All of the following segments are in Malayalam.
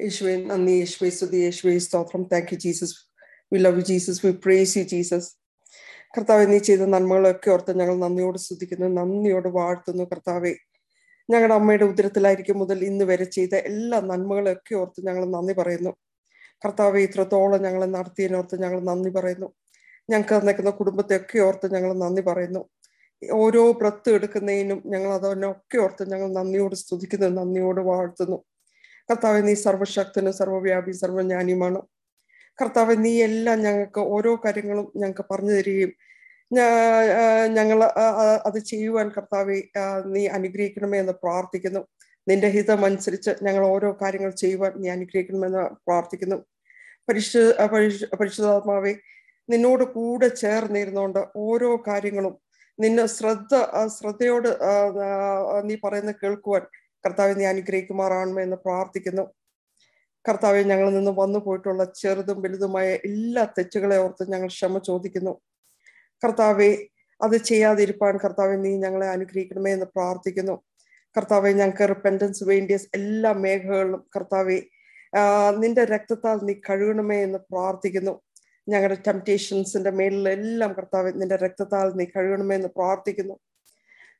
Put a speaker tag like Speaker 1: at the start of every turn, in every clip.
Speaker 1: യേശുവെ നന്ദി യേശുവേ സ്തുതി യേശുവേ സ്തോത്രം thank you Jesus we love you Jesus we praise you Jesus കർത്താവ് നീ ചെയ്ത നന്മകളൊക്കെ ഓർത്ത് ഞങ്ങൾ നന്ദിയോട് സ്തുതിക്കുന്നു നന്ദിയോട് വാഴ്ത്തുന്നു കർത്താവെ. ഞങ്ങളുടെ അമ്മയുടെ ഉദരത്തിലായിരിക്കും മുതൽ ഇന്ന് വരെ ചെയ്ത എല്ലാ നന്മകളൊക്കെ ഓർത്ത് ഞങ്ങൾ നന്ദി പറയുന്നു. കർത്താവെ ഇത്രത്തോളം ഞങ്ങളെ നടത്തിയതിനോർത്ത് ഞങ്ങൾ നന്ദി പറയുന്നു. ഞങ്ങൾക്ക് നിൽക്കുന്ന കുടുംബത്തെയൊക്കെ ഓർത്ത് ഞങ്ങൾ നന്ദി പറയുന്നു. ഓരോ ബ്രത്ത് എടുക്കുന്നതിനും ഞങ്ങൾ അതിനൊക്കെ ഓർത്ത് ഞങ്ങൾ നന്ദിയോട് സ്തുതിക്കുന്നു നന്ദിയോട് വാഴ്ത്തുന്നു. കർത്താവ് നീ സർവശക്തനും സർവവ്യാപി സർവജ്ഞാനിയുമാണ്. കർത്താവ് നീ എല്ലാം ഞങ്ങൾക്ക് ഓരോ കാര്യങ്ങളും ഞങ്ങൾക്ക് പറഞ്ഞു തരികയും ഞങ്ങൾ അത് ചെയ്യുവാൻ കർത്താവെ നീ അനുഗ്രഹിക്കണമേ എന്ന് പ്രാർത്ഥിക്കുന്നു. നിന്റെ ഹിതം അനുസരിച്ച് ഞങ്ങൾ ഓരോ കാര്യങ്ങൾ ചെയ്യുവാൻ നീ അനുഗ്രഹിക്കണമെന്ന് പ്രാർത്ഥിക്കുന്നു. പരിശു പരിശുദ്ധാത്മാവെ നിന്നോട് കൂടെ ചേർന്നിരുന്നുകൊണ്ട് ഓരോ കാര്യങ്ങളും നിന്നെ ശ്രദ്ധ ശ്രദ്ധയോട് നീ പറയുന്ന കേൾക്കുവാൻ കർത്താവെ നീ അനുഗ്രഹിക്കുമാറാണമേ എന്ന് പ്രാർത്ഥിക്കുന്നു. കർത്താവെ ഞങ്ങളിൽ നിന്ന് വന്നു പോയിട്ടുള്ള ചെറുതും വലുതുമായ എല്ലാ തെറ്റുകളെ ഓർത്ത് ഞങ്ങൾ ക്ഷമ ചോദിക്കുന്നു. കർത്താവെ അത് ചെയ്യാതിരിപ്പാൻ കർത്താവെ നീ ഞങ്ങളെ അനുഗ്രഹിക്കണമേ എന്ന് പ്രാർത്ഥിക്കുന്നു. കർത്താവെ ഞങ്ങൾക്ക് റിപ്പൻഡൻസ് വേണ്ടിയ എല്ലാ മേഖലകളിലും കർത്താവെ നിന്റെ രക്തത്താൽ നീ കഴുകണമേ എന്ന് പ്രാർത്ഥിക്കുന്നു. ഞങ്ങളുടെ ടെംപ്റ്റേഷൻസിന്റെ മേളിലെല്ലാം കർത്താവ് നിന്റെ രക്തത്താൽ നീ കഴുകണമേ എന്ന് പ്രാർത്ഥിക്കുന്നു.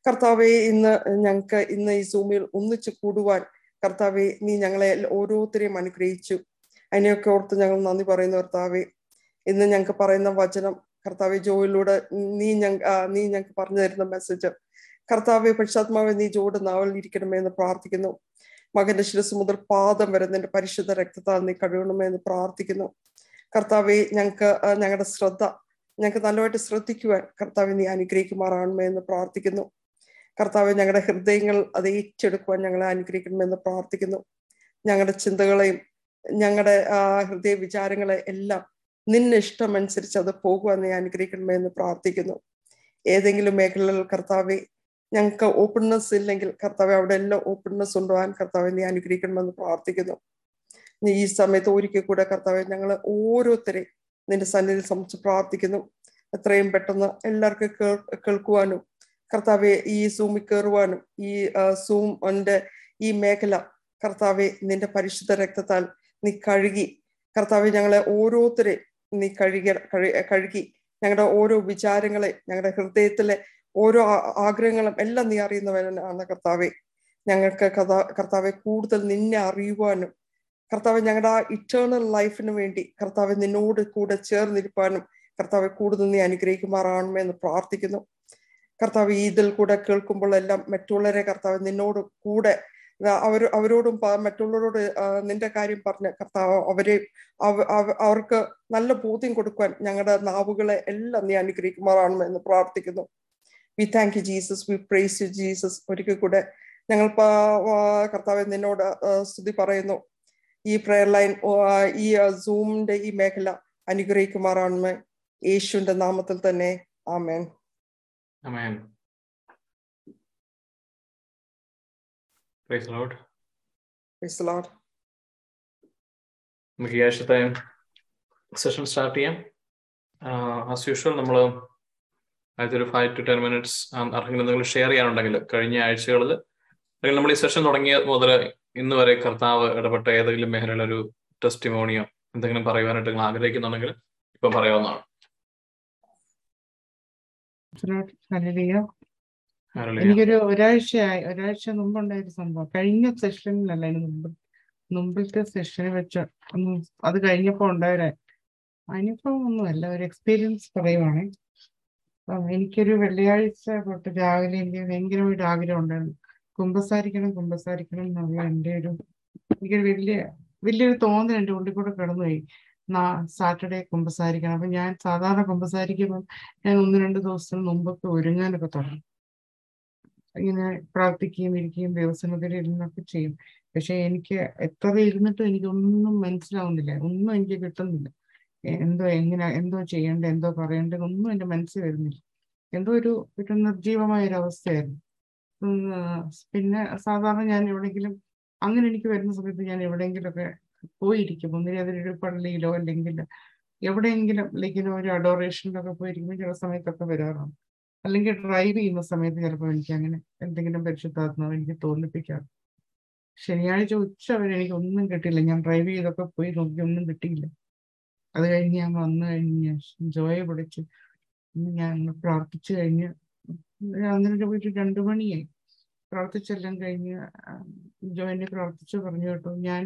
Speaker 1: കർത്താവെ ഇന്ന് ഞങ്ങൾക്ക് ഇന്ന് ഈ സൂമിൽ ഒന്നിച്ചു കൂടുവാൻ കർത്താവെ നീ ഞങ്ങളെ ഓരോരുത്തരെയും അനുഗ്രഹിച്ചു. അതിനെയൊക്കെ ഓർത്ത് ഞങ്ങൾ നന്ദി പറയുന്നു കർത്താവെ. ഇന്ന് ഞങ്ങൾക്ക് പറയുന്ന വചനം കർത്താവെ ജോയിലൂടെ നീ ഞങ്ങ നീ ഞങ്ങൾക്ക് പറഞ്ഞു തരുന്ന മെസ്സേജ് കർത്താവെ പക്ഷാത്മാവെ നീ ജോയുടെ നാവൽ ഇരിക്കണമേ എന്ന് പ്രാർത്ഥിക്കുന്നു. മകന്റെ ശിരസ് മുതൽ പാദം വരെ നിന്റെ പരിശുദ്ധ രക്തത്താൽ നീ കഴിയണമേ എന്ന് പ്രാർത്ഥിക്കുന്നു. കർത്താവെ ഞങ്ങൾക്ക് ഞങ്ങളുടെ ശ്രദ്ധ ഞങ്ങൾക്ക് നല്ലതായിട്ട് ശ്രദ്ധിക്കുവാൻ കർത്താവെ നീ അനുഗ്രഹിക്കുമാറാണമേ എന്ന് പ്രാർത്ഥിക്കുന്നു. കർത്താവ് ഞങ്ങളുടെ ഹൃദയങ്ങൾ അത് ഏറ്റെടുക്കുവാൻ ഞങ്ങളെ അനുഗ്രഹിക്കണമെന്ന് പ്രാർത്ഥിക്കുന്നു. ഞങ്ങളുടെ ചിന്തകളെയും ഞങ്ങളുടെ ആ ഹൃദയ വിചാരങ്ങളെ എല്ലാം നിന്നെ ഇഷ്ടമനുസരിച്ച് അത് പോകുവാൻ നീ അനുഗ്രഹിക്കണമേ എന്ന് പ്രാർത്ഥിക്കുന്നു. ഏതെങ്കിലും മേഖലകളിൽ കർത്താവെ ഞങ്ങൾക്ക് ഓപ്പൺനെസ് ഇല്ലെങ്കിൽ കർത്താവ് അവിടെ എല്ലാം ഓപ്പൺനെസ് ഉണ്ടാവാൻ കർത്താവെ നീ അനുഗ്രഹിക്കണമെന്ന് പ്രാർത്ഥിക്കുന്നു. നീ ഈ സമയത്ത് ഒരിക്കൽ കൂടെ കർത്താവെ ഞങ്ങൾ ഓരോരുത്തരെയും നിന്റെ സന്നിധിയിൽ സംബന്ധിച്ച് പ്രാർത്ഥിക്കുന്നു. എത്രയും പെട്ടെന്ന് എല്ലാവർക്കും കേൾക്കുവാനും കർത്താവെ ഈ സൂമിൽ കയറുവാനും ഈ സൂമിന്റെ ഈ മേഖല കർത്താവെ നിന്റെ പരിശുദ്ധ രക്തത്താൽ നീ കഴുകി. കർത്താവെ ഞങ്ങളെ ഓരോരുത്തരെ നീ കഴുകി കഴുകി. ഞങ്ങളുടെ ഓരോ വിചാരങ്ങളെ ഞങ്ങളുടെ ഹൃദയത്തിലെ ഓരോ ആഗ്രഹങ്ങളും എല്ലാം നീ അറിയുന്നവനാണ് കർത്താവെ. ഞങ്ങൾക്ക് കഥാ കർത്താവെ കൂടുതൽ നിന്നെ അറിയുവാനും കർത്താവ് ഞങ്ങളുടെ ആ ഇറ്റേണൽ ലൈഫിന് വേണ്ടി കർത്താവ് നിന്നോട് കൂടെ ചേർന്നിരിപ്പാനും കർത്താവ് കൂടുതൽ നീ അനുഗ്രഹിക്കുമാറാണമേ എന്ന് പ്രാർത്ഥിക്കുന്നു. കർത്താവ് ഇതിൽ കൂടെ കേൾക്കുമ്പോൾ എല്ലാം മറ്റുള്ളവരെ കർത്താവ് നിന്നോട് കൂടെ അവർ അവരോടും മറ്റുള്ളവരോട് നിന്റെ കാര്യം പറഞ്ഞ് കർത്താവ് അവരെ അവർക്ക് നല്ല ബോധ്യം കൊടുക്കുവാൻ ഞങ്ങളുടെ നാവുകളെ എല്ലാം നീ അനുഗ്രഹിക്കുമാറാണ് എന്ന് പ്രാർത്ഥിക്കുന്നു. We thank you Jesus we praise you Jesus ഒരിക്കൽ കൂടെ ഞങ്ങൾ കർത്താവ് നിന്നോട് സ്തുതി പറയുന്നു. ഈ പ്രയർ ലൈൻ ഈ സൂമിന്റെ ഈ മേഖല അനുഗ്രഹിക്കുമാറാണ് യേശുവിന്റെ നാമത്തിൽ തന്നെ. ആമേൻ.
Speaker 2: Amen. Praise the Lord.
Speaker 1: Praise the Lord.
Speaker 2: നമുക്ക് ഈ ആഴ്ചത്തെ സെഷൻ സ്റ്റാർട്ട് ചെയ്യാം ആസ് യൂഷ്വൽ നമ്മൾ അതായത് ഒരു ഫൈവ് ടു ടെൻ മിനിറ്റ്സ് ആർക്കെങ്കിലും നിങ്ങൾ ഷെയർ ചെയ്യാനുണ്ടെങ്കിൽ കഴിഞ്ഞ ആഴ്ചകളിൽ അല്ലെങ്കിൽ നമ്മൾ ഈ സെഷൻ തുടങ്ങിയ മുതൽ ഇന്ന് വരെ കർത്താവ് ഇടപെട്ട ഏതെങ്കിലും മേഖലയിലൊരു ടെസ്റ്റിമോണിയോ എന്തെങ്കിലും പറയുവാനായിട്ട് നിങ്ങൾ ആഗ്രഹിക്കുന്നുണ്ടെങ്കിൽ ഇപ്പം പറയാവുന്നതാണ്
Speaker 3: എനിക്കൊരു ഒരാഴ്ചയായി ഒരാഴ്ച മുമ്പുണ്ടായ ഒരു സംഭവം. കഴിഞ്ഞ സെഷനിലല്ല അതിന് മുമ്പ് മുമ്പിലത്തെ സെഷനിൽ വെച്ച് അത് കഴിഞ്ഞപ്പോൾ ഉണ്ടായ അനുഭവം ഒന്നുമല്ല ഒരു എക്സ്പീരിയൻസ് പറയുവാണ് എനിക്കൊരു വെള്ളിയാഴ്ച തൊട്ട് രാവിലെ എനിക്ക് ഭയങ്കരമായിട്ട് ആഗ്രഹം ഉണ്ടായിരുന്നു. കുമ്പസാരിക്കണം കുമ്പസാരിക്കണം എന്നുള്ള എന്റെ ഒരു എനിക്കൊരു വലിയ വലിയൊരു തോന്നൽ എന്റെ ഉള്ളിൽ കൂടെ കിടന്നുപോയി. സാറ്റർഡേ കുമ്പസാരിക്കണം. അപ്പൊ ഞാൻ സാധാരണ കുമ്പസാരിക്കുമ്പോൾ ഞാൻ ഒന്ന് രണ്ട് ദിവസം മുമ്പൊക്കെ ഒരുങ്ങാനൊക്കെ തുടങ്ങും. ഇങ്ങനെ പ്രാർത്ഥിക്കുകയും ഇരിക്കുകയും ദേവസ്വത്തിൽ ഇരുന്നൊക്കെ ചെയ്യും. പക്ഷെ എനിക്ക് എത്ര ഇരുന്നിട്ടും എനിക്കൊന്നും മനസ്സിലാവുന്നില്ല. ഒന്നും എനിക്ക് കിട്ടുന്നില്ല. എന്തോ എങ്ങനെ എന്തോ ചെയ്യേണ്ടത് എന്തോ പറയേണ്ടത് ഒന്നും എന്റെ മനസ്സിൽ വരുന്നില്ല. എന്തോ ഒരു ഒരു നിർജീവമായ ഒരു അവസ്ഥയായിരുന്നു പിന്നെ സാധാരണ ഞാൻ എവിടെയെങ്കിലും അങ്ങനെ എനിക്ക് വരുന്ന സമയത്ത് ഞാൻ എവിടെയെങ്കിലുമൊക്കെ പോയിരിക്കും. ഒന്നിനെ അതിനൊരു പള്ളിയിലോ അല്ലെങ്കിൽ എവിടെയെങ്കിലും ലൈക്കിന് ഒരു അഡോറേഷനിലൊക്കെ പോയിരിക്കുമ്പോൾ ചില സമയത്തൊക്കെ വരാറാണ് അല്ലെങ്കിൽ ഡ്രൈവ് ചെയ്യുന്ന സമയത്ത് ചിലപ്പോൾ എനിക്ക് അങ്ങനെ എന്തെങ്കിലും പരിശുദ്ധാത്മാവ് എനിക്ക് തോന്നിപ്പിക്കാറ് ശനിയാഴ്ച ഉച്ച വരെ എനിക്ക് ഒന്നും കിട്ടിയില്ല. ഞാൻ ഡ്രൈവ് ചെയ്തൊക്കെ പോയി നോക്കി ഒന്നും കിട്ടിയില്ല. അത് കഴിഞ്ഞ് ഞാൻ വന്നു കഴിഞ്ഞ് ജോയെ വിളിച്ച് ഞാൻ പ്രാർത്ഥിച്ചു കഴിഞ്ഞ് അങ്ങനെ പോയിട്ട് രണ്ടു മണിയായി. പ്രാർത്ഥിച്ചെല്ലാം കഴിഞ്ഞ് ജോയിനെ പ്രാർത്ഥിച്ചു പറഞ്ഞു കേട്ടോ. ഞാൻ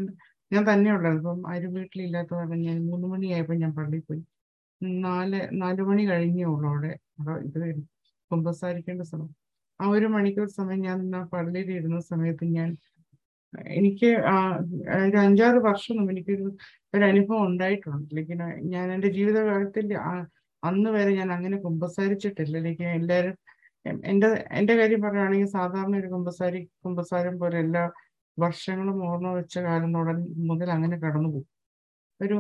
Speaker 3: ഞാൻ തന്നെ ഉള്ളത് അപ്പം ആരും വീട്ടിലില്ലാത്ത കാരണം ഞാൻ മൂന്ന് മണിയായപ്പോൾ ഞാൻ പള്ളിയിൽ പോയി. നാല് നാല് മണി കഴിഞ്ഞേ ഉള്ളൂ അവിടെ. അവിടെ ഇത് കുമ്പസാരിക്കേണ്ട സമയം. ആ ഒരു മണിക്കൂർ സമയം ഞാൻ പള്ളിയിൽ ഇരുന്ന സമയത്ത് ഞാൻ എനിക്ക് ഒരു അഞ്ചാറ് വർഷം എനിക്കൊരു ഒരു അനുഭവം ഉണ്ടായിട്ടുണ്ട്. അല്ലെങ്കിൽ ഞാൻ എന്റെ ജീവിതകാലത്തിൽ അന്ന് വരെ ഞാൻ അങ്ങനെ കുമ്പസാരിച്ചിട്ടില്ല. അല്ലെങ്കിൽ എല്ലാവരും എന്റെ എന്റെ കാര്യം പറയുകയാണെങ്കിൽ സാധാരണ ഒരു കുമ്പസാരി കുമ്പസാരം പോലെ എല്ലാ വർഷങ്ങളും ഓർമ്മ വെച്ച കാലം തുടങ്ങി മുതൽ അങ്ങനെ കടന്നുപോകും ഒരു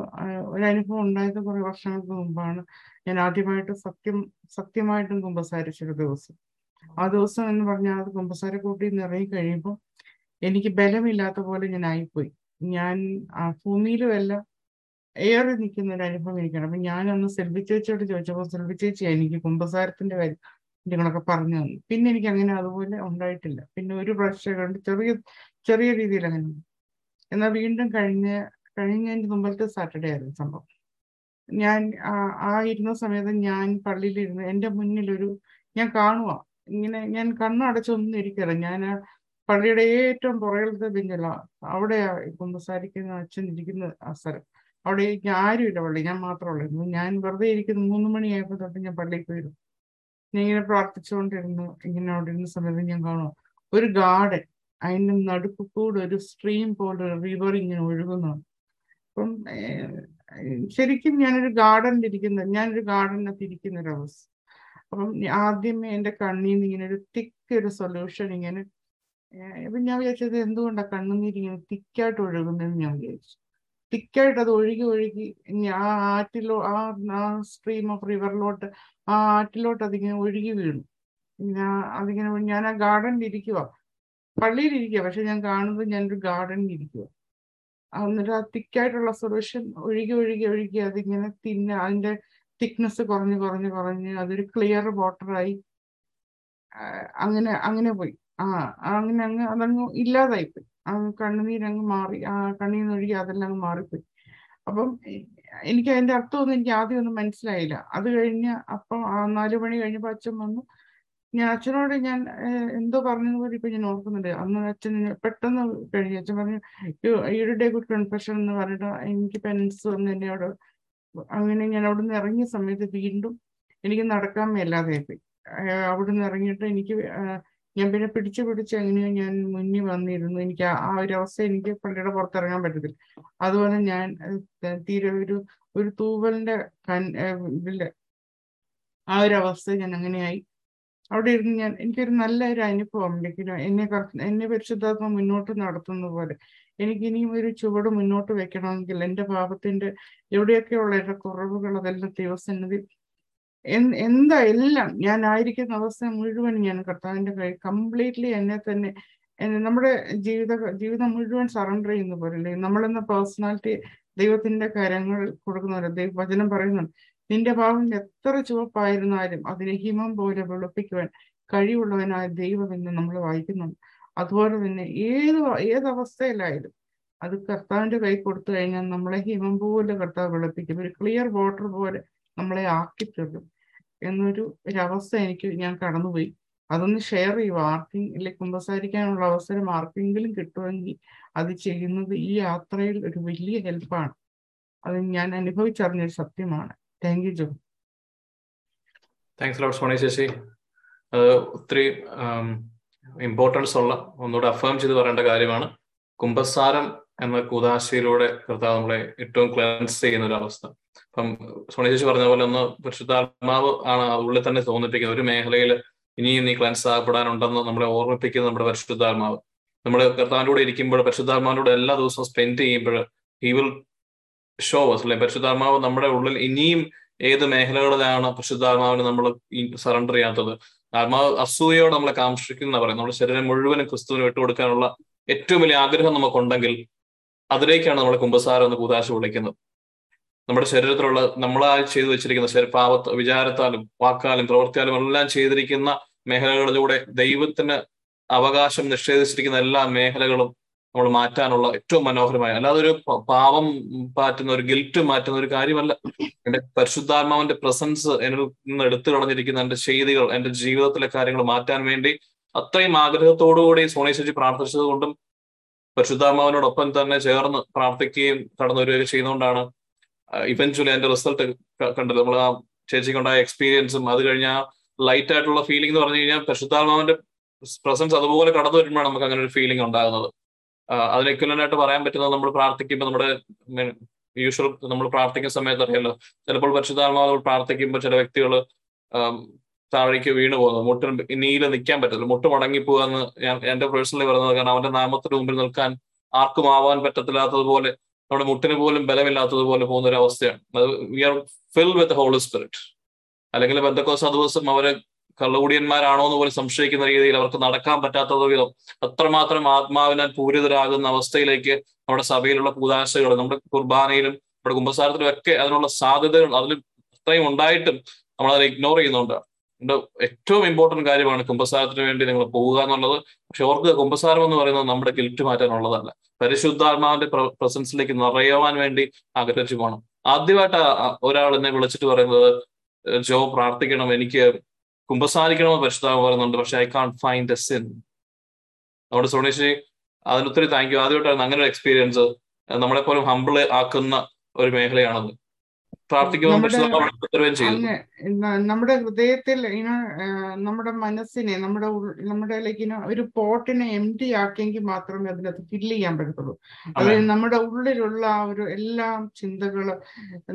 Speaker 3: ഒരു അനുഭവം ഉണ്ടായത് കുറെ വർഷങ്ങൾക്ക് മുമ്പാണ്. ഞാൻ ആദ്യമായിട്ട് സത്യം സത്യമായിട്ടും കുമ്പസാരിച്ചൊരു ദിവസം. ആ ദിവസം എന്ന് പറഞ്ഞാൽ അത് കുമ്പസാര കൂട്ടി നിറങ്ങി കഴിയുമ്പോൾ എനിക്ക് ബലമില്ലാത്ത പോലെ ഞാൻ ആയിപ്പോയി. ഞാൻ ആ ഭൂമിയിലുമല്ല ഏറെ നിൽക്കുന്ന ഒരു അനുഭവം എനിക്കാണ്. അപ്പൊ ഞാനൊന്ന് സെൽവി ചേച്ചിയോട് ചോദിച്ചപ്പോൾ സെൽവി ചേച്ചി എനിക്ക് കുമ്പസാരത്തിന്റെ കാര്യം നിങ്ങളൊക്കെ പറഞ്ഞു തന്നു. പിന്നെ എനിക്ക് അങ്ങനെ അതുപോലെ ഉണ്ടായിട്ടില്ല. പിന്നെ ഒരു പ്രാവശ്യം കണ്ട് ചെറിയ ചെറിയ രീതിയിൽ അങ്ങനെ എന്നാൽ വീണ്ടും കഴിഞ്ഞ കഴിഞ്ഞതിന്റെ മുമ്പത്തെ സാറ്റർഡേ ആയിരുന്നു സംഭവം. ഞാൻ ആ ഇരുന്ന സമയത്ത് ഞാൻ പള്ളിയിലിരുന്ന് എന്റെ മുന്നിലൊരു ഞാൻ കാണുക ഇങ്ങനെ ഞാൻ കണ്ണടച്ചൊന്നും ഇരിക്കില്ല. ഞാൻ പള്ളിയുടെ ഏറ്റവും പുറകിലത്തെ ബെഞ്ചല്ല. അവിടെയാ കുമ്പസാരിക്കുന്ന അച്ഛൻ ഇരിക്കുന്ന ആ സ്ഥലം. അവിടെ ആരുമില്ല പള്ളി. ഞാൻ മാത്രമുള്ളൂ ഞാൻ വെറുതെ ഇരിക്കുന്ന. മൂന്ന് മണിയായപ്പോൾ തൊട്ട് ഞാൻ പള്ളിയിൽ പോയിരുന്നു. ഞാൻ ഇങ്ങനെ പ്രാർത്ഥിച്ചുകൊണ്ടിരുന്നു. ഇങ്ങനെ അവിടെ ഇരുന്ന സമയത്ത് ഞാൻ കാണുക ഒരു ഗാർഡൻ. അതിന്റെ നടുക്ക് കൂടെ ഒരു സ്ട്രീം പോലെ റിവർ ഇങ്ങനെ ഒഴുകുന്നു. അപ്പം ശരിക്കും ഞാനൊരു ഗാർഡനിൽ ഇരിക്കുന്ന ഞാനൊരു ഗാർഡനകത്ത് ഇരിക്കുന്ന ഒരു അവസ്ഥ അപ്പം ആദ്യമേ എന്റെ കണ്ണിൽ നിന്ന് ഇങ്ങനെ ഒരു തിക്ക് ഒരു സൊല്യൂഷൻ ഇങ്ങനെ ഇപ്പം ഞാൻ വിചാരിച്ചത് എന്തുകൊണ്ടാണ് കണ്ണുനീര് ഇങ്ങനെ തിക്കായിട്ട് ഒഴുകുന്നതെന്ന് ഞാൻ വിചാരിച്ചു. തിക്കായിട്ട് അത് ഒഴുകി ഒഴുകി ആ ആറ്റിലോ ആ ആ സ്ട്രീം ഓഫ് റിവറിലോട്ട് ആ ആറ്റിലോട്ട് അതിങ്ങനെ ഒഴുകി വീണു. ഞാൻ അതിങ്ങനെ ഞാൻ ആ ഗാർഡനിൽ ഇരിക്കുക പള്ളിയിൽ ഇരിക്കുക പക്ഷെ ഞാൻ കാണുന്നത് ഞാനൊരു ഗാർഡനിൽ ഇരിക്കുക എന്നിട്ട് ആ തിക്കായിട്ടുള്ള സൊല്യൂഷൻ ഒഴുകി ഒഴുകി ഒഴുകി അതിങ്ങനെ തിന്ന അതിന്റെ തിക്നെസ് കുറഞ്ഞ് കുറഞ്ഞ് കുറഞ്ഞ് അതൊരു ക്ലിയർ വാട്ടറായി അങ്ങനെ അങ്ങനെ പോയി. ആ അങ്ങനെ അങ്ങ് അതങ്ങ് ഇല്ലാതായിപ്പോയി. ആ കണ്ണുനീരങ്ങ് മാറി. ആ കണ്ണീർ ഒഴുകി അതെല്ലാം അങ്ങ് മാറിപ്പോയി. അപ്പം എനിക്ക് അതിന്റെ അർത്ഥമൊന്നും എനിക്ക് ആദ്യം ഒന്നും മനസ്സിലായില്ല. അത് കഴിഞ്ഞ് അപ്പം ആ മണി കഴിഞ്ഞപ്പോൾ അച്ഛൻ വന്നു. ഞാൻ അച്ഛനോട് ഞാൻ എന്തോ പറഞ്ഞത് പോലെ ഇപ്പൊ ഞാൻ ഓർക്കുന്നുണ്ട്. അന്ന് അച്ഛൻ പെട്ടെന്ന് കഴിഞ്ഞു അച്ഛൻ പറഞ്ഞു ഈയൊരു ഡേ ഗുഡ് കൺഫെഷൻ എന്ന് പറഞ്ഞിട്ട് എനിക്ക് പെൻസ് വന്ന് എന്നോട് അങ്ങനെ ഞാൻ അവിടെ നിന്ന് ഇറങ്ങിയ സമയത്ത് വീണ്ടും എനിക്ക് നടക്കാൻ മേലാതെ പോയി അവിടെ നിന്ന് ഇറങ്ങിയിട്ട് എനിക്ക് ഞാൻ പിന്നെ പിടിച്ചു പിടിച്ച് എങ്ങനെയോ ഞാൻ മുന്നിൽ വന്നിരുന്നു. എനിക്ക് ആ ഒരു അവസ്ഥ എനിക്ക് പള്ളിയുടെ പുറത്തിറങ്ങാൻ പറ്റത്തില്ല. അതുപോലെ ഞാൻ തീരെ ഒരു ഒരു തൂവലിന്റെ കൺ ആ ഒരു അവസ്ഥ ഞാൻ അങ്ങനെയായി. അവിടെ ഇരുന്ന് ഞാൻ എനിക്കൊരു നല്ലൊരു അനുഭവം. ലഭിക്കണം എന്നെ എന്നെ പരിശുദ്ധാത്മ മുന്നോട്ട് നടത്തുന്ന പോലെ. എനിക്ക് ഇനിയും ഒരു ചുവട് മുന്നോട്ട് വെക്കണമെങ്കിൽ എന്റെ പാപത്തിന്റെ എവിടെയൊക്കെയുള്ള എന്റെ കുറവുകൾ അതെല്ലാം ദൈവസന്നിധി എന്താ എല്ലാം ഞാൻ ആയിരിക്കുന്ന അവസ്ഥ മുഴുവൻ ഞാൻ കർത്താവിന്റെ കൈ കംപ്ലീറ്റ്ലി എന്നെ തന്നെ നമ്മുടെ ജീവിത ജീവിതം മുഴുവൻ സറണ്ടർ ചെയ്യുന്ന പോലെ. നമ്മളെന്ന പേഴ്സണാലിറ്റി ദൈവത്തിന്റെ കരങ്ങൾ കൊടുക്കുന്നവരെ ദൈവ വചനം പറയുന്നുണ്ട്. നിന്റെ ഭാവം എത്ര ചുവപ്പായിരുന്നാലും അതിനെ ഹിമം പോലെ വെളുപ്പിക്കുവാൻ കഴിവുള്ളവനായ ദൈവം എന്ന് നമ്മൾ വായിക്കുന്നുണ്ട്. അതുപോലെ തന്നെ ഏത് ഏതവസ്ഥയിലായാലും അത് കർത്താവിന്റെ കൈ കൊടുത്തു കഴിഞ്ഞാൽ നമ്മളെ ഹിമം പോലെ കർത്താവ് വെളുപ്പിക്കും. ഒരു ക്ലിയർ വാട്ടർ പോലെ നമ്മളെ ആക്കിത്തരും എന്നൊരു ഒരവസ്ഥ എനിക്ക് ഞാൻ കടന്നുപോയി. അതൊന്ന് ഷെയർ ചെയ്യുക ആർക്കും ഇല്ലെ കുമ്പസാരിക്കാനുള്ള അവസരം ആർക്കെങ്കിലും കിട്ടുമെങ്കിൽ അത് ചെയ്യുന്നത് ഈ യാത്രയിൽ ഒരു വലിയ ഹെൽപ്പാണ് അത് ഞാൻ അനുഭവിച്ചറിഞ്ഞൊരു സത്യമാണ്. Thank you Jo
Speaker 2: thanks lot Sony Sasi ഒത്തിരി ഇമ്പോർട്ടൻസ് ഉള്ള ഒന്നുകൂടെ അഫേം ചെയ്ത് പറയേണ്ട കാര്യമാണ്. കുംഭസാരം എന്ന കൂതാശയിലൂടെ കർത്താവ് നമ്മളെ ഏറ്റവും ക്ലൻസ് ചെയ്യുന്ന ഒരു അവസ്ഥ. അപ്പം സോണി ചേച്ചി പറഞ്ഞ പോലെ ഒന്ന് പരിശുദ്ധാത്മാവ് ആണ് ഉള്ളിൽ തന്നെ തോന്നിപ്പിക്കുന്നത്. ഒരു മേഖലയിൽ ഇനിയും നീ ക്ലൻസ് ആകപ്പെടാനുണ്ടെന്ന് നമ്മളെ ഓർമ്മിപ്പിക്കുന്നത് നമ്മുടെ പരിശുദ്ധാത്മാവ്. നമ്മൾ കർത്താവിന്റെ കൂടെ ഇരിക്കുമ്പോൾ പരിശുദ്ധാത്മാവിനോട് എല്ലാ ദിവസവും സ്പെൻഡ് ചെയ്യുമ്പോൾ ഹി വിൽ ഷോ അല്ലെ? പരിശുദ്ധാത്മാവ് നമ്മുടെ ഉള്ളിൽ ഇനിയും ഏത് മേഖലകളിലാണ് പരിശുദ്ധാത്മാവിന് നമ്മൾ സറണ്ടർ ചെയ്യാത്തത്? ആത്മാവ് അസൂയോട് നമ്മളെ കാംക്ഷിക്കുന്ന പറയും നമ്മുടെ ശരീരം മുഴുവനും ക്രിസ്തുവിന് വിട്ടുകൊടുക്കാനുള്ള ഏറ്റവും വലിയ ആഗ്രഹം നമുക്കുണ്ടെങ്കിൽ അതിലേക്കാണ് നമ്മൾ കുംഭസാരം എന്ന് കൂതാശ വിളിക്കുന്നത്. നമ്മുടെ ശരീരത്തിലുള്ള നമ്മളായി ചെയ്തു വെച്ചിരിക്കുന്ന പാപത്ത് വിചാരത്താലും വാക്കാലും പ്രവൃത്തിയാലും എല്ലാം ചെയ്തിരിക്കുന്ന മേഖലകളിലൂടെ ദൈവത്തിന് അവകാശം നിഷേധിച്ചിരിക്കുന്ന എല്ലാ മേഖലകളും നമ്മൾ മാറ്റാനുള്ള ഏറ്റവും മനോഹരമായ അല്ലാതെ ഒരു പാവം പാറ്റുന്ന ഒരു ഗിൽറ്റ് മാറ്റുന്ന ഒരു കാര്യമല്ല. എന്റെ പരിശുദ്ധാത്മാവിന്റെ പ്രസൻസ് എന്നിൽ നിന്ന് എടുത്തു കളഞ്ഞിരിക്കുന്ന എന്റെ ചെയ്തികൾ എന്റെ ജീവിതത്തിലെ കാര്യങ്ങൾ മാറ്റാൻ വേണ്ടി അത്രയും ആഗ്രഹത്തോടുകൂടി സോണേശ്വരി പ്രാർത്ഥിച്ചത് കൊണ്ടും പരിശുദ്ധാത്മാവിനോടൊപ്പം തന്നെ ചേർന്ന് പ്രാർത്ഥിക്കുകയും കടന്നു വരികയും ചെയ്യുന്നതുകൊണ്ടാണ് ഇവൻച്വലി അതിന്റെ റിസൾട്ട് കണ്ടത്. നമ്മൾ ആ ചേച്ചിക്കുണ്ടായ എക്സ്പീരിയൻസും അത് കഴിഞ്ഞ ലൈറ്റ് ആയിട്ടുള്ള ഫീലിംഗ് എന്ന് പറഞ്ഞു കഴിഞ്ഞാൽ പരിശുദ്ധാത്മാവിന്റെ പ്രസൻസ് അതുപോലെ കടന്നു വരുമ്പോഴാണ് നമുക്ക് അങ്ങനെ ഒരു ഫീലിംഗ് ഉണ്ടാകുന്നത്. അതിന് പറയാൻ പറ്റുന്നത് നമ്മൾ പ്രാർത്ഥിക്കുമ്പോൾ നമ്മുടെ യൂഷ്വൽ നമ്മൾ പ്രാർത്ഥിക്കുന്ന സമയത്ത് അറിയാലോ ചിലപ്പോൾ പരിശുദ്ധാത്മാവ് പ്രാർത്ഥിക്കുമ്പോൾ ചില വ്യക്തികൾ താഴേക്ക് വീണു പോകുന്നു മുട്ടിന് നീൽ നിൽക്കാൻ പറ്റത്തില്ല മുട്ട് മടങ്ങി പോകാന്ന് ഞാൻ എന്റെ പേഴ്സണലി പറയുന്നത് കാരണം അവന്റെ നാമത്തിന് മുമ്പിൽ നിൽക്കാൻ ആർക്കും ആവാൻ പറ്റത്തില്ലാത്തതുപോലെ നമ്മുടെ മുട്ടിന് പോലും ബലമില്ലാത്തതുപോലെ പോകുന്ന ഒരു അവസ്ഥയാണ് അത് we are fill with holy spirit അല്ലെങ്കിൽ ബന്ധക്കോസ ദിവസം അവർ കള്ളുകൂടിയന്മാരാണോ എന്ന് പോലും സംശയിക്കുന്ന രീതിയിൽ അവർക്ക് നടക്കാൻ പറ്റാത്തത് വിധം അത്രമാത്രം ആത്മാവിനാൽ പൂരിതരാകുന്ന അവസ്ഥയിലേക്ക് നമ്മുടെ സഭയിലുള്ള കൂതാശകൾ നമ്മുടെ കുർബാനയിലും നമ്മുടെ കുംഭസാരത്തിലും ഒക്കെ അതിനുള്ള സാധ്യതകൾ അതിൽ അത്രയും ഉണ്ടായിട്ടും നമ്മൾ അതിനെ ഇഗ്നോർ ചെയ്യുന്നുണ്ട് ഏറ്റവും ഇമ്പോർട്ടന്റ് കാര്യമാണ് കുംഭസാരത്തിന് വേണ്ടി നിങ്ങൾ പോവുക എന്നുള്ളത്. പക്ഷെ ഓർക്ക് കുംഭസാരം എന്ന് പറയുന്നത് നമ്മുടെ ഗിൽറ്റ് മാറ്റാനുള്ളതല്ല. പരിശുദ്ധാത്മാവിന്റെ പ്രസൻസിലേക്ക് നിറയുവാൻ വേണ്ടി ആഗ്രഹിച്ചു പോകണം. ആദ്യമായിട്ട് ഒരാൾ എന്നെ വിളിച്ചിട്ട് പറയുന്നത് ജോ പ്രാർത്ഥിക്കണം എനിക്ക് കുമ്പസാരിക്കണമെന്ന് പരിശുദ്ധാവ് പറയുന്നുണ്ട്. പക്ഷെ I can't find a sin നമ്മുടെ സോണേഷ് അതിന് ഒത്തിരി താങ്ക് യു ആദ്യമായിട്ടാണ് അങ്ങനെ ഒരു എക്സ്പീരിയൻസ് നമ്മളെപ്പോലും ഹമ്പിൾ ആക്കുന്ന ഒരു മേഖലയാണത്.
Speaker 3: നമ്മുടെ ഹൃദയത്തിൽ ഇന നമ്മുടെ മനസ്സിനെ നമ്മുടെ നമ്മുടെ ലൈക്ക് ഇന ഒരു പോട്ടിനെ എം ടി ആക്കിയെങ്കിൽ മാത്രമേ അതിനകത്ത് ഫില്ല് ചെയ്യാൻ പറ്റത്തുള്ളൂ. അതായത് നമ്മുടെ ഉള്ളിലുള്ള ആ ഒരു എല്ലാ ചിന്തകൾ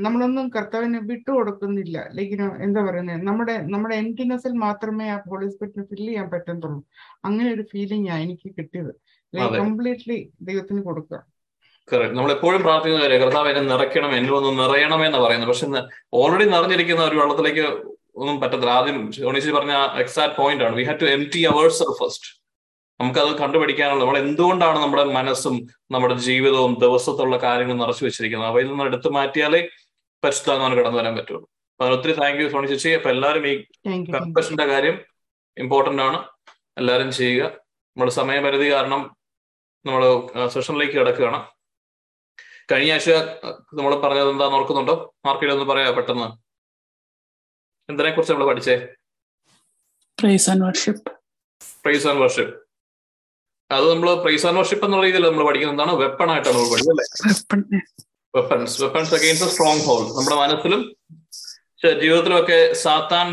Speaker 3: നമ്മളൊന്നും കർത്താവിന് വിട്ടുകൊടുക്കുന്നില്ല ലൈക്ക് ഇന എന്താ പറയുന്നത് നമ്മുടെ നമ്മുടെ എംറ്റിനെസ്സിൽ മാത്രമേ ആ ഹോളി സ്പിരിറ്റിന് ഫില്ല് ചെയ്യാൻ പറ്റത്തുള്ളൂ. അങ്ങനെ ഒരു ഫീലിംഗ് ആ എനിക്ക് കിട്ടിയത്. കംപ്ലീറ്റ്ലി ദൈവത്തിന് കൊടുക്കുക.
Speaker 2: കറക്റ്റ് നമ്മൾ എപ്പോഴും പ്രാർത്ഥിക്കുന്ന കാര്യം കർത്താവ് എന്നെ നിറയ്ക്കണം എന്നിൽ ഒന്ന് നിറയണമേ എന്ന് പറയുന്നത്. പക്ഷെ ഓൾറെഡി നിറഞ്ഞിരിക്കുന്ന ഒരു വെള്ളത്തിലേക്ക് ഒന്നും പറ്റത്തില്ല. ആദ്യം ഗണേശി പറഞ്ഞ എക്സാക്ട് പോയിന്റ് ആണ്. We have to empty ours first നമുക്കത് കണ്ടുപിടിക്കാനുള്ള നമ്മൾ എന്തുകൊണ്ടാണ് നമ്മുടെ മനസ്സും നമ്മുടെ ജീവിതവും ദിവസത്തുള്ള കാര്യങ്ങളും നിറച്ചു വെച്ചിരിക്കുന്നത്? അവയിൽ നിന്ന് എടുത്തു മാറ്റിയാലേ പരിശുദ്ധാത്മാവിന് കടന്നു വരാൻ പറ്റുള്ളൂ. അപ്പൊ അതിന് ഒത്തിരി താങ്ക് യു സോണി ചേച്ചി. അപ്പൊ എല്ലാവരും ഈ കൺഫഷന്റെ കാര്യം ഇമ്പോർട്ടന്റ് ആണ്. എല്ലാവരും ചെയ്യുക. നമ്മുടെ സമയപരിധി കാരണം നമ്മൾ സെഷനിലേക്ക് കിടക്കുകയാണ്. കഴിഞ്ഞ ആഴ്ച നമ്മൾ പറഞ്ഞത് എന്താന്ന് ഓർക്കുന്നുണ്ടോ? മാർക്കിൽ ഒന്ന് പറയാ പെട്ടെന്ന്? എന്തിനെ കുറിച്ച് നമ്മൾ പഠിച്ചേ?
Speaker 4: Praise and worship
Speaker 2: praise and worship അത് നമ്മൾ പ്രൈസ് ആൻഡ് വർഷിപ്പ് എന്നുള്ള രീതിയിൽ നമ്മൾ പഠിക്കുന്നത്. എന്താണ്? വെപ്പൺ ആയിട്ടാണ് നമ്മൾ പഠിക്കുന്നത്. Weapons weapons against stronghold നമ്മുടെ മനസ്സിലും ജീവിതത്തിലൊക്കെ ജീവിതത്തിലുമൊക്കെ സാത്താൻ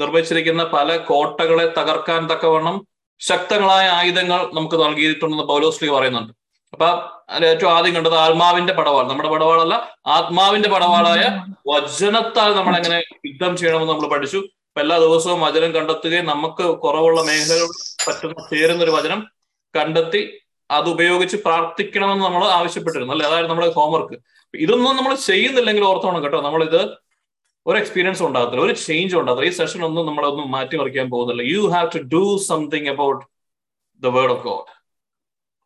Speaker 2: നിർമ്മിച്ചിരിക്കുന്ന പല കോട്ടകളെ തകർക്കാൻ തക്കവണ്ണം ശക്തങ്ങളായ ആയുധങ്ങൾ നമുക്ക് നൽകിയിട്ടുണ്ടെന്ന് പൗലോസ്ലി പറയുന്നുണ്ട്. അപ്പൊ അതിൽ ഏറ്റവും ആദ്യം കണ്ടത് ആത്മാവിന്റെ പടവാൾ. നമ്മുടെ പടവാളല്ല ആത്മാവിന്റെ പടവാളായ വചനത്താൽ നമ്മൾ എങ്ങനെ യുദ്ധം ചെയ്യണമെന്ന് നമ്മൾ പഠിച്ചു. അപ്പൊ എല്ലാ ദിവസവും വചനം കണ്ടെത്തുകയും നമുക്ക് കുറവുള്ള മേഖലകൾ പറ്റുന്ന ചേരുന്ന ഒരു വചനം കണ്ടെത്തി അത് ഉപയോഗിച്ച് പ്രാർത്ഥിക്കണമെന്ന് നമ്മൾ ആവശ്യപ്പെട്ടിരുന്നു. അല്ലെ? അതായത് നമ്മുടെ ഹോംവർക്ക് ഇതൊന്നും നമ്മൾ ചെയ്യുന്നില്ലെങ്കിൽ ഓർത്തോണം കേട്ടോ. നമ്മളിത് ഒരു എക്സ്പീരിയൻസ് ഉണ്ടാകത്തില്ല ഒരു ചേഞ്ച് ഉണ്ടാകത്തില്ല. ഈ സെഷൻ ഒന്നും നമ്മളൊന്നും മാറ്റിമറിക്കാൻ പോകുന്നില്ല. You have to do something about the word of God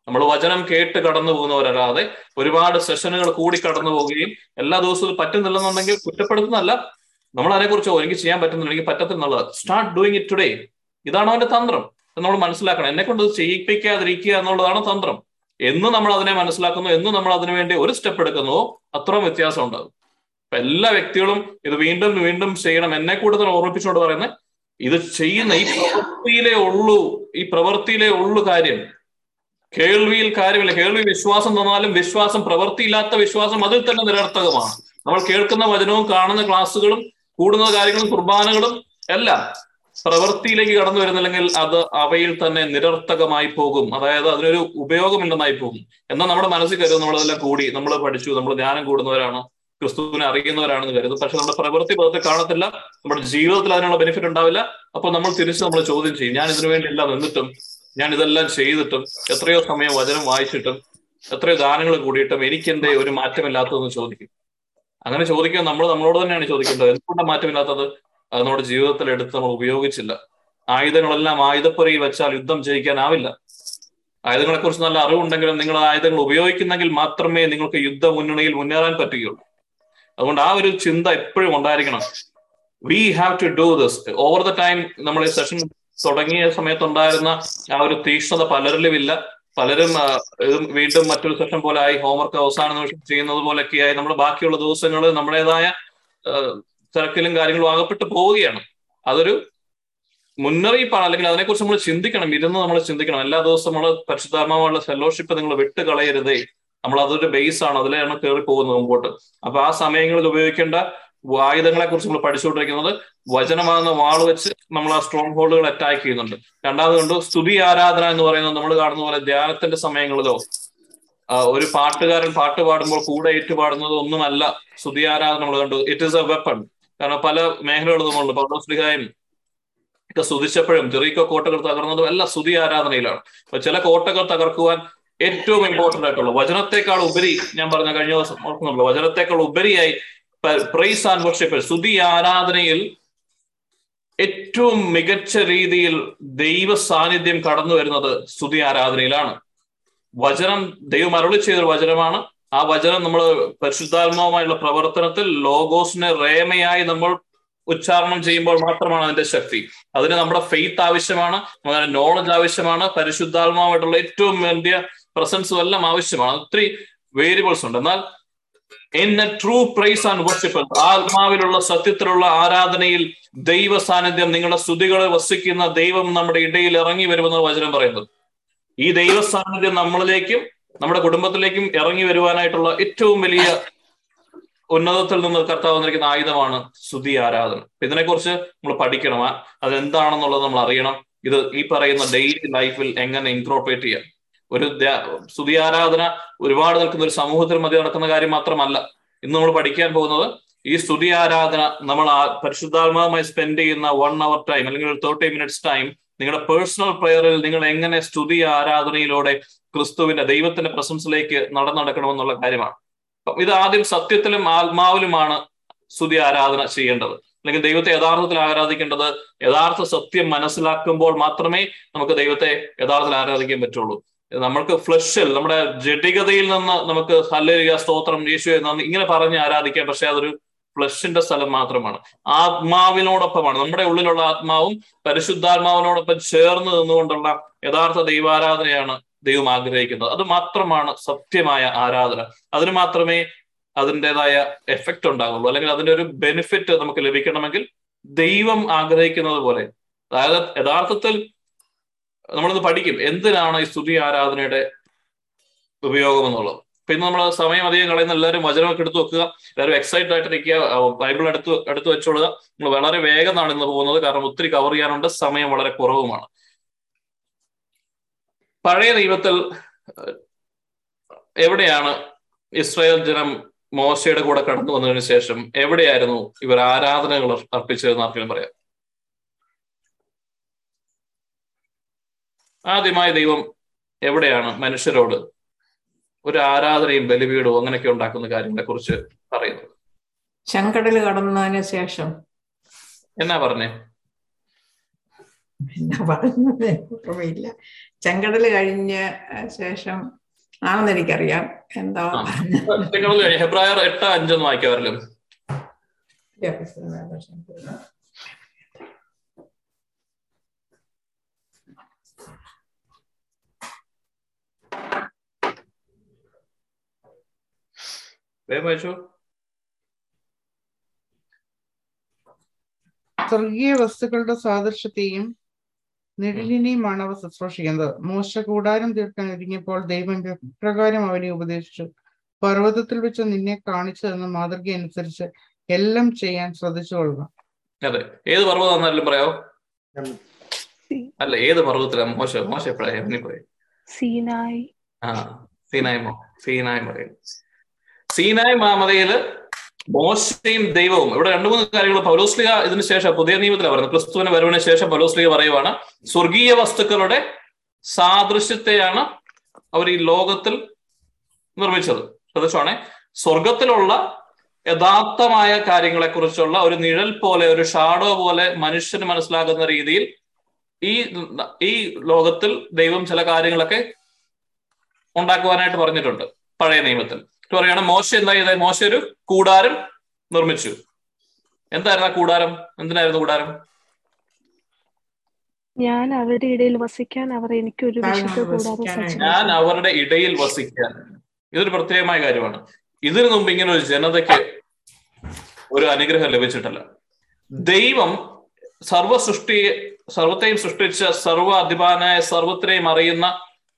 Speaker 2: നമ്മൾ വചനം കേട്ട് കടന്നു പോകുന്നവരല്ലാതെ ഒരുപാട് സെഷനുകൾ കൂടി കടന്നു പോവുകയും എല്ലാ ദിവസവും പറ്റുന്നില്ലെന്നുണ്ടെങ്കിൽ കുറ്റപ്പെടുത്തുന്നല്ല നമ്മൾ അതിനെക്കുറിച്ച് "ഓ, എനിക്ക് ചെയ്യാൻ പറ്റുന്നില്ല എനിക്ക് പറ്റത്തിന്നുള്ളത് സ്റ്റാർട്ട് ഡൂയിങ് ഇറ്റ് ടുഡേ ഇതാണ് അവന്റെ തന്ത്രം. നമ്മൾ മനസ്സിലാക്കണം. എന്നെ കൊണ്ട് ചെയ്യിപ്പിക്കാതിരിക്കുക എന്നുള്ളതാണ് തന്ത്രം. എന്ന് നമ്മൾ അതിനെ മനസ്സിലാക്കുന്നു എന്ന് നമ്മൾ അതിനുവേണ്ടി ഒരു സ്റ്റെപ്പ് എടുക്കുന്നു അത്രയും വ്യത്യാസം ഉണ്ടാകും. അപ്പൊ എല്ലാ വ്യക്തികളും ഇത് വീണ്ടും വീണ്ടും ചെയ്യണം. എന്നെ കൂടുതൽ ഓർമ്മിപ്പിച്ചുകൊണ്ട് പറയുന്നത് ഇത് ചെയ്യുന്ന ഈ പ്രവൃത്തിയിലേ ഉള്ളൂ ഈ പ്രവൃത്തിയിലേ ഉള്ളൂ കാര്യം. കേൾവിയിൽ കാര്യമില്ല. കേൾവി വിശ്വാസം തന്നാലും വിശ്വാസം പ്രവൃത്തിയില്ലാത്ത വിശ്വാസം അതിൽ തന്നെ നിരർത്ഥകമാണ്. നമ്മൾ കേൾക്കുന്ന വചനവും കാണുന്ന ക്ലാസ്സുകളും കൂടുന്ന കാര്യങ്ങളും കുർബാനകളും എല്ലാം പ്രവൃത്തിയിലേക്ക് കടന്നു വരുന്നില്ലെങ്കിൽ അത് അവയിൽ തന്നെ നിരർത്ഥകമായി പോകും. അതായത് അതിനൊരു ഉപയോഗമില്ലെന്നായി പോകും. എന്നാൽ നമ്മുടെ മനസ്സിൽ കരുതും നമ്മളതെല്ലാം കൂടി. നമ്മൾ പഠിച്ചു. നമ്മൾ ധ്യാനം കൂടുന്നവരാണ്. ക്രിസ്തുവിനെ അറിയുന്നവരാണെന്ന് കരുതും. പക്ഷെ നമ്മുടെ പ്രവൃത്തി പദത്തെ കാണത്തില്ല. നമ്മുടെ ജീവിതത്തിൽ അതിനുള്ള ബെനിഫിറ്റ് ഉണ്ടാവില്ല. അപ്പൊ നമ്മൾ തിരിച്ച് നമ്മൾ ചോദ്യം ചെയ്യും. ഞാൻ ഇതിനു വേണ്ടി നിന്നിട്ടും ഞാൻ ഇതെല്ലാം ചെയ്തിട്ടും എത്രയോ സമയം വചനം വായിച്ചിട്ടും എത്രയോ ദാനങ്ങൾ കൂടിയിട്ടും എനിക്കെന്തേ ഒരു മാറ്റമില്ലാത്തതെന്ന് ചോദിക്കും. അങ്ങനെ ചോദിക്കാൻ നമ്മൾ നമ്മളോട് തന്നെയാണ് ചോദിക്കേണ്ടത്. എന്തുകൊണ്ടാണ് മാറ്റമില്ലാത്തത്? അത് നമ്മുടെ ജീവിതത്തിൽ എടുത്ത് നമ്മൾ ഉപയോഗിച്ചില്ല. ആയുധങ്ങളെല്ലാം ആയുധപ്പുറയിൽ വെച്ചാൽ യുദ്ധം ജയിക്കാനാവില്ല. ആയുധങ്ങളെ കുറിച്ച് നല്ല അറിവുണ്ടെങ്കിലും നിങ്ങൾ ആയുധങ്ങൾ ഉപയോഗിക്കുന്നെങ്കിൽ മാത്രമേ നിങ്ങൾക്ക് യുദ്ധ മുന്നണിയിൽ മുന്നേറാൻ പറ്റുകയുള്ളൂ. അതുകൊണ്ട് ആ ഒരു ചിന്ത എപ്പോഴും ഉണ്ടായിരിക്കണം. We have to do this over the time നമ്മൾ ഈ സെഷൻ തുടങ്ങിയ സമയത്തുണ്ടായിരുന്ന ആ ഒരു തീക്ഷ്ണത പലരിലും ഇല്ല പലരും വീണ്ടും മറ്റൊരു സെഷൻ പോലെ ആയി ഹോംവർക്ക് അവസാന നിമിഷം ചെയ്യുന്നത് പോലെയൊക്കെയായി നമ്മൾ ബാക്കിയുള്ള ദിവസങ്ങൾ നമ്മുടേതായ തിരക്കിലും കാര്യങ്ങളും ആകപ്പെട്ട് പോവുകയാണ്. അതൊരു മുന്നറിയിപ്പാണ്. അല്ലെങ്കിൽ അതിനെക്കുറിച്ച് നമ്മൾ ചിന്തിക്കണം. ഇരുന്ന് നമ്മൾ ചിന്തിക്കണം. എല്ലാ ദിവസവും നമ്മൾ പരിശുദ്ധാത്മാവുള്ള ഫെലോഷിപ്പ് നിങ്ങൾ വിട്ട് കളയരുതേ നമ്മൾ അതൊരു ബേസ് ആണ്. അതിലാണ് കയറി പോകുന്നത് മുമ്പോട്ട്. അപ്പൊ ആ സമയങ്ങളിൽ ഉപയോഗിക്കേണ്ട ആയുധങ്ങളെ കുറിച്ച് നമ്മൾ പഠിച്ചുകൊണ്ടിരിക്കുന്നത് വചനമാകുന്ന വാൾ വെച്ച് നമ്മൾ ആ സ്ട്രോങ് ഹോൾഡുകൾ അറ്റാക്ക് ചെയ്യുന്നുണ്ട്. രണ്ടാമത് കൊണ്ട് സ്തുതി ആരാധന എന്ന് പറയുന്നത് നമ്മൾ കാണുന്ന പോലെ ധ്യാനത്തിന്റെ സമയങ്ങളിലോ ഒരു പാട്ടുകാരൻ പാട്ട് പാടുമ്പോൾ കൂടെ ഏറ്റുപാടുന്നത് ഒന്നുമല്ല സ്തുതി ആരാധന നമ്മൾ കണ്ടു. ഇറ്റ് ഈസ് എ വെപ്പൺ കാരണം പല മേഖലകളും നമ്മളുണ്ട്. പൗലോസ്ലിഹായും ഒക്കെ സ്തുതിച്ചപ്പോഴും ജെറീക്കോ കോട്ടകൾ തകർന്നതും എല്ലാം സ്തുതി ആരാധനയിലാണ്. അപ്പൊ ചില കോട്ടകൾ തകർക്കുവാൻ ഏറ്റവും ഇമ്പോർട്ടന്റ് ആയിട്ടുള്ള വചനത്തെക്കാൾ ഉപരി ഞാൻ പറഞ്ഞ കഴിഞ്ഞ ദിവസം ഓർക്കുന്നുള്ളൂ വചനത്തെക്കാൾ ഉപരിയായി പ്രൈസ് ആൻഡ് വർഷിപ്പ് സ്തുതി ആരാധനയിൽ ഏറ്റവും മികച്ച രീതിയിൽ ദൈവ സാന്നിധ്യം കടന്നു വരുന്നത് സ്തുതി ആരാധനയിലാണ്. വചനം ദൈവം അരുളി ചെയ്തൊരു വചനമാണ്. ആ വചനം നമ്മൾ പരിശുദ്ധാത്മാവുമായുള്ള പ്രവർത്തനത്തിൽ ലോഗോസിനെ റേമയായി നമ്മൾ ഉച്ചാരണം ചെയ്യുമ്പോൾ മാത്രമാണ് അതിന്റെ ശക്തി. അതിന് നമ്മുടെ ഫെയ്ത്ത് ആവശ്യമാണ് നമ്മുടെ നോളജ് ആവശ്യമാണ് പരിശുദ്ധാത്മാവായിട്ടുള്ള ഏറ്റവും വലിയ പ്രസൻസും എല്ലാം ആവശ്യമാണ്. ഒത്തിരി വേരിയബിൾസ് ഉണ്ട്. എന്നാൽ in true praise and worship ആത്മാവിലുള്ള സത്യത്തിലുള്ള ആരാധനയിൽ ദൈവ സാന്നിധ്യം നിങ്ങളുടെ സ്തുതികളെ വസിക്കുന്ന ദൈവം നമ്മുടെ ഇടയിൽ ഇറങ്ങി വരുമെന്ന് വചനം പറയുന്നത്. ഈ ദൈവ സാന്നിധ്യം നമ്മളിലേക്കും നമ്മുടെ കുടുംബത്തിലേക്കും ഇറങ്ങി വരുവാനായിട്ടുള്ള ഏറ്റവും വലിയ ഉന്നതത്തിൽ നിന്ന് കർത്താവ് വന്നിരിക്കുന്ന ആയുധമാണ് സ്തുതി ആരാധന. ഇതിനെക്കുറിച്ച് നമ്മൾ പഠിക്കണം. അതെന്താണെന്നുള്ളത് നമ്മൾ അറിയണം. ഇത് ഈ പറയുന്ന ഡെയിലി ലൈഫിൽ എങ്ങനെ ഇൻക്രോപ്പറേറ്റ് ചെയ്യാം. ഒരു സ്തുതി ആരാധന ഒരുപാട് നിൽക്കുന്ന ഒരു സമൂഹത്തിൽ മതി നടക്കുന്ന കാര്യം മാത്രമല്ല. ഇന്ന് നമ്മൾ പഠിക്കാൻ പോകുന്നത് ഈ സ്തുതി ആരാധന നമ്മൾ പരിശുദ്ധാത്മാവുമായി സ്പെൻഡ് ചെയ്യുന്ന വൺ അവർ ടൈം അല്ലെങ്കിൽ ഒരു തേർട്ടി മിനിറ്റ്സ് ടൈം നിങ്ങളുടെ പേഴ്സണൽ പ്രയറിൽ നിങ്ങൾ എങ്ങനെ സ്തുതി ആരാധനയിലൂടെ ക്രിസ്തുവിന്റെ ദൈവത്തിന്റെ പ്രശംസയിലേക്ക് നടന്നടക്കണമെന്നുള്ള കാര്യമാണ്. അപ്പം ഇത് ആദ്യം സത്യത്തിലും ആത്മാവിലുമാണ് സ്തുതി ആരാധന ചെയ്യേണ്ടത്. അല്ലെങ്കിൽ ദൈവത്തെ യഥാർത്ഥത്തിൽ ആരാധിക്കേണ്ടത് യഥാർത്ഥ സത്യം മനസ്സിലാക്കുമ്പോൾ മാത്രമേ നമുക്ക് ദൈവത്തെ യഥാർത്ഥത്തിൽ ആരാധിക്കാൻ പറ്റുള്ളൂ. നമ്മൾക്ക് ഫ്ലഷിൽ നമ്മുടെ ജഡികതയിൽ നിന്ന് നമുക്ക് ഹല്ലേലൂയ സ്തോത്രം യേശു എന്ന് ഇങ്ങനെ പറഞ്ഞ് ആരാധിക്കാം. പക്ഷെ അതൊരു ഫ്ലഷിന്റെ സ്ഥലം മാത്രമാണ്. ആത്മാവിനോടൊപ്പമാണ്. നമ്മുടെ ഉള്ളിലുള്ള ആത്മാവും പരിശുദ്ധാത്മാവിനോടൊപ്പം ചേർന്ന് നിന്നുകൊണ്ടുള്ള യഥാർത്ഥ ദൈവാരാധനയാണ് ദൈവം ആഗ്രഹിക്കുന്നത്. അത് മാത്രമാണ് സത്യമായ ആരാധന. അതിന് മാത്രമേ അതിന്റെതായ എഫക്റ്റ് ഉണ്ടാകുള്ളൂ അല്ലെങ്കിൽ അതിന്റെ ഒരു ബെനിഫിറ്റ് നമുക്ക് ലഭിക്കണമെങ്കിൽ ദൈവം ആഗ്രഹിക്കുന്നത് പോലെ. അതായത് യഥാർത്ഥത്തിൽ നമ്മളിത് പഠിക്കും. എന്തിനാണ് ഈ സ്തുതി ആരാധനയുടെ ഉപയോഗം എന്നുള്ളത് പിന്നെ നമ്മൾ സമയം അധികം കളയുന്ന എല്ലാവരും വചനമൊക്കെ എടുത്ത് വെക്കുക. എല്ലാവരും എക്സൈറ്റഡ് ആയിട്ടിരിക്കുക. ബൈബിൾ എടുത്ത് എടുത്തു വെച്ചോളുക. നമ്മൾ വളരെ വേഗമാണ് ഇന്ന് പോകുന്നത്. കാരണം ഒത്തിരി കവർ ചെയ്യാനുണ്ട്. സമയം വളരെ കുറവുമാണ്. പഴയ നിയമത്തിൽ എവിടെയാണ് ഇസ്രായേൽ ജനം മോശയുടെ കൂടെ കടന്നു വന്നതിന് ശേഷം എവിടെയായിരുന്നു ഇവർ ആരാധനകൾ അർപ്പിച്ചതെന്ന് ആർക്കെങ്കിലും പറയാം? ആദ്യമായി ദൈവം എവിടെയാണ്? മനുഷ്യരോട് ഒരു ആരാധനയും ബലിപീഠവും അങ്ങനെയൊക്കെ ഉണ്ടാക്കുന്ന കാര്യങ്ങളെ കുറിച്ച് പറയുന്നത്.
Speaker 5: ചെങ്കടൽ കടന്നതിന് ശേഷം.
Speaker 2: എന്നാ പറഞ്ഞേ?
Speaker 5: എന്നാ പറഞ്ഞത്? ഓർമ്മയില്ല. ചെങ്കടൽ കഴിഞ്ഞ ശേഷം ആണെന്ന് എനിക്കറിയാം. എന്താ
Speaker 2: ചെങ്കടൽ ഹെബ്രായർ എട്ട് അഞ്ചൊന്നും വായിക്കാറില്ല വായിച്ചു
Speaker 3: സ്വർഗീയ വസ്തുക്കളുടെ സാദൃശ്യത്തെയും നിഴലിനെയുമാണ് അവ ശുശ്രൂഷിക്കുന്നത് മോശ കൂടാരം തീർക്കാൻ ഒരുങ്ങിയപ്പോൾ ദൈവം പ്രകാരം അവനെ ഉപദേശിച്ചു. പർവതത്തിൽ വെച്ച് നിന്നെ കാണിച്ചു തന്ന മാതൃക അനുസരിച്ച് എല്ലാം ചെയ്യാൻ ശ്രദ്ധിച്ചു ശ്രദ്ധിച്ചുകൊള്ളുക.
Speaker 2: അതെ. ഏത് പർവതം എന്നാലും പറയാവോ? അല്ല ഏത് പർവതത്തിലാ? മോശ മോശ എപ്പോഴാ എന്നെ
Speaker 6: സീനായി.
Speaker 2: ആ സീനായ് മോ സീനായ് മാമതയിൽ മോശയും ദൈവവും. ഇവിടെ രണ്ടു മൂന്ന് കാര്യങ്ങൾ. പൗലോസ്ലിക ഇതിന് ശേഷം പുതിയ നിയമത്തിലാണ് പറയുന്നത്. ക്രിസ്തുവിന് വരവിന് ശേഷം പൗലോസ്ലിക പറയുവാണ് സ്വർഗീയ വസ്തുക്കളുടെ സാദൃശ്യത്തെയാണ് അവർ ഈ ലോകത്തിൽ നിർമ്മിച്ചത്. ശ്രദ്ധിച്ചോണേ. സ്വർഗത്തിലുള്ള യഥാർത്ഥമായ കാര്യങ്ങളെ കുറിച്ചുള്ള ഒരു നിഴൽ പോലെ ഒരു ഷാഡോ പോലെ മനുഷ്യന് മനസ്സിലാകുന്ന രീതിയിൽ ഈ ഈ ലോകത്തിൽ ദൈവം ചില കാര്യങ്ങളൊക്കെ ഉണ്ടാക്കുവാനായിട്ട് പറഞ്ഞിട്ടുണ്ട് പഴയ നിയമത്തിൽ. പറയുകയാണ് മോശ എന്താ ചെയ്തത് മോശ ഒരു കൂടാരം നിർമ്മിച്ചു. എന്തായിരുന്നു ആ കൂടാരം? എന്തിനായിരുന്നു കൂടാരം?
Speaker 6: ഞാൻ അവരുടെ ഇടയിൽ വസിക്കാൻ അവർ എനിക്കൊരു.
Speaker 2: ഞാൻ അവരുടെ ഇടയിൽ വസിക്കാൻ. ഇതൊരു പ്രത്യേകമായ കാര്യമാണ്. ഇതിനു മുമ്പ് ഇങ്ങനെ ഒരു ജനതയ്ക്ക് ഒരു അനുഗ്രഹം ലഭിച്ചിട്ടില്ല. ദൈവം സർവ സൃഷ്ടി സർവത്തെയും സൃഷ്ടിച്ച സർവ അധിപാനായ സർവത്തിനെയും അറിയുന്ന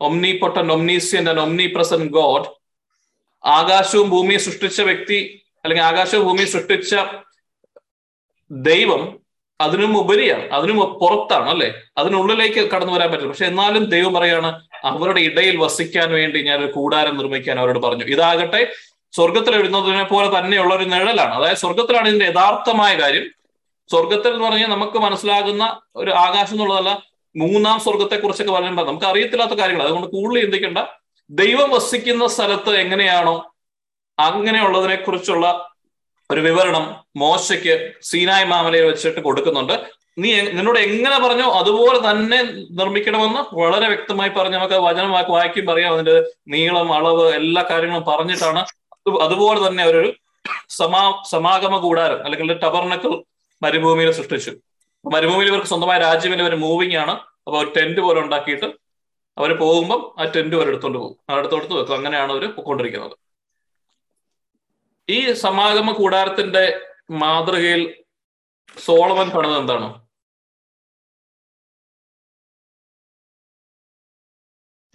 Speaker 2: omnipotent omniscient and omnipresent God ആകാശവും ഭൂമിയും സൃഷ്ടിച്ച വ്യക്തി അല്ലെങ്കിൽ ആകാശവും ഭൂമിയും സൃഷ്ടിച്ച ദൈവം അതിനും ഉപരിയാണ് അതിനും പുറത്താണ് അല്ലെ? അതിനുള്ളിലേക്ക് കടന്നു വരാൻ പറ്റില്ല. പക്ഷെ എന്നാലും ദൈവം പറയാണ് അവരുടെ ഇടയിൽ വസിക്കാൻ വേണ്ടി ഞാൻ ഒരു കൂടാരം നിർമ്മിക്കാൻ അവരോട് പറഞ്ഞു. ഇതാകട്ടെ സ്വർഗത്തിൽ എഴുതുന്നതിനെ പോലെ തന്നെയുള്ള ഒരു നിഴലാണ്. അതായത് സ്വർഗത്തിലാണ് ഇതിന്റെ യഥാർത്ഥമായ കാര്യം. സ്വർഗത്തിൽ എന്ന് പറഞ്ഞാൽ നമുക്ക് മനസ്സിലാകുന്ന ഒരു ആകാശം എന്നുള്ളതല്ല മൂന്നാം സ്വർഗത്തെ കുറിച്ചൊക്കെ പറയുമ്പോൾ നമുക്ക് അറിയത്തില്ലാത്ത കാര്യങ്ങൾ. അതുകൊണ്ട് കൂടുതൽ ചിന്തിക്കേണ്ട ദൈവം വസിക്കുന്ന സ്ഥലത്ത് എങ്ങനെയാണോ അങ്ങനെയുള്ളതിനെ കുറിച്ചുള്ള ഒരു വിവരണം മോശയ്ക്ക് സീനായ് മാമലയിൽ വെച്ചിട്ട് കൊടുക്കുന്നുണ്ട്. നീ നിന്നോട് എങ്ങനെ പറഞ്ഞോ അതുപോലെ തന്നെ നിർമ്മിക്കണമെന്ന് വളരെ വ്യക്തമായി പറഞ്ഞ് നമുക്ക് വചനം വായിക്കും പറയാം. അതിന്റെ നീളം അളവ് എല്ലാ കാര്യങ്ങളും പറഞ്ഞിട്ടാണ്. അതുപോലെ തന്നെ അവരൊരു സമാ സമാഗമ കൂടാരം അല്ലെങ്കിൽ ടബർണക്കൽ മരുഭൂമിയിൽ സൃഷ്ടിച്ചു. മരുഭൂമിയിൽ ഇവർക്ക് സ്വന്തമായ രാജ്യമില്ല ഒരു മൂവിംഗ് ആണ്. അപ്പൊ ഒരു ടെന്റ് പോലെ ഉണ്ടാക്കിയിട്ട് അവർ പോകുമ്പം ആ ടെന്റ് അവർ എടുത്തോണ്ട് പോകും. അടുത്തോടത്ത് വെക്കും. അങ്ങനെയാണ് അവർ പൊക്കൊണ്ടിരിക്കുന്നത്. ഈ സമാഗമ കൂടാരത്തിന്റെ മാതൃകയിൽ സോളമൻ പണിത് എന്താണ്?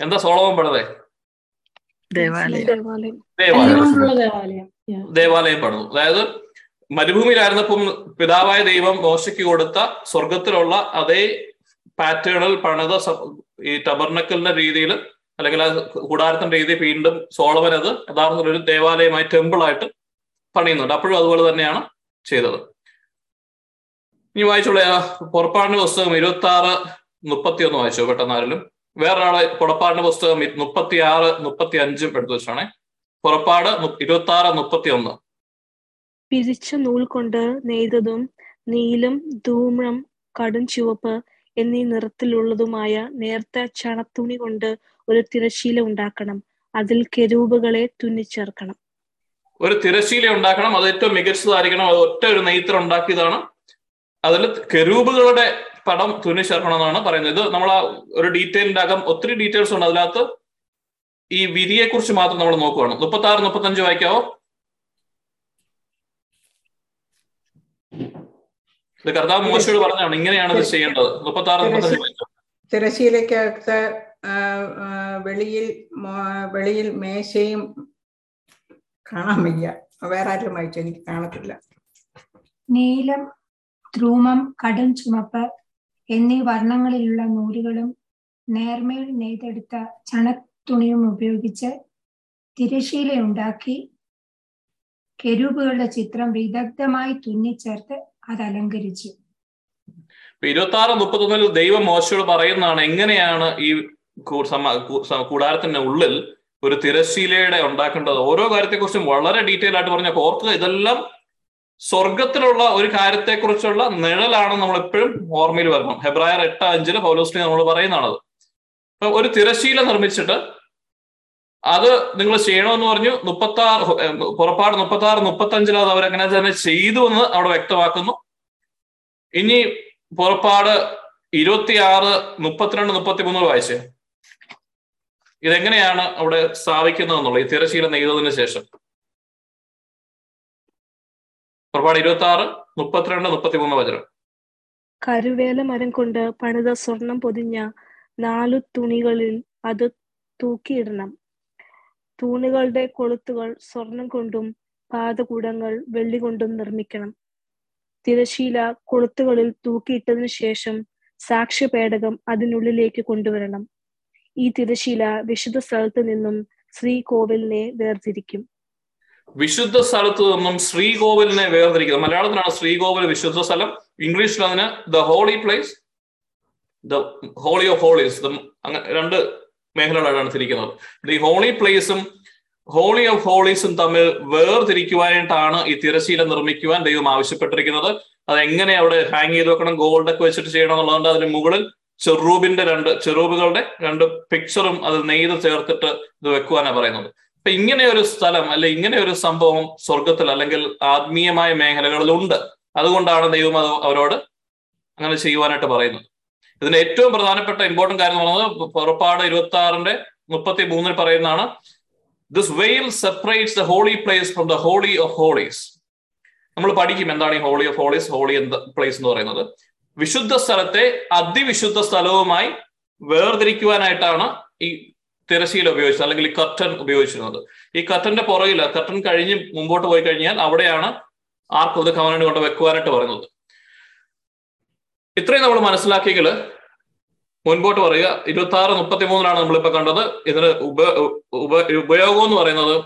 Speaker 2: എന്താ സോളമൻ പണിതേ?
Speaker 4: ദേവാലയം.
Speaker 6: ദേവാലയം.
Speaker 2: ദേവാലയം.
Speaker 7: കല്ലുകൊണ്ടുള്ള ദേവാലയം.
Speaker 2: ദേവാലയം പണിതു. അതായത് മരുഭൂമിയിലായിരുന്നപ്പം പിതാവായ ദൈവം മോശയ്ക്ക് കൊടുത്ത സ്വർഗത്തിലുള്ള അതേ പാറ്റേണിൽ പണിത ഈ ടബർണക്കലിന്റെ രീതിയിൽ അല്ലെങ്കിൽ ആ കൂടാരത്തിന്റെ രീതി വീണ്ടും സോളവൻ അത് യഥാർത്ഥത്തിൽ ഒരു ദേവാലയമായി ടെമ്പിൾ ആയിട്ട് പണിയുന്നുണ്ട്. അപ്പോഴും അതുപോലെ തന്നെയാണ് ചെയ്തത്. ഇനി വായിച്ചോളെ. ആ പുറപ്പാടിന്റെ പുസ്തകം ഇരുപത്തി ആറ് മുപ്പത്തി ഒന്ന് വായിച്ചു പെട്ടെന്ന് ആരെങ്കിലും? വേറൊരാളെ പുറപ്പാടിന്റെ പുസ്തകം മുപ്പത്തി ആറ് മുപ്പത്തി അഞ്ചും എടുത്തു വെച്ചാണേ. പുറപ്പാട് ഇരുപത്തി ആറ് മുപ്പത്തി ഒന്ന്
Speaker 6: പിരിച്ച നൂൽ കൊണ്ട് നെയ്തതും നീലം ധൂമ്രം കടും ചുവപ്പ് എന്നീ നിറത്തിലുള്ളതുമായ നേർത്ത ചണത്തുണി കൊണ്ട് ഒരു തിരശീല ഉണ്ടാക്കണം. അതിൽ കെരൂപുകളെ തുന്നിച്ചേർക്കണം.
Speaker 2: ഒരു തിരശീല ഉണ്ടാക്കണം. അത് ഏറ്റവും മികച്ചതായിരിക്കണം. അത് ഒറ്റ ഒരു നെയ്ത്തിൽ ഉണ്ടാക്കിയതാണ്. അതിൽ കെരൂപുകളുടെ പടം തുന്നി ചേർക്കണം എന്നാണ് പറയുന്നത്. ഇത് നമ്മൾ ആ ഒരു ഡീറ്റെയിലിന്റെ അകം ഒത്തിരി ഡീറ്റെയിൽസ് ഉണ്ട്. അതിനകത്ത് ഈ വിരിയെ കുറിച്ച് മാത്രം നമ്മൾ നോക്കുകയാണ് മുപ്പത്തി ആറ് മുപ്പത്തഞ്ച് വായിക്കാവോ? ഇത് കർത്താവ് മോശയോട് പറഞ്ഞാണ് ഇങ്ങനെയാണ് ഇത് ചെയ്യേണ്ടത്. മുപ്പത്തി ആറ്
Speaker 5: തിരശീലയ്ക്കകത്ത് വെളിയിൽ വെളിയിൽ മേശയും കാണാൻ വയ്യ. വേറെ ആരും വായിച്ചു? എനിക്ക് കാണത്തില്ല.
Speaker 7: നീലം ധ്രൂമം കടും ചുമപ്പ് എന്നീ വർണങ്ങളിലുള്ള നൂലുകളും നേർമേൽ നെയ്തെടുത്ത ചണത്തുണിയും ഉപയോഗിച്ച് തിരശീലയുണ്ടാക്കി കെരൂബുകളുടെ ചിത്രം വിദഗ്ധമായി തുന്നിച്ചേർത്ത് അത് അലങ്കരിച്ചു
Speaker 2: ഇരുപത്തി ആറ് മുപ്പത്തൊന്നിൽ ദൈവം മോശയോട് പറയുന്നതാണ് എങ്ങനെയാണ് ഈ കൂടാരത്തിന്റെ ഉള്ളിൽ ഒരു തിരശീലയുടെ ഉണ്ടാക്കേണ്ടത്? ഓരോ കാര്യത്തെക്കുറിച്ചും വളരെ ഡീറ്റെയിൽ ആയിട്ട് പറഞ്ഞ ഓർക്കുക ഇതെല്ലാം സ്വർഗത്തിലുള്ള ഒരു കാര്യത്തെക്കുറിച്ചുള്ള നിഴലാണ് നമ്മൾ എപ്പോഴും ഓർമ്മയിൽ വരണം. ഹെബ്രായർ എട്ട് അഞ്ചിൽ പൗലോസ്ലി നമ്മൾ പറയുന്നതാണത്. ഒരു തിരശീല നിർമ്മിച്ചിട്ട് അത് നിങ്ങൾ ചെയ്യണമെന്ന് പറഞ്ഞു മുപ്പത്തി ആറ് പുറപ്പാട് മുപ്പത്തി ആറ് മുപ്പത്തി അഞ്ചിൽ അത് അവരങ്ങനെ തന്നെ ചെയ്തു എന്ന് അവിടെ വ്യക്തമാക്കുന്നു. ഇനി പുറപ്പാട് ഇരുപത്തി ആറ് മുപ്പത്തിരണ്ട് മുപ്പത്തി മൂന്ന് വായിച്ചേ. ഇതെങ്ങനെയാണ് അവിടെ സ്ഥാപിക്കുന്നത് എന്നുള്ളത്? ഈ തിരശീല നെയ്തതിന് ശേഷം. പുറപ്പാട് ഇരുപത്തി ആറ് മുപ്പത്തിരണ്ട് മുപ്പത്തി മൂന്ന് വചനം.
Speaker 6: കരുവേല മരം കൊണ്ട് പണിത സ്വർണം പൊതിഞ്ഞ നാലു തുണികളിൽ അത് തൂക്കിയിടണം. തൂണുകളുടെ കൊളുത്തുകൾ സ്വർണം കൊണ്ടും പാദകൂടങ്ങൾ വെള്ളി കൊണ്ടും നിർമ്മിക്കണം. തിരശീല കൊളുത്തുകളിൽ തൂക്കിയിട്ടതിനു ശേഷം സാക്ഷ്യപേടകം അതിനുള്ളിലേക്ക് കൊണ്ടുവരണം. ഈ തിരശീല വിശുദ്ധ സ്ഥലത്ത് നിന്നും ശ്രീകോവിലിനെ വേർതിരിക്കും.
Speaker 2: വിശുദ്ധ സ്ഥലത്ത് നിന്നും ശ്രീകോവിലിനെ വേർതിരിക്കുന്നത് മലയാളത്തിലാണ് ശ്രീകോവിൽ വിശുദ്ധ സ്ഥലം. ഇംഗ്ലീഷിൽ അതിന് the holy place the holy of holies രണ്ട് മേഖലകളാണ് തിരിക്കുന്നത്. ഈ ഹോളി പ്ലേസും ഹോളി ഓഫ് ഹോളീസും തമ്മിൽ വേർതിരിക്കുവാനായിട്ടാണ് ഈ തിരശീല നിർമ്മിക്കുവാൻ ദൈവം ആവശ്യപ്പെട്ടിരിക്കുന്നത്. അത് എങ്ങനെ അവിടെ ഹാങ് ചെയ്ത് വെക്കണം ഗോൾഡൊക്കെ വെച്ചിട്ട് ചെയ്യണം എന്നുള്ളതുകൊണ്ട് അതിന് മുകളിൽ ചെറൂബിന്റെ രണ്ട് ചെറൂബുകളുടെ രണ്ട് പിക്ചറും അത് നെയ്ത് ചേർത്തിട്ട് ഇത് വെക്കുവാനാണ് പറയുന്നത്. അപ്പൊ ഇങ്ങനെ ഒരു സ്ഥലം അല്ലെ ഇങ്ങനെ ഒരു സംഭവം സ്വർഗത്തിൽ അല്ലെങ്കിൽ ആത്മീയമായ മേഖലകളിലുണ്ട്. അതുകൊണ്ടാണ് ദൈവം അത് അവരോട് അങ്ങനെ ചെയ്യുവാനായിട്ട് പറയുന്നത്. ഇതിന്റെ ഏറ്റവും പ്രധാനപ്പെട്ട ഇമ്പോർട്ടന്റ് കാര്യം എന്ന് പറയുന്നത് പുറപ്പാട് ഇരുപത്തി ആറിന്റെ മുപ്പത്തി മൂന്നിൽ പറയുന്നതാണ് this veil separates the holy place from the holy of holies നമ്മൾ പഠിക്കും എന്താണ് ഈ holy of holies holy place എന്ന് പറയുന്നത്. വിശുദ്ധ സ്ഥലത്തെ അതിവിശുദ്ധ സ്ഥലവുമായി വേർതിരിക്കുവാനായിട്ടാണ് ഈ തിരശീല ഉപയോഗിച്ചത് അല്ലെങ്കിൽ ഈ കർട്ടൻ ഉപയോഗിച്ചിരുന്നത്. ഈ കർട്ടന്റെ പുറകിൽ കർട്ടൻ കഴിഞ്ഞ് മുമ്പോട്ട് പോയി കഴിഞ്ഞാൽ അവിടെയാണ് ആർക്കും ഇത് ദ കവനന്റ് കൊണ്ട് വെക്കുവാനായിട്ട് പറയുന്നത്. ഇത്രയും നമ്മൾ മനസ്സിലാക്കിയെങ്കിൽ മുൻപോട്ട് പറയുക. ഇരുപത്തി ആറ് മുപ്പത്തി മൂന്നിലാണ് നമ്മളിപ്പോ കണ്ടത്. ഇതിന് ഉപ ഉപ ഉപയോഗം എന്ന് പറയുന്നത്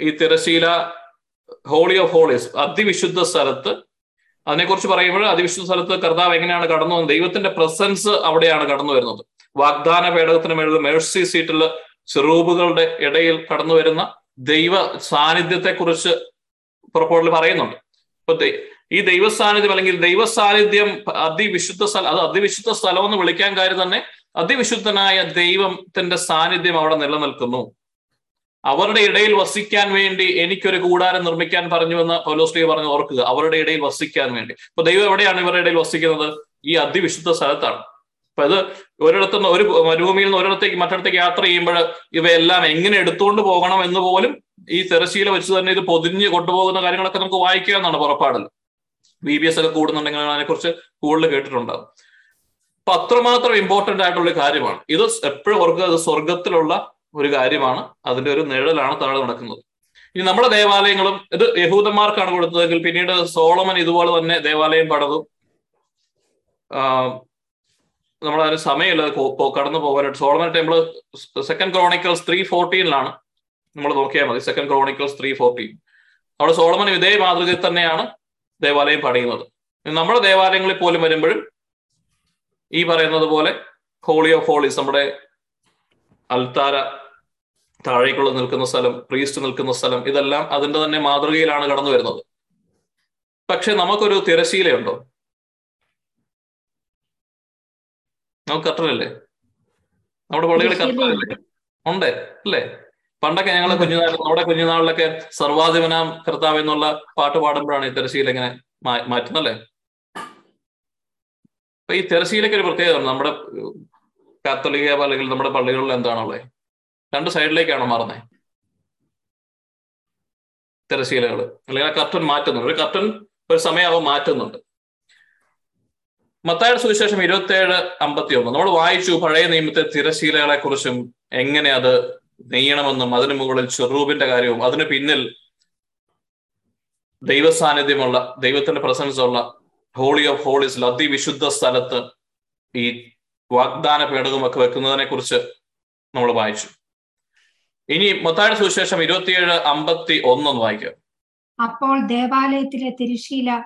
Speaker 2: ഈ തിരശീല ഹോളി ഓഫ് ഹോളീസ് അതിവിശുദ്ധ സ്ഥലത്ത്. അതിനെക്കുറിച്ച് പറയുമ്പോൾ അതിവിശുദ്ധ സ്ഥലത്ത് കർത്താവ് എങ്ങനെയാണ് കടന്നു വന്നത്? ദൈവത്തിന്റെ പ്രസൻസ് അവിടെയാണ് കടന്നു വരുന്നത്. വാഗ്ദാന പേടകത്തിന് മേളിൽ മേഴ്സി സീറ്റിൽ ചെറൂബുകളുടെ ഇടയിൽ കടന്നു വരുന്ന ദൈവ സാന്നിധ്യത്തെ കുറിച്ച് പുറപ്പോടിൽ പറയുന്നുണ്ട്. അപ്പൊ ഈ ദൈവസാന്നിധ്യം അല്ലെങ്കിൽ ദൈവസാന്നിധ്യം അതിവിശുദ്ധ സ്ഥലം അത് അതിവിശുദ്ധ സ്ഥലം എന്ന് വിളിക്കാൻ കാര്യം തന്നെ അതിവിശുദ്ധനായ ദൈവത്തിന്റെ സാന്നിധ്യം അവിടെ നിലനിൽക്കുന്നു. അവരുടെ ഇടയിൽ വസിക്കാൻ വേണ്ടി എനിക്കൊരു കൂടാരം നിർമ്മിക്കാൻ പറഞ്ഞു എന്ന് പൗലോസ്ലിയ പറഞ്ഞു ഓർക്കുക. അവരുടെ ഇടയിൽ വസിക്കാൻ വേണ്ടി. അപ്പൊ ദൈവം എവിടെയാണ് ഇവരുടെ ഇടയിൽ വസിക്കുന്നത്? ഈ അതിവിശുദ്ധ സ്ഥലത്താണ്. അപ്പൊ ഇത് ഒരിടത്തുനിന്ന് ഒരു മരുഭൂമിയിൽ നിന്ന് ഒരിടത്തേക്ക് മറ്റിടത്തേക്ക് യാത്ര ചെയ്യുമ്പോൾ ഇവയെല്ലാം എങ്ങനെ എടുത്തുകൊണ്ട് പോകണം എന്ന് പോലും ഈ തിരശീല വെച്ച് തന്നെ ഇത് പൊതിഞ്ഞ് കൊണ്ടുപോകുന്ന കാര്യങ്ങളൊക്കെ നമുക്ക് വായിക്കുക എന്നാണ് പുറപ്പാടിൽ. ബി ബി എസ് ഒക്കെ കൂടുന്നുണ്ടെങ്കിൽ അതിനെക്കുറിച്ച് കൂടുതൽ കേട്ടിട്ടുണ്ടാകും അപ്പൊ അത്രമാത്രം ഇമ്പോർട്ടന്റ് ആയിട്ടുള്ള കാര്യമാണ്. ഇത് എപ്പോഴും ഓർക്കുക അത് സ്വർഗത്തിലുള്ള ഒരു കാര്യമാണ്. അതിന്റെ ഒരു നിഴലാണ് താഴെ നടക്കുന്നത്. ഇനി നമ്മുടെ ദേവാലയങ്ങളും ഇത് യഹൂദന്മാർക്കാണ് കൊടുത്തതെങ്കിൽ പിന്നീട് സോളമൻ ഇതുപോലെ തന്നെ ദേവാലയം പടതും നമ്മളതിന് സമയമില്ല കടന്നു പോകാനായിട്ട്. Solomon temple second Chronicles three ഫോർട്ടീനിലാണ് നമ്മൾ നോക്കിയാൽ മതി. സെക്കൻഡ് ക്രോണിക്കൽസ് ത്രീ ഫോർട്ടീൻ അവിടെ സോളമൻ ഇതേ മാതൃകയിൽ തന്നെയാണ് ദേവാലയം പണിയുന്നത്. നമ്മുടെ ദേവാലയങ്ങളിൽ പോലും വരുമ്പോഴും ഈ പറയുന്നത് പോലെ ഹോളി ഓഫ് ഹോളീസ് നമ്മുടെ അൽത്താര താഴേക്കുള്ള നിൽക്കുന്ന സ്ഥലം പ്രീസ്റ്റ് നിൽക്കുന്ന സ്ഥലം ഇതെല്ലാം അതിന്റെ തന്നെ മാതൃകയിലാണ് കടന്നു വരുന്നത്. പക്ഷെ നമുക്കൊരു തിരശീലയുണ്ടോ? നമുക്ക് കട്ടറല്ലേ നമ്മുടെ പള്ളികളിൽ കട്ടറല്ലേ ഉണ്ട് അല്ലേ? പണ്ടൊക്കെ ഞങ്ങൾ കുഞ്ഞുനാൾ നമ്മുടെ കുഞ്ഞുനാളിലൊക്കെ സർവാധിപനാം കർത്താവ് എന്നുള്ള പാട്ട് പാടുമ്പോഴാണ് ഈ തെരശ്ശീല ഇങ്ങനെ മാറ്റുന്നല്ലേ? അപ്പൊ ഈ തെരശ്ശീലയ്ക്ക് ഒരു പ്രത്യേകത നമ്മുടെ കാത്തോലിക അല്ലെങ്കിൽ നമ്മുടെ പള്ളികളിൽ എന്താണുള്ളത് രണ്ട് സൈഡിലേക്കാണോ മാറുന്നത് തിരശീലകൾ അല്ലെങ്കിൽ ആ കർട്ടൻ മാറ്റുന്നുണ്ട്. ഒരു കർട്ടൻ ഒരു സമയമാവും മാറ്റുന്നുണ്ട്. മത്തായുടെ സുവിശേഷം ഇരുപത്തി ഏഴ് അമ്പത്തി ഒന്ന് നമ്മൾ വായിച്ചു പഴയ നിയമത്തെ തിരശീലകളെ കുറിച്ചും എങ്ങനെ അത് നെയ്യണമെന്നും അതിനു മുകളിൽ ചെറൂബിന്റെ കാര്യവും. അതിനു പിന്നിൽ ദൈവ സാന്നിധ്യമുള്ള ദൈവത്തിന്റെ പ്രസൻസ് ഉള്ള ഹോളി ഓഫ് ഹോളീസ് അതിവിശുദ്ധ സ്ഥലത്ത് ഈ വാഗ്ദാന പേടകമൊക്കെ വെക്കുന്നതിനെ കുറിച്ച് നമ്മൾ വായിച്ചു. ഇനി മൊത്തായുടെ സുവിശേഷം ഇരുപത്തിയേഴ് അമ്പത്തി ഒന്നൊന്ന് വായിക്കാം.
Speaker 7: അപ്പോൾ ദേവാലയത്തിലെ തിരുശീല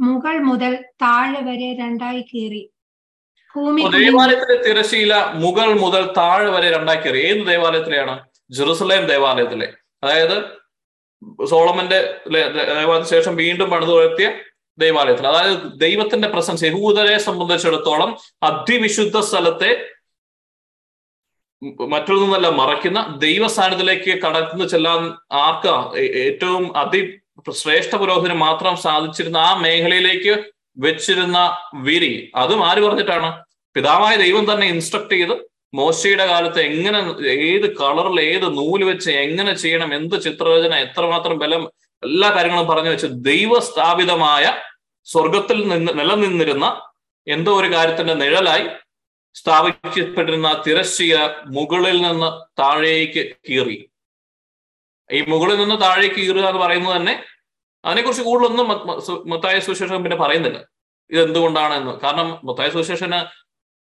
Speaker 7: മുകൾ മുതൽ താഴെ വരെ രണ്ടായി കീറി.
Speaker 2: ദേവാലയത്തിലെ തിരശീല മുകൾ മുതൽ താഴെ വരെ രണ്ടാക്കി അറിയാം ഏത് ദേവാലയത്തിലെയാണ്? ജെറുസലേം ദേവാലയത്തിലെ. അതായത് സോളമന്റെ ദേവാലയത്തിന് ശേഷം വീണ്ടും പണിത് ഉയർത്തിയ ദേവാലയത്തിൽ. അതായത് ദൈവത്തിന്റെ പ്രസൻസ് യഹൂദരെ സംബന്ധിച്ചിടത്തോളം അതിവിശുദ്ധ സ്ഥലത്തെ മറ്റൊന്നല്ല മറയ്ക്കുന്ന ദൈവ സാന്നിധ്യത്തിലേക്ക് കടന്നു ചെല്ലാൻ ആർക്ക? ഏറ്റവും അതി ശ്രേഷ്ഠ പുരോഹിതന് മാത്രം സാധിച്ചിരുന്ന ആ മേഖലയിലേക്ക് വെച്ചിരുന്ന വിരി. അതും ആര് പറഞ്ഞിട്ടാണ്? പിതാവായ ദൈവം തന്നെ ഇൻസ്ട്രക്ട് ചെയ്ത് മോശയുടെ കാലത്ത് എങ്ങനെ ഏത് കളറിൽ ഏത് നൂൽ വെച്ച് എങ്ങനെ ചെയ്യണം എന്ത് ചിത്രരചന എത്രമാത്രം ബലം എല്ലാ കാര്യങ്ങളും പറഞ്ഞു വെച്ച് ദൈവസ്ഥാപിതമായ സ്വർഗത്തിൽ നിന്ന് നിലനിന്നിരുന്ന എന്തോ ഒരു കാര്യത്തിന്റെ നിഴലായി സ്ഥാപിക്കപ്പെട്ടിരുന്ന തിരശ്ശീല മുകളിൽ നിന്ന് താഴേക്ക് കീറി. ഈ മുകളിൽ നിന്ന് താഴേക്ക് കീറുക എന്ന് പറയുന്നത് തന്നെ അതിനെക്കുറിച്ച് കൂടുതലൊന്നും മത്തായ സുശേഷൻ പിന്നെ പറയുന്നില്ല. ഇത് എന്തുകൊണ്ടാണെന്ന് കാരണം മത്തായ സുശേഷന്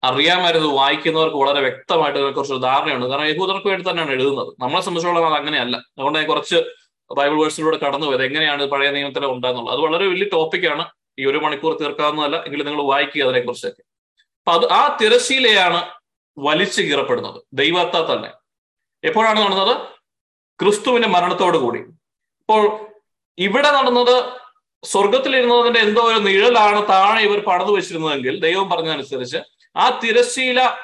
Speaker 2: അറിയാമായിരുന്നു വായിക്കുന്നവർക്ക് വളരെ വ്യക്തമായിട്ട് കുറച്ച് ധാരണയുണ്ട്. കാരണം യഹൂദർക്ക് വേണ്ടി തന്നെയാണ് എഴുതുന്നത്. നമ്മളെ സംബന്ധിച്ചോളം അത് അങ്ങനെയല്ല. അതുകൊണ്ട് ഞാൻ കുറച്ച് ബൈബിൾ വേഴ്സിലൂടെ കടന്നു പോയത് എങ്ങനെയാണ് പഴയ നിയമത്തിൽ ഉണ്ടാകുന്നുള്ളത് അത് വളരെ വലിയ ടോപ്പിക്കാണ് ഈ ഒരു മണിക്കൂർ തീർക്കാവുന്നതല്ല. എങ്കിലും നിങ്ങൾ വായിക്കുക അതിനെക്കുറിച്ചൊക്കെ. അപ്പൊ അത് ആ തിരശീലയാണ് വലിച്ചു കീറപ്പെടുന്നത്. ദൈവത്താൽ തന്നെ. എപ്പോഴാണ് നടന്നത്? ക്രിസ്തുവിന്റെ മരണത്തോടു കൂടി. ഇപ്പോൾ ഇവിടെ നടന്നത് സ്വർഗത്തിലിരുന്നതിന്റെ എന്തോ ഒരു നിഴലാണ് താഴെ ഇവർ പടന്നു വെച്ചിരുന്നതെങ്കിൽ ദൈവം പറഞ്ഞതനുസരിച്ച് ആ തിരശ്ശീല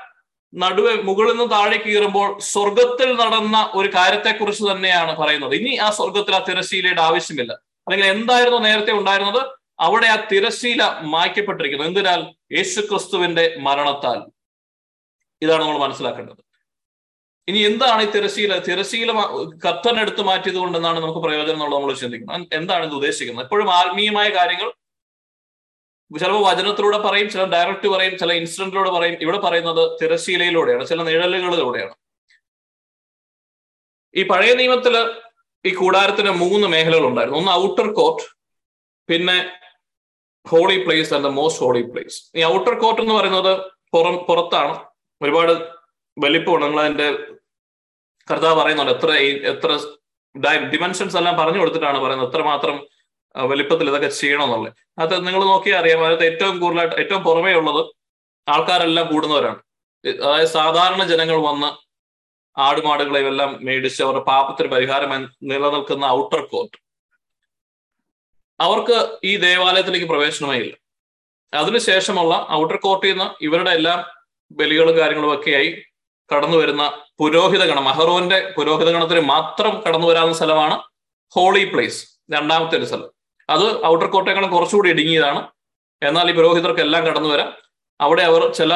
Speaker 2: നടുവെ മുകളിൽ നിന്ന് താഴെ കീറുമ്പോൾ സ്വർഗത്തിൽ നടന്ന ഒരു കാര്യത്തെക്കുറിച്ച് തന്നെയാണ് പറയുന്നത്. ഇനി ആ സ്വർഗത്തിൽ ആ തിരശ്ശീലയുടെ ആവശ്യമില്ല. അല്ലെങ്കിൽ എന്തായിരുന്നു നേരത്തെ ഉണ്ടായിരുന്നത്? അവിടെ ആ തിരശ്ശീല മായ്ക്കപ്പെട്ടിരിക്കുന്നു. എന്തിനാൽ? യേശു ക്രിസ്തുവിന്റെ മരണത്താൽ. ഇതാണ് നമ്മൾ മനസ്സിലാക്കേണ്ടത്. ഇനി എന്താണ് ഈ തിരശീല തിരശീല കത്തനെടുത്ത് മാറ്റിയത് കൊണ്ട് എന്നാണ് നമുക്ക് പ്രയോജനം എന്നുള്ളത് നമ്മൾ ചിന്തിക്കുന്നത്. എന്താണ് ഇത് ഉദ്ദേശിക്കുന്നത്? എപ്പോഴും ആത്മീയമായ കാര്യങ്ങൾ ചിലപ്പോൾ വചനത്തിലൂടെ പറയും ചില ഡയറക്റ്റ് പറയും ചില ഇൻസിഡന്റിലൂടെ പറയും. ഇവിടെ പറയുന്നത് തിരശീലയിലൂടെയാണ് ചില നിഴലുകളിലൂടെയാണ്. ഈ പഴയ നിയമത്തിൽ ഈ കൂടാരത്തിന് മൂന്ന് മേഖലകൾ ഉണ്ടായിരുന്നു. ഒന്ന് ഔട്ടർ കോർട്ട് പിന്നെ holy place and the most holy place ഈ ഔട്ടർ കോർട്ട് എന്ന് പറയുന്നത് പുറം പുറത്താണ്. ഒരുപാട് വലിപ്പമാണ് നിങ്ങൾ അതിന്റെ കർത്താവ് പറയുന്നുണ്ട്. എത്ര എത്ര ഡിമെൻഷൻസ് എല്ലാം പറഞ്ഞു കൊടുത്തിട്ടാണ് പറയുന്നത്. എത്രമാത്രം വലിപ്പത്തിൽ ഇതൊക്കെ ചെയ്യണമെന്നുള്ളത്. അത് നിങ്ങൾ നോക്കിയാൽ അറിയാം അതിനകത്ത് ഏറ്റവും കൂടുതലായിട്ട് ഏറ്റവും പുറമേ ഉള്ളത് ആൾക്കാരെല്ലാം കൂടുന്നവരാണ്. അതായത് സാധാരണ ജനങ്ങൾ വന്ന് ആടുമാടുകളെ എല്ലാം മേടിച്ച് അവരുടെ പാപത്തിന് പരിഹാരം നിലനിൽക്കുന്ന ഔട്ടർ കോർട്ട്. അവർക്ക് ഈ ദേവാലയത്തിലേക്ക് പ്രവേശനമേ ഇല്ല. അതിനുശേഷമുള്ള ഔട്ടർ കോർട്ടിൽ നിന്ന് ഇവരുടെ എല്ലാം ബലികളും കാര്യങ്ങളും ഒക്കെയായി കടന്നു വരുന്ന പുരോഹിത ഗണം അഹറോന്റെ പുരോഹിത ഗണത്തിന് മാത്രം കടന്നു വരാവുന്ന സ്ഥലമാണ് ഹോളി പ്ലേസ് രണ്ടാമത്തെ ഒരു സ്ഥലം. അത് ഔട്ടർ കോർട്ടേക്കാളും കുറച്ചുകൂടി ഇടുങ്ങിയതാണ്. എന്നാൽ ഈ പുരോഹിതർക്ക് എല്ലാം കടന്നു വരാം. അവിടെ അവർ ചില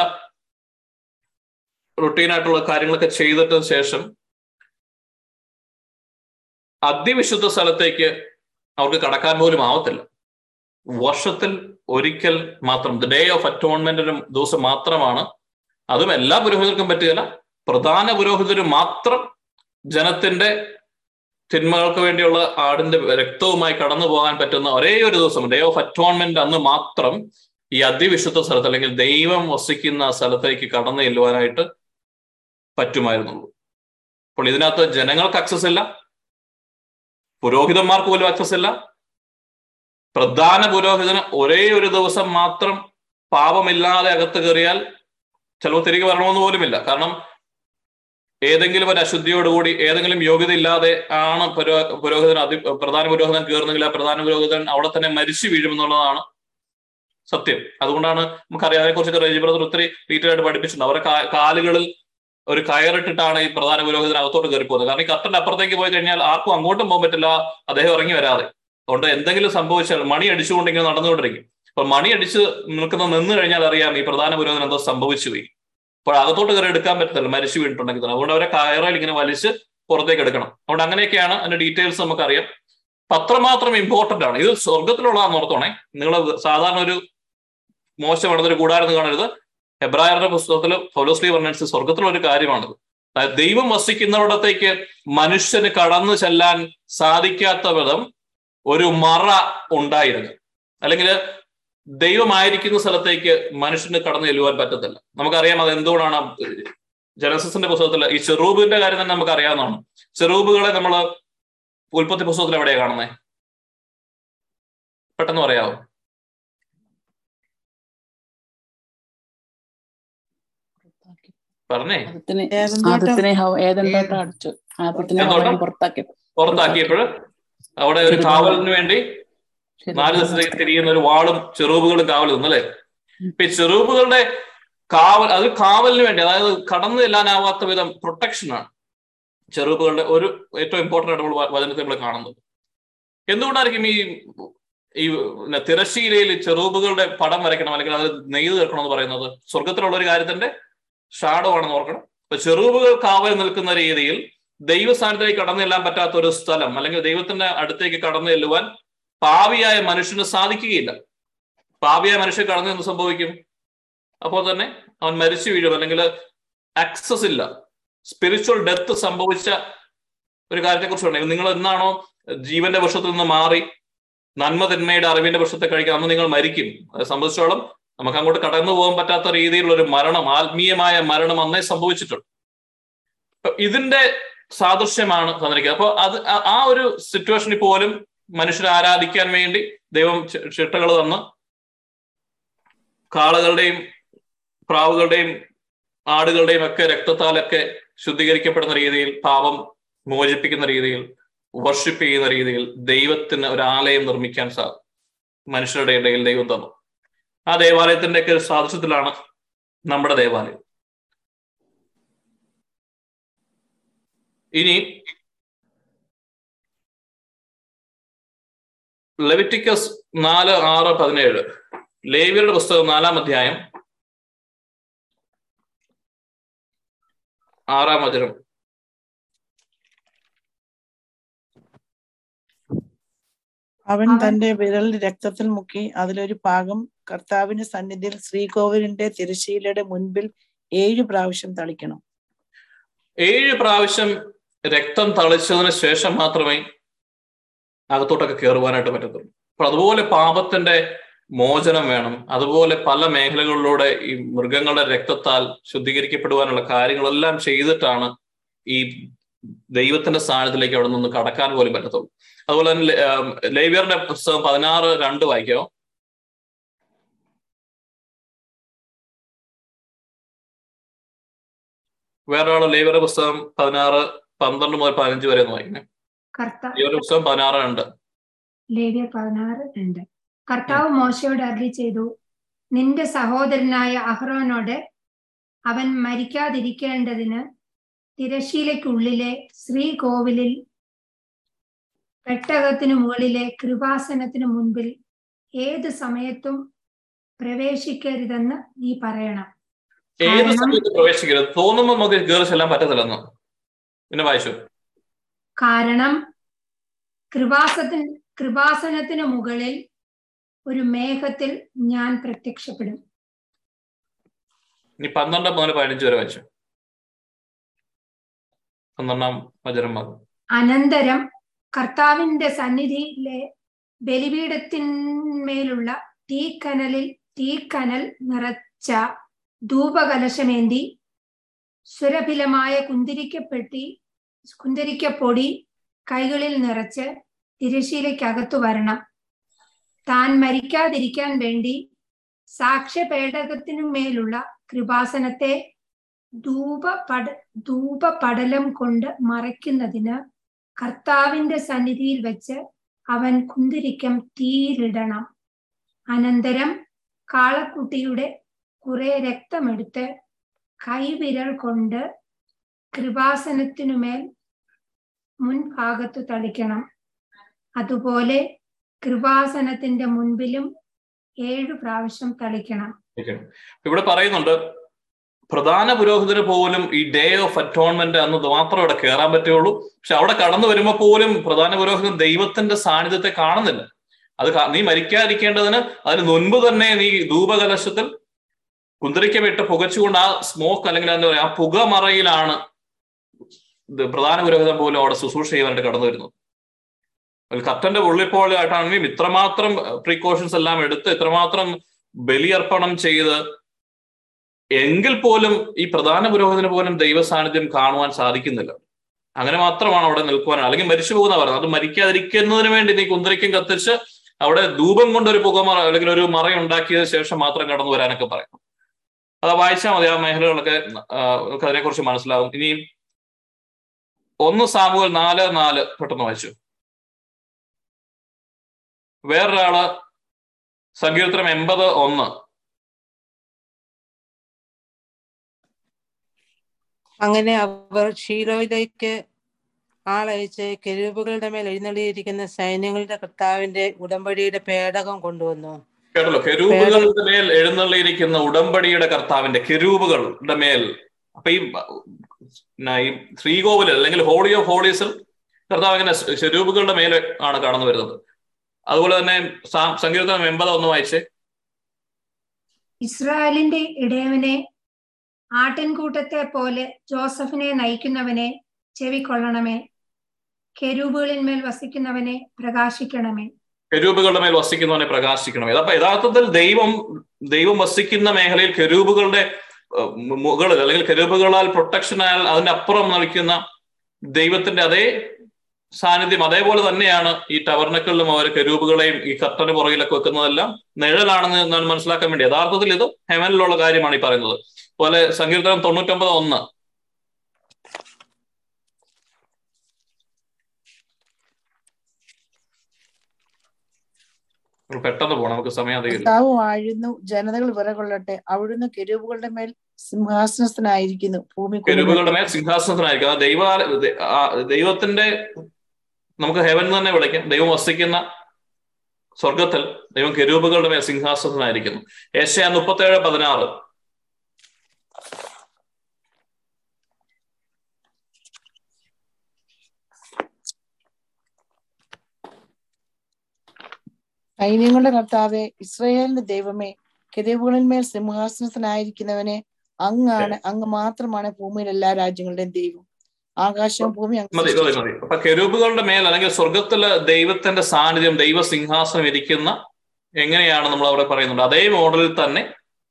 Speaker 2: റുട്ടീനായിട്ടുള്ള കാര്യങ്ങളൊക്കെ ചെയ്തിട്ട് ശേഷം അതിവിശുദ്ധ സ്ഥലത്തേക്ക് അവർക്ക് കടക്കാൻ പോലും ആവത്തില്ല. വർഷത്തിൽ ഒരിക്കൽ മാത്രം ദ ഡേ ഓഫ് അറ്റോൺമെന്റിന് ദിവസം മാത്രമാണ്. അതും എല്ലാ പുരോഹിതർക്കും പറ്റുകയില്ല. പ്രധാന പുരോഹിതരും മാത്രം ജനത്തിന്റെ തിന്മകൾക്ക് വേണ്ടിയുള്ള ആടിന്റെ രക്തവുമായി കടന്നു പോകാൻ പറ്റുന്ന ഒരേ ഒരു ദിവസം ഡേ ഓഫ് അറ്റോൺമെന്റ് അന്ന് മാത്രം ഈ അതിവിശുദ്ധ സ്ഥലത്ത് അല്ലെങ്കിൽ ദൈവം വസിക്കുന്ന സ്ഥലത്തേക്ക് കടന്നു ചെല്ലുവാനായിട്ട് പറ്റുമായിരുന്നുള്ളൂ അപ്പോൾ ഇതിനകത്ത് ജനങ്ങൾക്ക് അക്സസ് ഇല്ല. പുരോഹിതന്മാർക്ക് പോലും അക്സസ് ഇല്ല. പ്രധാന പുരോഹിതന് ഒരേ ഒരു ദിവസം മാത്രം പാപമില്ലാതെ അകത്ത് കയറിയാൽ ചിലപ്പോൾ തിരികെ വരണമെന്ന് പോലുമില്ല. കാരണം ഏതെങ്കിലും ഒരു അശുദ്ധിയോടുകൂടി ഏതെങ്കിലും യോഗ്യത ഇല്ലാതെ ആണ് പുരോ പുരോഹിതൻ അതി പ്രധാന പുരോഹിതൻ കയറുന്നെങ്കിൽ ആ പ്രധാന പുരോഹിതൻ അവിടെ തന്നെ മരിച്ചു വീഴുമെന്നുള്ളതാണ് സത്യം. അതുകൊണ്ടാണ് നമുക്കറിയാം അതിനെക്കുറിച്ചൊക്കെ റേജി ബ്രദർ ഒത്തിരി ഡീറ്റെയിൽ ആയിട്ട് പഠിപ്പിച്ചിട്ടുണ്ട്. അവരുടെ കാലുകളിൽ ഒരു കയറിട്ടിട്ടാണ് ഈ പ്രധാന പുരോഹിതൻ അകത്തോട്ട് കയറി പോകുന്നത് കാരണം ഈ കത്തിന്റെ അപ്പുറത്തേക്ക് പോയി കഴിഞ്ഞാൽ ആർക്കും അങ്ങോട്ടും പോകാൻ പറ്റില്ല അദ്ദേഹം ഇറങ്ങി വരാതെ. അതുകൊണ്ട് എന്തെങ്കിലും സംഭവിച്ചാൽ മണി അടിച്ചുകൊണ്ടിങ്ങനെ നടന്നുകൊണ്ടിരിക്കും. അപ്പൊ മണി അടിച്ച് നിൽക്കുന്ന നിന്ന് കഴിഞ്ഞാൽ അറിയാം ഈ പ്രധാന പുരോഹിതൻ എന്തോ സംഭവിച്ചു പോയി. അപ്പോൾ അകത്തോട്ട് കയറി എടുക്കാൻ പറ്റത്തില്ല മരിച്ചു വീണിട്ടുണ്ടെങ്കിൽ തന്നെ. അതുകൊണ്ട് അവരെ കയറിൽ ഇങ്ങനെ വലിച്ച് പുറത്തേക്ക് എടുക്കണം. അതുകൊണ്ട് അങ്ങനെയൊക്കെയാണ് അതിന്റെ ഡീറ്റെയിൽസ് നമുക്കറിയാം. പത്രമാത്രം ഇമ്പോർട്ടന്റ് ആണ്. ഇത് സ്വർഗത്തിലുള്ളതാണെന്ന് ഓർത്തോണേ. നിങ്ങൾ സാധാരണ ഒരു മോശമാണെന്നൊരു കൂടാരെന്ന് കാണരുത്. ഹെബ്രായരുടെ പുസ്തകത്തിൽ ഫോലോസ്ലി വർണൻസ് സ്വർഗത്തിലുള്ള ഒരു കാര്യമാണിത്. ദൈവം വസിക്കുന്നിടത്തേക്ക് മനുഷ്യന് കടന്നു ചെല്ലാൻ സാധിക്കാത്ത വിധം ഒരു മറ ഉണ്ടായിരുന്നു. അല്ലെങ്കിൽ ദൈവമായിരിക്കുന്ന സ്ഥലത്തേക്ക് മനുഷ്യന് കടന്നു ചെല്ലുവാൻ പറ്റത്തില്ല. നമുക്കറിയാം അത് എന്തുകൊണ്ടാണ് ജനസസിന്റെ പുസ്തകത്തിൽ ഈ ചെറൂബിന്റെ കാര്യം തന്നെ നമുക്ക് അറിയാവുന്നതാണ് ചെറൂബുകളെ നമ്മൾ ഉൽപ്പത്തി പുസ്തകത്തിൽ എവിടെയാ കാണുന്നത് പെട്ടെന്ന് പറയാവോ? പറഞ്ഞേ.
Speaker 4: ആദത്തിനെ ആദത്തിനെ ഹവ- ഏദൻ തോട്ടം ആദത്തിനെ
Speaker 2: ഏദൻ തോട്ടം?
Speaker 4: ഹവയും പുറത്താക്കി.
Speaker 2: പുറത്താക്കിയപ്പോൾ അവിടെ ഒരു കാവലിന് വേണ്ടി നാല് ദിവസത്തേക്ക് തിരിയുന്ന ഒരു വാളും ചെറുവുകളും കാവൽ നിന്നല്ലേ? ഇപ്പൊ ചെറുവുകളുടെ കാവൽ അത് കാവലിന് വേണ്ടി അതായത് കടന്നു ചെല്ലാനാവാത്ത വിധം പ്രൊട്ടക്ഷനാണ് ആണ് ചെറുവുകളുടെ ഒരു ഏറ്റവും ഇമ്പോർട്ടന്റ് ആയിട്ട് നമ്മൾ വചനത്തെ നമ്മൾ കാണുന്നത്. എന്തുകൊണ്ടായിരിക്കും ഈ ഈ തിരശ്ശീലയിൽ ചെറുപ്പുകളുടെ പടം വരയ്ക്കണം അല്ലെങ്കിൽ അത് നെയ്ത് തീർക്കണം എന്ന് പറയുന്നത്? സ്വർഗത്തിലുള്ള ഒരു കാര്യത്തിന്റെ ഷാഡോ ആണെന്ന് ഓർക്കണം. അപ്പൊ ചെറുപ്പുകൾ കാവൽ നിൽക്കുന്ന രീതിയിൽ ദൈവസ്ഥാനത്തേക്ക് കടന്നു ചെല്ലാൻ പറ്റാത്ത ഒരു സ്ഥലം അല്ലെങ്കിൽ ദൈവത്തിന്റെ അടുത്തേക്ക് കടന്നു ചെല്ലുവാൻ പാവിയായ മനുഷ്യന് സാധിക്കുകയില്ല. പാവിയായ മനുഷ്യൻ കടന്നു എന്ത് സംഭവിക്കും? അപ്പോൾ തന്നെ അവൻ മരിച്ചു വീഴും. അല്ലെങ്കിൽ ആക്സസ് ഇല്ല. സ്പിരിച്വൽ ഡെത്ത് സംഭവിച്ച ഒരു കാര്യത്തെ കുറിച്ച് നിങ്ങൾ എന്നാണോ ജീവന്റെ വർഷത്തിൽ നിന്ന് മാറി നന്മ തിന്മയുടെ അറിവിന്റെ വർഷത്തെ കഴിക്കുക അന്ന് നിങ്ങൾ മരിക്കും. അത് സംബന്ധിച്ചോളം നമുക്ക് അങ്ങോട്ട് കടന്നു പോകാൻ പറ്റാത്ത രീതിയിലുള്ള ഒരു മരണം ആത്മീയമായ മരണം അന്നേ സംഭവിച്ചിട്ടുണ്ട്. ഇതിന്റെ സാദൃശ്യമാണ് തന്നിരിക്കുന്നത്. അപ്പോൾ അത് ആ ഒരു സിറ്റുവേഷനിൽ പോലും മനുഷ്യരെ ആരാധിക്കാൻ വേണ്ടി ദൈവം ചിട്ടകൾ തന്ന് കാളകളുടെയും പ്രാവുകളുടെയും ആടുകളുടെയും ഒക്കെ രക്തത്താലൊക്കെ ശുദ്ധീകരിക്കപ്പെടുന്ന രീതിയിൽ പാപം മോചിപ്പിക്കുന്ന രീതിയിൽ വർഷിപ്പ് ചെയ്യുന്ന രീതിയിൽ ദൈവത്തിന് ഒരു ആലയം നിർമ്മിക്കാൻ സാ മനുഷ്യരുടെ ഇടയിൽ ദൈവം തന്നു. ആ ദേവാലയത്തിന്റെ ഒക്കെ ഒരു സാദൃശ്യത്തിലാണ് നമ്മുടെ ദേവാലയം. ഇനി ലെവിറ്റിക്കസ് നാല് ആറ് പതിനേഴ്. ലേവിയരുടെ പുസ്തകം നാലാം അധ്യായം ആറാം വചനം.
Speaker 8: അവൻ തന്റെ വിരൽ രക്തത്തിൽ മുക്കി അതിലൊരു ഭാഗം കർത്താവിന്റെ സന്നിധിയിൽ ശ്രീകോവിലിന്റെ തിരശ്ശീലയുടെ മുൻപിൽ ഏഴ് പ്രാവശ്യം തളിക്കണം.
Speaker 2: ഏഴ് പ്രാവശ്യം രക്തം തളിച്ചതിന് ശേഷം മാത്രമേ അകത്തോട്ടൊക്കെ കയറുവാനായിട്ട് പറ്റത്തുള്ളൂ. അപ്പൊ അതുപോലെ പാപത്തിന്റെ മോചനം വേണം. അതുപോലെ പല മേഖലകളിലൂടെ ഈ മൃഗങ്ങളുടെ രക്തത്താൽ ശുദ്ധീകരിക്കപ്പെടുവാനുള്ള കാര്യങ്ങളെല്ലാം ചെയ്തിട്ടാണ് ഈ ദൈവത്തിന്റെ സ്ഥാനത്തിലേക്ക് അവിടെ നിന്ന് കടക്കാൻ പോലും പറ്റത്തുള്ളൂ. അതുപോലെ തന്നെ ലേവ്യറുടെ പുസ്തകം പതിനാറ് രണ്ട് വായിക്കോ? വേറൊരാളോ ലേവിയറുടെ പുസ്തകം പതിനാറ് പന്ത്രണ്ട് മുതൽ പതിനഞ്ച് വരെ ഒന്ന് വായിക്കുന്നത്
Speaker 7: ലേവ്യർ പതിനാറ് രണ്ട് കർത്താവ് മോശയോട് അരളി ചെയ്തു നിന്റെ സഹോദരനായ അഹ്റോനോട് അവൻ മരിക്കാതിരിക്കേണ്ടതിന് തിരശീലയ്ക്കുള്ളിലെ ശ്രീകോവിലിൽ പെട്ടകത്തിനു മുകളിലെ കൃപാസനത്തിനു മുൻപിൽ ഏത് സമയത്തും പ്രവേശിക്കരുതെന്ന് നീ പറയണം.
Speaker 2: ഏത് സമയത്ത് പ്രവേശിക്കരുത്. തോന്നുമ്പോൾ നമുക്ക് കയറി ചെല്ലാൻ പറ്റത്തില്ലെന്നോ. പിന്നെ വായിച്ചു.
Speaker 7: കാരണം കൃപാസത്തിൽ കൃപാസനത്തിന് മുകളിൽ ഒരു മേഘത്തിൽ ഞാൻ പ്രത്യക്ഷപ്പെടും.
Speaker 2: ഇനി പന്ത്രണ്ട് മുതൽ പതിനഞ്ച് വരെ വായിച്ചു പന്ത്രണ്ടാം വചനം
Speaker 7: അനന്തരം കർത്താവിന്റെ സന്നിധിയിലെ ബലിപീഠത്തിന്മേലുള്ള തീക്കനലിൽ തീക്കനൽ നിറച്ച ധൂപകലശമേന്തി സുരഭിലമായ കുന്തിരിക്കപ്പെട്ടി കുന്തിരിക്കപ്പൊടി കൈകളിൽ നിറച്ച് തിരശീലയ്ക്കകത്തു വരണം. താൻ മരിക്കാതിരിക്കാൻ വേണ്ടി സാക്ഷ്യപേടകത്തിനു മേലുള്ള കൃപാസനത്തെ ധൂപ പട ധൂപപടലം കൊണ്ട് മറയ്ക്കുന്നതിന് കർത്താവിന്റെ സന്നിധിയിൽ വെച്ച് അവൻ കുന്തിരിക്കം തീയിലിടണം അനന്തരം കാളക്കുട്ടിയുടെ കുറെ രക്തമെടുത്ത് കൈവിരൽ കൊണ്ട് കൃപാസനത്തിനുമേൽ മുൻഭാഗത്തു തളിക്കണം. അതുപോലെ കൃപാസനത്തിന്റെ മുൻപിലും ഏഴ് പ്രാവശ്യം തളിക്കണം.
Speaker 2: ഇവിടെ പറയുന്നുണ്ട് പ്രധാന പുരോഹിതന് പോലും ഈ ഡേ ഓഫ് അറ്റോൺമെന്റ് അന്ന് മാത്രം ഇവിടെ കയറാൻ പറ്റുള്ളൂ പക്ഷെ അവിടെ കടന്നു വരുമ്പോൾ പോലും പ്രധാന പുരോഹിതൻ ദൈവത്തിന്റെ സാന്നിധ്യത്തെ കാണുന്നില്ല. അത് നീ മരിക്കാതിരിക്കേണ്ടതിന് അതിന് മുൻപ് തന്നെ നീ ധൂപകലശത്തിൽ കുന്തിരിക്കമിട്ട് പുകച്ചുകൊണ്ട് ആ സ്മോക്ക് അല്ലെങ്കിൽ എന്താ പറയാ ആ പുകമറയിലാണ് പ്രധാന പുരോഹിതൻ പോലും അവിടെ ശുശ്രൂഷ ചെയ്യാനായിട്ട് കടന്നു വരുന്നു. അതിൽ കത്തന്റെ ഉള്ളിപ്പോഴായിട്ടാണെങ്കിലും ഇത്രമാത്രം പ്രീക്കോഷൻസ് എല്ലാം എടുത്ത് ഇത്രമാത്രം ബലിയർപ്പണം ചെയ്ത് എങ്കിൽ പോലും ഈ പ്രധാന പുരോഹിതന് പോലും ദൈവ സാന്നിധ്യം കാണുവാൻ സാധിക്കുന്നില്ല. അങ്ങനെ മാത്രമാണ് അവിടെ നിൽക്കുവാൻ അല്ലെങ്കിൽ മരിച്ചു പോകുന്ന പറയുന്നത്. അത് മരിക്കാതിരിക്കുന്നതിന് വേണ്ടി നീ കുന്തിരിക്കും കത്തിച്ച് അവിടെ ധൂപം കൊണ്ടൊരു പുകമറ അല്ലെങ്കിൽ ഒരു മറ ഉണ്ടാക്കിയതിനു ശേഷം മാത്രം കടന്നു വരാനൊക്കെ പറയും അത് വായിച്ചാൽ മതി ആ മേഖലകളൊക്കെ അതിനെക്കുറിച്ച് മനസ്സിലാവും. ഇനി ഒന്ന് സാമുവൽ നാല് നാല് പെട്ടെന്ന് വായിച്ചു. വേറൊരാൾ സങ്കീർത്തനം എൺപത് ഒന്ന്.
Speaker 9: അങ്ങനെ അവർ ഷീലോയിലേക്ക് ആളയച്ച് കെരൂബുകളുടെ മേൽ എഴുന്നള്ളിയിരിക്കുന്ന സൈന്യങ്ങളുടെ കർത്താവിന്റെ ഉടമ്പടിയുടെ പേടകം കൊണ്ടുവന്നു.
Speaker 2: കേട്ടല്ലോ? കെരൂബുകളുടെ മേൽ എഴുന്നള്ളിയിരിക്കുന്ന ഉടമ്പടിയുടെ കർത്താവിന്റെ കെരൂബുകളുടെ മേൽ. അപ്പൊ ഈ ഈ ശ്രീകോവിൽ അല്ലെങ്കിൽ ഹോളി ഓഫ് ഹോളീസിൽ കർത്താവ് ഇങ്ങനെ സ്വരൂപുകളുടെ മേലെ ആണ് കടന്നു വരുന്നത്. അതുപോലെ തന്നെ സംഗീതം സങ്കീർത്തനം എൺപത് ഒന്ന് വായിച്ചേ.
Speaker 7: ഇസ്രായേലിന്റെ ഇടയവനെ ആട്ടിൻകൂട്ടത്തെ പോലെ ജോസഫിനെ നയിക്കുന്നവനെ ചെവിക്കൊള്ളണമേ കെരൂബുകളിന്മേൽ വസിക്കുന്നവനെ പ്രകാശിക്കണമേ.
Speaker 2: കെരൂബുകളുടെ മേൽ വസിക്കുന്നവനെ പ്രകാശിക്കണമേ. അപ്പൊ യഥാർത്ഥത്തിൽ ദൈവം ദൈവം വസിക്കുന്ന മേഖലയിൽ കെരൂബുകളുടെ മു- മുകളിൽ അല്ലെങ്കിൽ കരുവുകളാൽ പ്രൊട്ടക്ഷനാൽ അതിന്റെ അപ്പുറം നൽകുന്ന ദൈവത്തിന്റെ അതേ സാന്നിധ്യം അതേപോലെ തന്നെയാണ് ഈ ടവർണക്കളിലും അവർ കരൂപുകളെയും ഈ കർട്ടന് പുറകിലൊക്കെ വെക്കുന്നതെല്ലാം നിഴലാണെന്ന് ഞാൻ മനസ്സിലാക്കാൻ വേണ്ടി യഥാർത്ഥത്തിൽ ഇത് ഹെവനിലുള്ള കാര്യമാണ് ഈ പറയുന്നത്. പോലെ സങ്കീർത്തനം തൊണ്ണൂറ്റൊമ്പത് ഒന്ന്. പെട്ടെന്ന് പോകണം നമുക്ക് സമയം.
Speaker 8: കർത്താവ് വാഴുന്നു ജനതകൾ വിറകൊള്ളട്ടെ അവിടുന്ന് കെരുവുകളുടെ മേൽ സിംഹാസനസ്ഥനായിരിക്കുന്നു ഭൂമി കെരുവുകളുടെ.
Speaker 2: മേൽ സിംഹാസനസ്ഥനായിരിക്കുന്നു ആ ദൈവ ദൈവത്തിന്റെ നമുക്ക് ഹെവൻ തന്നെ വിളിക്കാം ദൈവം വസിക്കുന്ന സ്വർഗത്തിൽ ദൈവം കെരൂപുകളുടെ മേൽ സിംഹാസനത്തിനായിരിക്കുന്നു ഏഷ്യ മുപ്പത്തേഴ് പതിനാറ്
Speaker 8: സൈന്യങ്ങളുടെ കർത്താവെ ഇസ്രയേലിന്റെ ദൈവമേ കെരൂബുകളിന്മേൽ സിംഹാസനത്തിനായിരിക്കുന്നവനെ അങ്ങാണ് അങ്ങ് മാത്രമാണ് ഭൂമിയിൽ എല്ലാ രാജ്യങ്ങളുടെയും ദൈവം. ആകാശവും ഭൂമി
Speaker 2: മതി മതി. മതി അപ്പൊ കെരൂബുകളുടെ മേൽ അല്ലെങ്കിൽ സ്വർഗത്തിലെ ദൈവത്തിന്റെ സാന്നിധ്യം ദൈവ സിംഹാസനം ഇരിക്കുന്ന എങ്ങനെയാണ് നമ്മൾ അവിടെ പറയുന്നുണ്ട് അതേ മോഡലിൽ തന്നെ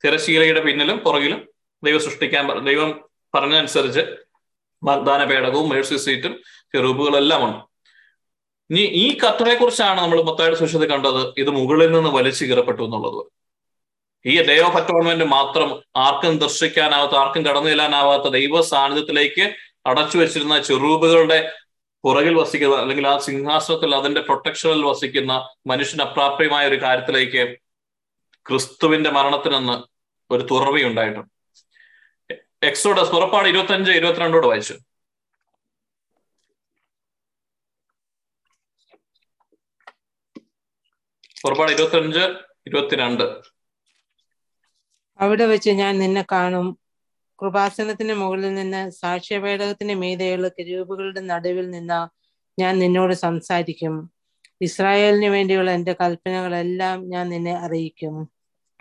Speaker 2: തിരശീലയുടെ പിന്നിലും പുറകിലും ദൈവം സൃഷ്ടിക്കാൻ ദൈവം പറഞ്ഞനുസരിച്ച് വാഗ്ദാന പേടകവും മേഴ്സി സീറ്റും കെറൂബുകളെല്ലാം ഉണ്ട്. ഇനി ഈ കത്തിനെ കുറിച്ചാണ് നമ്മൾ മൊത്തമായിട്ട് സുഷിത് കണ്ടത്. ഇത് മുകളിൽ നിന്ന് വലിച്ചു കീറപ്പെട്ടു എന്നുള്ളത്. ഈ ഡേ ഓഫ് അറ്റോൺമെന്റ് മാത്രം ആർക്കും ദർശിക്കാനാവാത്ത ആർക്കും കടന്നു ചെല്ലാനാവാത്ത ദൈവ സാന്നിധ്യത്തിലേക്ക് അടച്ചു വെച്ചിരുന്ന ചെറൂബുകളുടെ പുറകിൽ വസിക്കുന്ന അല്ലെങ്കിൽ ആ സിംഹാസനത്തിൽ അതിന്റെ പ്രൊട്ടക്ഷനിൽ വസിക്കുന്ന മനുഷ്യൻ അപ്രാപ്യമായ ഒരു കാര്യത്തിലേക്ക് ക്രിസ്തുവിന്റെ മരണത്തിനെന്ന് ഒരു തുറവി ഉണ്ടായിട്ടുണ്ട്. എക്സോഡസ് പുറപ്പാട് ഇരുപത്തഞ്ച് ഇരുപത്തിരണ്ടോട് വായിച്ചു. പുറപ്പാട് ഇരുപത്തിയഞ്ച് ഇരുപത്തിരണ്ട്.
Speaker 9: അവിടെ വെച്ച് ഞാൻ നിന്നെ കാണും. കൃപാസനത്തിന് മുകളിൽ നിന്ന് സാക്ഷ്യപേടകത്തിന് മീതെയുള്ള കിരൂപുകളുടെ നടുവിൽ നിന്ന് ഞാൻ നിന്നോട് സംസാരിക്കും. ഇസ്രായേലിന് വേണ്ടിയുള്ള എന്റെ കൽപ്പനകളെല്ലാം ഞാൻ നിന്നെ അറിയിക്കും.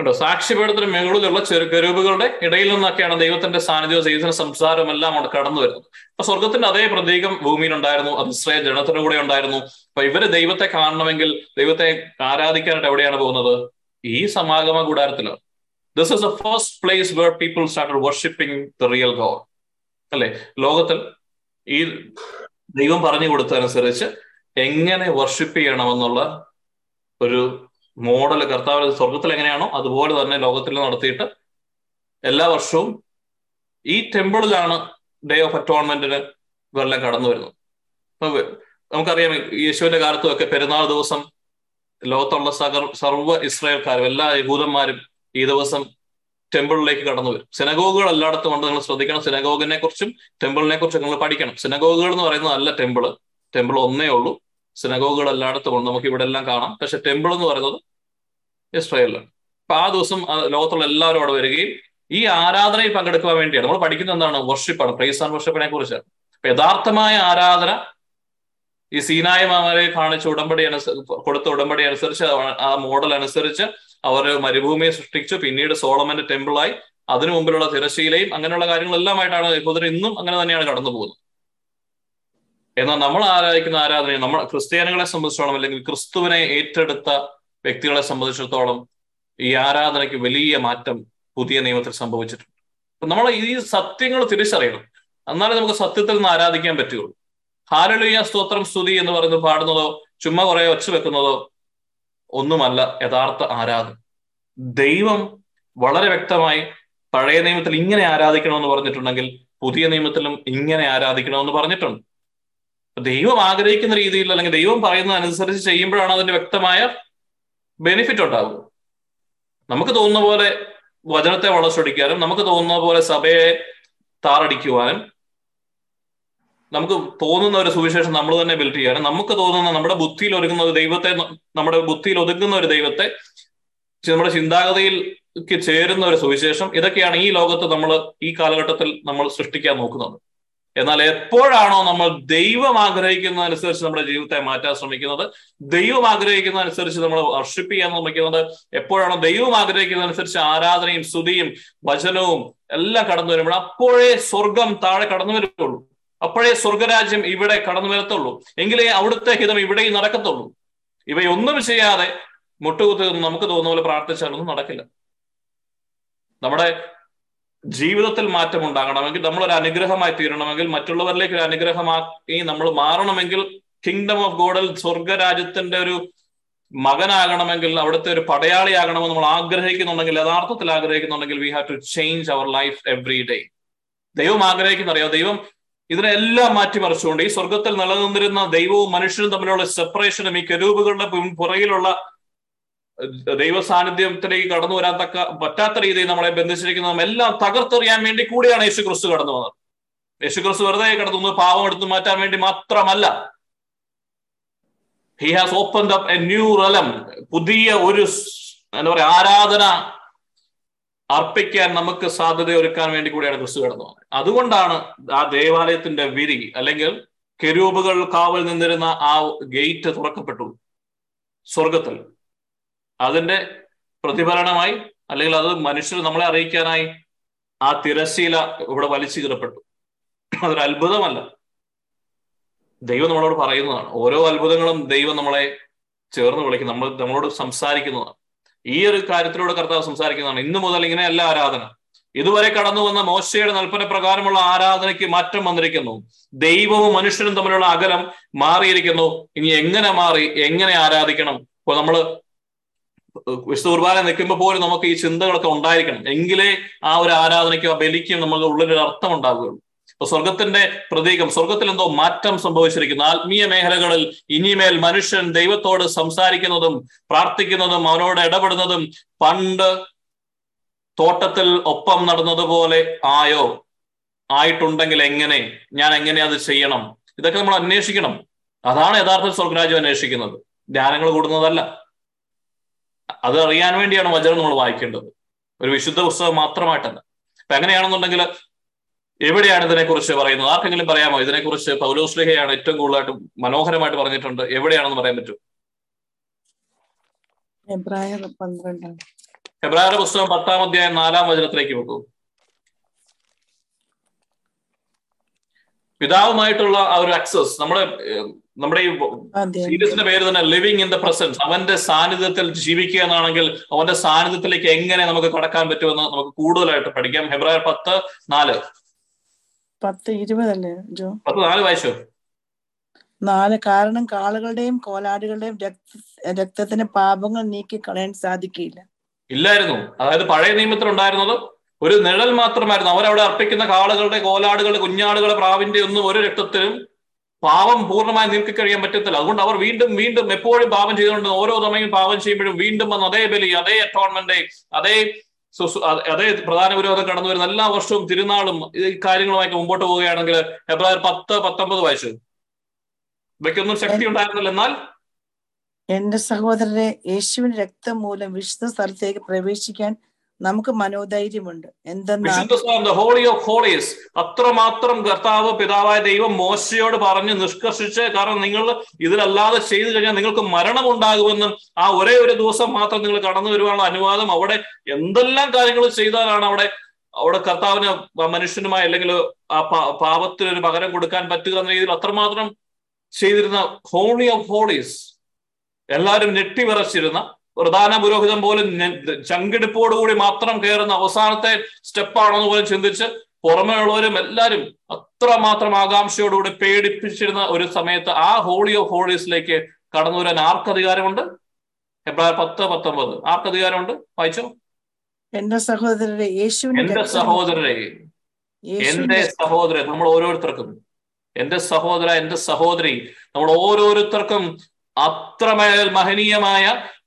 Speaker 2: കേട്ടോ സാക്ഷ്യപീഠത്തിന് മുകളിലുള്ള ചെറു കരൂപുകളുടെ ഇടയിൽ നിന്നൊക്കെയാണ് ദൈവത്തിന്റെ സാന്നിധ്യവും ദൈവത്തിന്റെ സംസാരവും എല്ലാം അവിടെ കടന്നു വരുന്നത്. അപ്പൊ സ്വർഗത്തിന്റെ അതേ പ്രതീകം ഭൂമിയിൽ ഉണ്ടായിരുന്നു അത് ഇസ്രായേൽ ജനത്തിന്റെ കൂടെ ഉണ്ടായിരുന്നു. അപ്പൊ ഇവർ ദൈവത്തെ കാണണമെങ്കിൽ ദൈവത്തെ ആരാധിക്കാനായിട്ട് എവിടെയാണ് പോകുന്നത്? ഈ സമാഗമ കൂടാരത്തിലാണ് this is the first place where people start worshipping the real God അല്ലെ? ലോകത്തിൽ ഈ ദൈവം പറഞ്ഞു കൊടുത്തതനുസരിച്ച് എങ്ങനെ വർഷിപ്പ് ചെയ്യണമെന്നുള്ള ഒരു മോഡൽ കർത്താവ് സ്വർഗത്തിൽ എങ്ങനെയാണോ അതുപോലെ തന്നെ ലോകത്തിൽ നടത്തിയിട്ട് എല്ലാ വർഷവും ഈ ടെമ്പിളിലാണ് ഡേ ഓഫ് അറ്റോൺമെന്റിന് ഇവരെല്ലാം കടന്നു വരുന്നത്. നമുക്കറിയാം യേശുവിന്റെ കാലത്തും ഒക്കെ പെരുന്നാൾ ദിവസം ലോകത്തുള്ള സകർ സർവ ഇസ്രായേൽക്കാരും എല്ലാ യഹൂദന്മാരും ഈ ദിവസം ടെമ്പിളിലേക്ക് കടന്നു വരും. സിനഗോഗുകൾ എല്ലായിടത്തും ഉണ്ട്. നിങ്ങൾ ശ്രദ്ധിക്കണം. സിനഗോഗിനെ കുറിച്ചും ടെമ്പിളിനെ കുറിച്ചും നിങ്ങൾ പഠിക്കണം. സിനഗോഗുകൾ എന്ന് പറയുന്നത് അല്ല ടെമ്പിൾ. ടെമ്പിൾ ഒന്നേ ഉള്ളൂ. സിനഗോഗുകൾ എല്ലായിടത്തും നമുക്ക് ഇവിടെ എല്ലാം കാണാം. പക്ഷെ ടെമ്പിൾ എന്ന് പറയുന്നത് ഇസ്രായേലിലാണ്. അപ്പൊ ആ ദിവസം ലോകത്തുള്ള എല്ലാവരും അവിടെ വരികയും ഈ ആരാധനയിൽ പങ്കെടുക്കുവാൻ വേണ്ടിയാണ്. നമ്മൾ പഠിക്കുന്നത് എന്താണ്? വർഷിപ്പാണ് പ്രൈസ് ആൻഡ് വർഷിപ്പിനെ കുറിച്ചാണ്. അപ്പൊ യഥാർത്ഥമായ ആരാധന ഈ സീനായ മാമരെ കാണിച്ച ഉടമ്പടി അനുസരിച്ച് കൊടുത്ത ഉടമ്പടി അനുസരിച്ച് ആ മോഡൽ അനുസരിച്ച് അവർ മരുഭൂമിയെ സൃഷ്ടിച്ചു. പിന്നീട് സോളമന്റെ ടെമ്പിളായി അതിനു മുമ്പിലുള്ള തിരശീലയും അങ്ങനെയുള്ള കാര്യങ്ങളെല്ലാമായിട്ടാണ് യഹൂദർ ഇന്നും അങ്ങനെ തന്നെയാണ് കടന്നു പോകുന്നത് എന്നാൽ നമ്മൾ ആരാധിക്കുന്ന ആരാധന നമ്മൾ ക്രിസ്ത്യാനികളെ സംബന്ധിച്ചോളം അല്ലെങ്കിൽ ക്രിസ്തുവിനെ ഏറ്റെടുത്ത വ്യക്തികളെ സംബന്ധിച്ചിടത്തോളം ഈ ആരാധനയ്ക്ക് വലിയ മാറ്റം പുതിയ നിയമത്തിൽ സംഭവിച്ചിട്ടുണ്ട്. നമ്മൾ ഈ സത്യങ്ങൾ തിരിച്ചറിയണം. എന്നാലേ നമുക്ക് സത്യത്തിൽ നിന്ന് ആരാധിക്കാൻ പറ്റുകയുള്ളൂ. ഹാലലുയ സ്തോത്രം സ്തുതി എന്ന് പറയുന്നത് പാടുന്നതോ ചുമ്മാ കുറെ ഒച്ച വെക്കുന്നതോ ഒന്നുമല്ല യഥാർത്ഥ ആരാധന. ദൈവം വളരെ വ്യക്തമായി പഴയ നിയമത്തിൽ ഇങ്ങനെ ആരാധിക്കണമെന്ന് പറഞ്ഞിട്ടുണ്ടെങ്കിൽ പുതിയ നിയമത്തിലും ഇങ്ങനെ ആരാധിക്കണമെന്ന് പറഞ്ഞിട്ടുണ്ട്. ദൈവം ആഗ്രഹിക്കുന്ന രീതിയിൽ അല്ലെങ്കിൽ ദൈവം പറയുന്നത് അനുസരിച്ച് ചെയ്യുമ്പോഴാണ് അതിന്റെ വ്യക്തമായ ബെനിഫിറ്റ് ഉണ്ടാവുക. നമുക്ക് തോന്നുന്ന പോലെ വചനത്തെ വളച്ചൊടിക്കാനും നമുക്ക് തോന്നുന്ന പോലെ സഭയെ താറടിക്കുവാനും നമുക്ക് തോന്നുന്ന ഒരു സുവിശേഷം നമ്മൾ തന്നെ ബിൽഡ് ചെയ്യാനും നമുക്ക് തോന്നുന്ന നമ്മുടെ ബുദ്ധിയിൽ ഒരുങ്ങുന്ന ഒരു ദൈവത്തെ നമ്മുടെ ബുദ്ധിയിൽ ഒതുങ്ങുന്ന ഒരു ദൈവത്തെ നമ്മുടെ ചിന്താഗതിയിൽ ചേരുന്ന ഒരു സുവിശേഷം ഇതൊക്കെയാണ് ഈ ലോകത്ത് നമ്മൾ ഈ കാലഘട്ടത്തിൽ നമ്മൾ സൃഷ്ടിക്കാൻ നോക്കുന്നത്. എന്നാൽ എപ്പോഴാണോ നമ്മൾ ദൈവം ആഗ്രഹിക്കുന്ന അനുസരിച്ച് നമ്മുടെ ജീവിതത്തെ മാറ്റാൻ ശ്രമിക്കുന്നത്? ദൈവം ആഗ്രഹിക്കുന്ന അനുസരിച്ച് നമ്മൾ വർഷിപ്പ് ചെയ്യാൻ ശ്രമിക്കുന്നത്? എപ്പോഴാണോ ദൈവം ആഗ്രഹിക്കുന്ന അനുസരിച്ച് ആരാധനയും സ്തുതിയും വചനവും എല്ലാം കടന്നു വരുമ്പോൾ അപ്പോഴേ സ്വർഗം താഴെ കടന്നു വരുള്ളൂ അപ്പോഴേ സ്വർഗരാജ്യം ഇവിടെ കടന്നു വരത്തുള്ളൂ. എങ്കിലേ അവിടുത്തെ ഹിതം ഇവിടെയും നടക്കത്തുള്ളൂ. ഇവയൊന്നും ചെയ്യാതെ മുട്ടുകുത്തി നമുക്ക് തോന്നുന്ന പോലെ പ്രാർത്ഥിച്ചാലൊന്നും നടക്കില്ല. നമ്മുടെ ജീവിതത്തിൽ മാറ്റം ഉണ്ടാകണമെങ്കിൽ നമ്മൾ ഒരു അനുഗ്രഹമായി തീരണമെങ്കിൽ മറ്റുള്ളവരിലേക്ക് ഒരു അനുഗ്രഹമാക്കി നമ്മൾ മാറണമെങ്കിൽ കിങ്ഡം ഓഫ് ഗോഡിൽ സ്വർഗരാജ്യത്തിന്റെ ഒരു മകനാകണമെങ്കിൽ അവിടുത്തെ ഒരു പടയാളിയാകണമെന്ന് നമ്മൾ ആഗ്രഹിക്കുന്നുണ്ടെങ്കിൽ യഥാർത്ഥത്തിൽ ആഗ്രഹിക്കുന്നുണ്ടെങ്കിൽ we have to change our life every day ദൈവം ആഗ്രഹിക്കുന്നറിയോ ദൈവം ഇതിനെല്ലാം മാറ്റിമറിച്ചുകൊണ്ട് ഈ സ്വർഗത്തിൽ നിലനിന്നിരുന്ന ദൈവവും മനുഷ്യനും തമ്മിലുള്ള സെപ്പറേഷനും ഈ കരൂപുകളുടെ പുറകിലുള്ള ദൈവ സാന്നിധ്യത്തിലേക്ക് കടന്നു വരാൻ തക്ക പറ്റാത്ത രീതിയിൽ നമ്മളെ ബന്ധിച്ചിരിക്കുന്നതും എല്ലാം തകർത്തെറിയാൻ വേണ്ടി കൂടിയാണ് യേശു ക്രിസ്തു കടന്നു വന്നത്. യേശു ക്രിസ്തു വെറുതെ കടന്നു പാവം എടുത്തു മാറ്റാൻ വേണ്ടി മാത്രമല്ല. He has open up a new realm പുതിയ ഒരു എന്താ പറയാ ആരാധന അർപ്പിക്കാൻ നമുക്ക് സാധ്യത ഒരുക്കാൻ വേണ്ടി കൂടിയാണ് ക്രിസ്തു കടന്നു വന്നത്. അതുകൊണ്ടാണ് ആ ദേവാലയത്തിന്റെ വിരി അല്ലെങ്കിൽ കെരൂബുകൾ കാവൽ നിന്നിരുന്ന ആ ഗേറ്റ് തുറക്കപ്പെട്ടു സ്വർഗത്തിൽ അതിന്റെ പ്രതിഫലനമായി അല്ലെങ്കിൽ അത് മനുഷ്യർ നമ്മളെ അറിയിക്കാനായി ആ തിരശീല ഇവിടെ വലിച്ചു കീറപ്പെട്ടു. അതൊരു അത്ഭുതമല്ല. ദൈവം നമ്മളോട് പറയുന്നതാണ്. ഓരോ അത്ഭുതങ്ങളും ദൈവം നമ്മളെ ചേർന്ന് വിളിക്കും. നമ്മൾ നമ്മളോട് സംസാരിക്കുന്നതാണ്. ഈ ഒരു കാര്യത്തിലൂടെ കർത്താവ് സംസാരിക്കുന്നതാണ്. ഇന്നു മുതൽ ഇങ്ങനെയല്ല ആരാധന. ഇതുവരെ കടന്നു വന്ന മോശയുടെ നൽപ്പന പ്രകാരമുള്ള ആരാധനയ്ക്ക് മാറ്റം വന്നിരിക്കുന്നു. ദൈവവും മനുഷ്യനും തമ്മിലുള്ള അകലം മാറിയിരിക്കുന്നു. ഇനി എങ്ങനെ മാറി എങ്ങനെ ആരാധിക്കണം? ഇപ്പൊ നമ്മൾ വിശുദ്ധ കുർബാന നിൽക്കുമ്പോൾ പോലും നമുക്ക് ഈ ചിന്തകളൊക്കെ ഉണ്ടായിരിക്കണം. എങ്കിലേ ആ ഒരു ആരാധനയ്ക്കും ബലിക്കും നമുക്ക് ഉള്ളിലൊരു അർത്ഥം ഉണ്ടാവുകയുള്ളൂ. ഇപ്പൊ സ്വർഗത്തിന്റെ പ്രതീകം സ്വർഗത്തിൽ എന്തോ മാറ്റം സംഭവിച്ചിരിക്കുന്നു. ആത്മീയ മേഖലകളിൽ ഇനിമേൽ മനുഷ്യൻ ദൈവത്തോട് സംസാരിക്കുന്നതും പ്രാർത്ഥിക്കുന്നതും അവനോട് ഇടപെടുന്നതും പണ്ട് തോട്ടത്തിൽ ഒപ്പം നടന്നതുപോലെ ആയോ? ആയിട്ടുണ്ടെങ്കിൽ എങ്ങനെ? ഞാൻ എങ്ങനെ അത് ചെയ്യണം? ഇതൊക്കെ നമ്മൾ അന്വേഷിക്കണം. അതാണ് യഥാർത്ഥ സ്വർഗരാജ്യം അന്വേഷിക്കുന്നത്. ധ്യാനങ്ങൾ കൂടുന്നതല്ല. അത് അറിയാൻ വേണ്ടിയാണ് വചനം നമ്മൾ വായിക്കേണ്ടത്. ഒരു വിശുദ്ധ പുസ്തകം മാത്രമായിട്ടല്ല. അപ്പൊ എങ്ങനെയാണെന്നുണ്ടെങ്കിൽ എവിടെയാണ് ഇതിനെക്കുറിച്ച് പറയുന്നത്? ആർക്കെങ്കിലും പറയാമോ? ഇതിനെക്കുറിച്ച് പൗലോസ്ലിഹയാണ് ഏറ്റവും കൂടുതലായിട്ട് മനോഹരമായിട്ട് പറഞ്ഞിട്ടുണ്ട്. എവിടെയാണെന്ന് പറയാൻ പറ്റും ഫെബ്രുവരി പുസ്തകം പത്താം അധ്യായം നാലാം വചനത്തിലേക്ക് വെക്കൂ പിതാവുമായിട്ടുള്ള ആ ഒരു ആക്സസ് നമ്മുടെ നമ്മുടെ ഈ സീരീസിന്റെ പേര് തന്നെ ലിവിങ് ഇൻ ദ പ്രസൻസ് അവന്റെ സാന്നിധ്യത്തിൽ ജീവിക്കുക എന്നാണെങ്കിൽ അവന്റെ സാന്നിധ്യത്തിലേക്ക് എങ്ങനെ നമുക്ക് കടക്കാൻ പറ്റുമെന്ന് നമുക്ക് കൂടുതലായിട്ട് പഠിക്കാം. ഫെബ്രുവരി പത്ത് നാല്.
Speaker 8: പത്ത് ഇരുപതല്ലേ ജോ?
Speaker 2: പത്ത് നാല് വായിച്ചു?
Speaker 8: നാല്. കാരണം കാളുകളുടെയും കോലാടുകളുടെയും രക്ത രക്തത്തിന് പാപങ്ങൾ നീക്കി കളയാൻ സാധിക്കില്ല.
Speaker 2: ഇല്ലായിരുന്നു. അതായത് പഴയ നിയമത്തിൽ ഉണ്ടായിരുന്നത് ഒരു നിഴൽ മാത്രമായിരുന്നു. അവരവിടെ അർപ്പിക്കുന്ന കാളുകളുടെ കോലാടുകളുടെ കുഞ്ഞാടുകളുടെ പ്രാവിന്റെ ഒന്നും ഒരു രക്തത്തിലും പാപം പൂർണമായി നീക്കി കഴിയാൻ പറ്റത്തില്ല. അതുകൊണ്ട് അവർ വീണ്ടും വീണ്ടും എപ്പോഴും പാപം ചെയ്തുകൊണ്ട് ഓരോ തവണയും പാപം ചെയ്യുമ്പോഴും വീണ്ടും വന്ന് അതേ ബലി അതേ അറ്റോൺമെന്റ് അതേ അതേ പ്രധാന വിരോധം കടന്നു വരുന്ന എല്ലാ വർഷവും തിരുനാളും ഈ കാര്യങ്ങളുമായി മുമ്പോട്ട് പോവുകയാണെങ്കിൽ ഫെബ്രുവരി പത്ത് പത്തൊമ്പത് വയസ്സ്. ഇവയ്ക്കൊന്നും ശക്തി ഉണ്ടായിരുന്നില്ല. എന്നാൽ
Speaker 8: എന്റെ സഹോദരരെ യേശുവിന്റെ രക്തം മൂലം വിശുദ്ധ സ്ഥലത്തേക്ക് പ്രവേശിക്കാൻ നമുക്ക് മനോധൈര്യമുണ്ട്. എന്തെന്നാൽ
Speaker 2: അത്രമാത്രം കർത്താവ് പിതാവായ ദൈവം മോശയോട് പറഞ്ഞ് നിഷ്കർഷിച്ച് കാരണം നിങ്ങൾ ഇതിലല്ലാതെ ചെയ്തു കഴിഞ്ഞാൽ നിങ്ങൾക്ക് മരണം ഉണ്ടാകുമെന്നും ആ ഒരേ ഒരു ദിവസം മാത്രം നിങ്ങൾ കടന്നു വരുവാനുള്ള അനുവാദം അവിടെ എന്തെല്ലാം കാര്യങ്ങൾ ചെയ്താലാണ് അവിടെ അവിടെ കർത്താവിന് മനുഷ്യനുമായി അല്ലെങ്കിൽ ആ പാപത്തിന് ഒരു പകരം കൊടുക്കാൻ പറ്റുക എന്ന രീതിയിൽ അത്രമാത്രം ചെയ്തിരുന്ന ഹോളി ഓഫ് ഹോളീസ് എല്ലാവരും ഞെട്ടിവിറച്ചിരുന്ന പ്രധാന പുരോഹിതൻ പോലും ചങ്കെടുപ്പോടുകൂടി മാത്രം കയറുന്ന അവസാനത്തെ സ്റ്റെപ്പാണെന്ന് പോലും ചിന്തിച്ച് പുറമേ ഉള്ളവരും എല്ലാവരും അത്രമാത്രം ആകാംക്ഷയോടുകൂടി പേടിപ്പിച്ചിരുന്ന ഒരു സമയത്ത് ആ ഹോളി ഓഫ് ഹോളീസിലേക്ക് കടന്നു വരാൻ ആർക്ക് അധികാരമുണ്ട് ഫെബ്രുവരി പത്ത് പത്തൊമ്പത്. ആർക്ക് അധികാരമുണ്ട് വായിച്ചോ?
Speaker 8: എന്റെ സഹോദരരെ യേശു
Speaker 2: എന്റെ സഹോദരരെ. എന്റെ സഹോദരൻ നമ്മൾ ഓരോരുത്തർക്കും. എന്റെ സഹോദര എന്റെ സഹോദരി നമ്മൾ ഓരോരുത്തർക്കും അത്രമേൽ മഹനീയമായ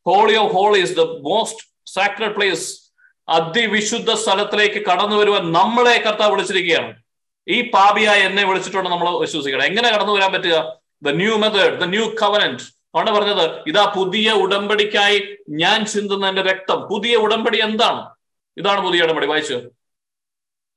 Speaker 2: holy of holies the most sacred place അതിവിശുദ്ധ സ്ഥലത്തിലേക്ക് കടന്നു വരുവാൻ നമ്മളെ കർത്താവ് വിളിച്ചിരിക്കുകയാണ്. ഈ പാപിയായി എന്നെ വിളിച്ചിട്ടുണ്ട് നമ്മൾ വിശ്വസിക്കണം. എങ്ങനെ കടന്നു വരാൻ പറ്റുക? The new method the new covenant അവിടെ പറഞ്ഞത് ഇതാ പുതിയ ഉടമ്പടിക്കായി ഞാൻ ചിന്തുന്ന എന്റെ രക്തം. പുതിയ ഉടമ്പടി എന്താണ്? ഇതാണ് പുതിയ ഉടമ്പടി. വായിച്ചു.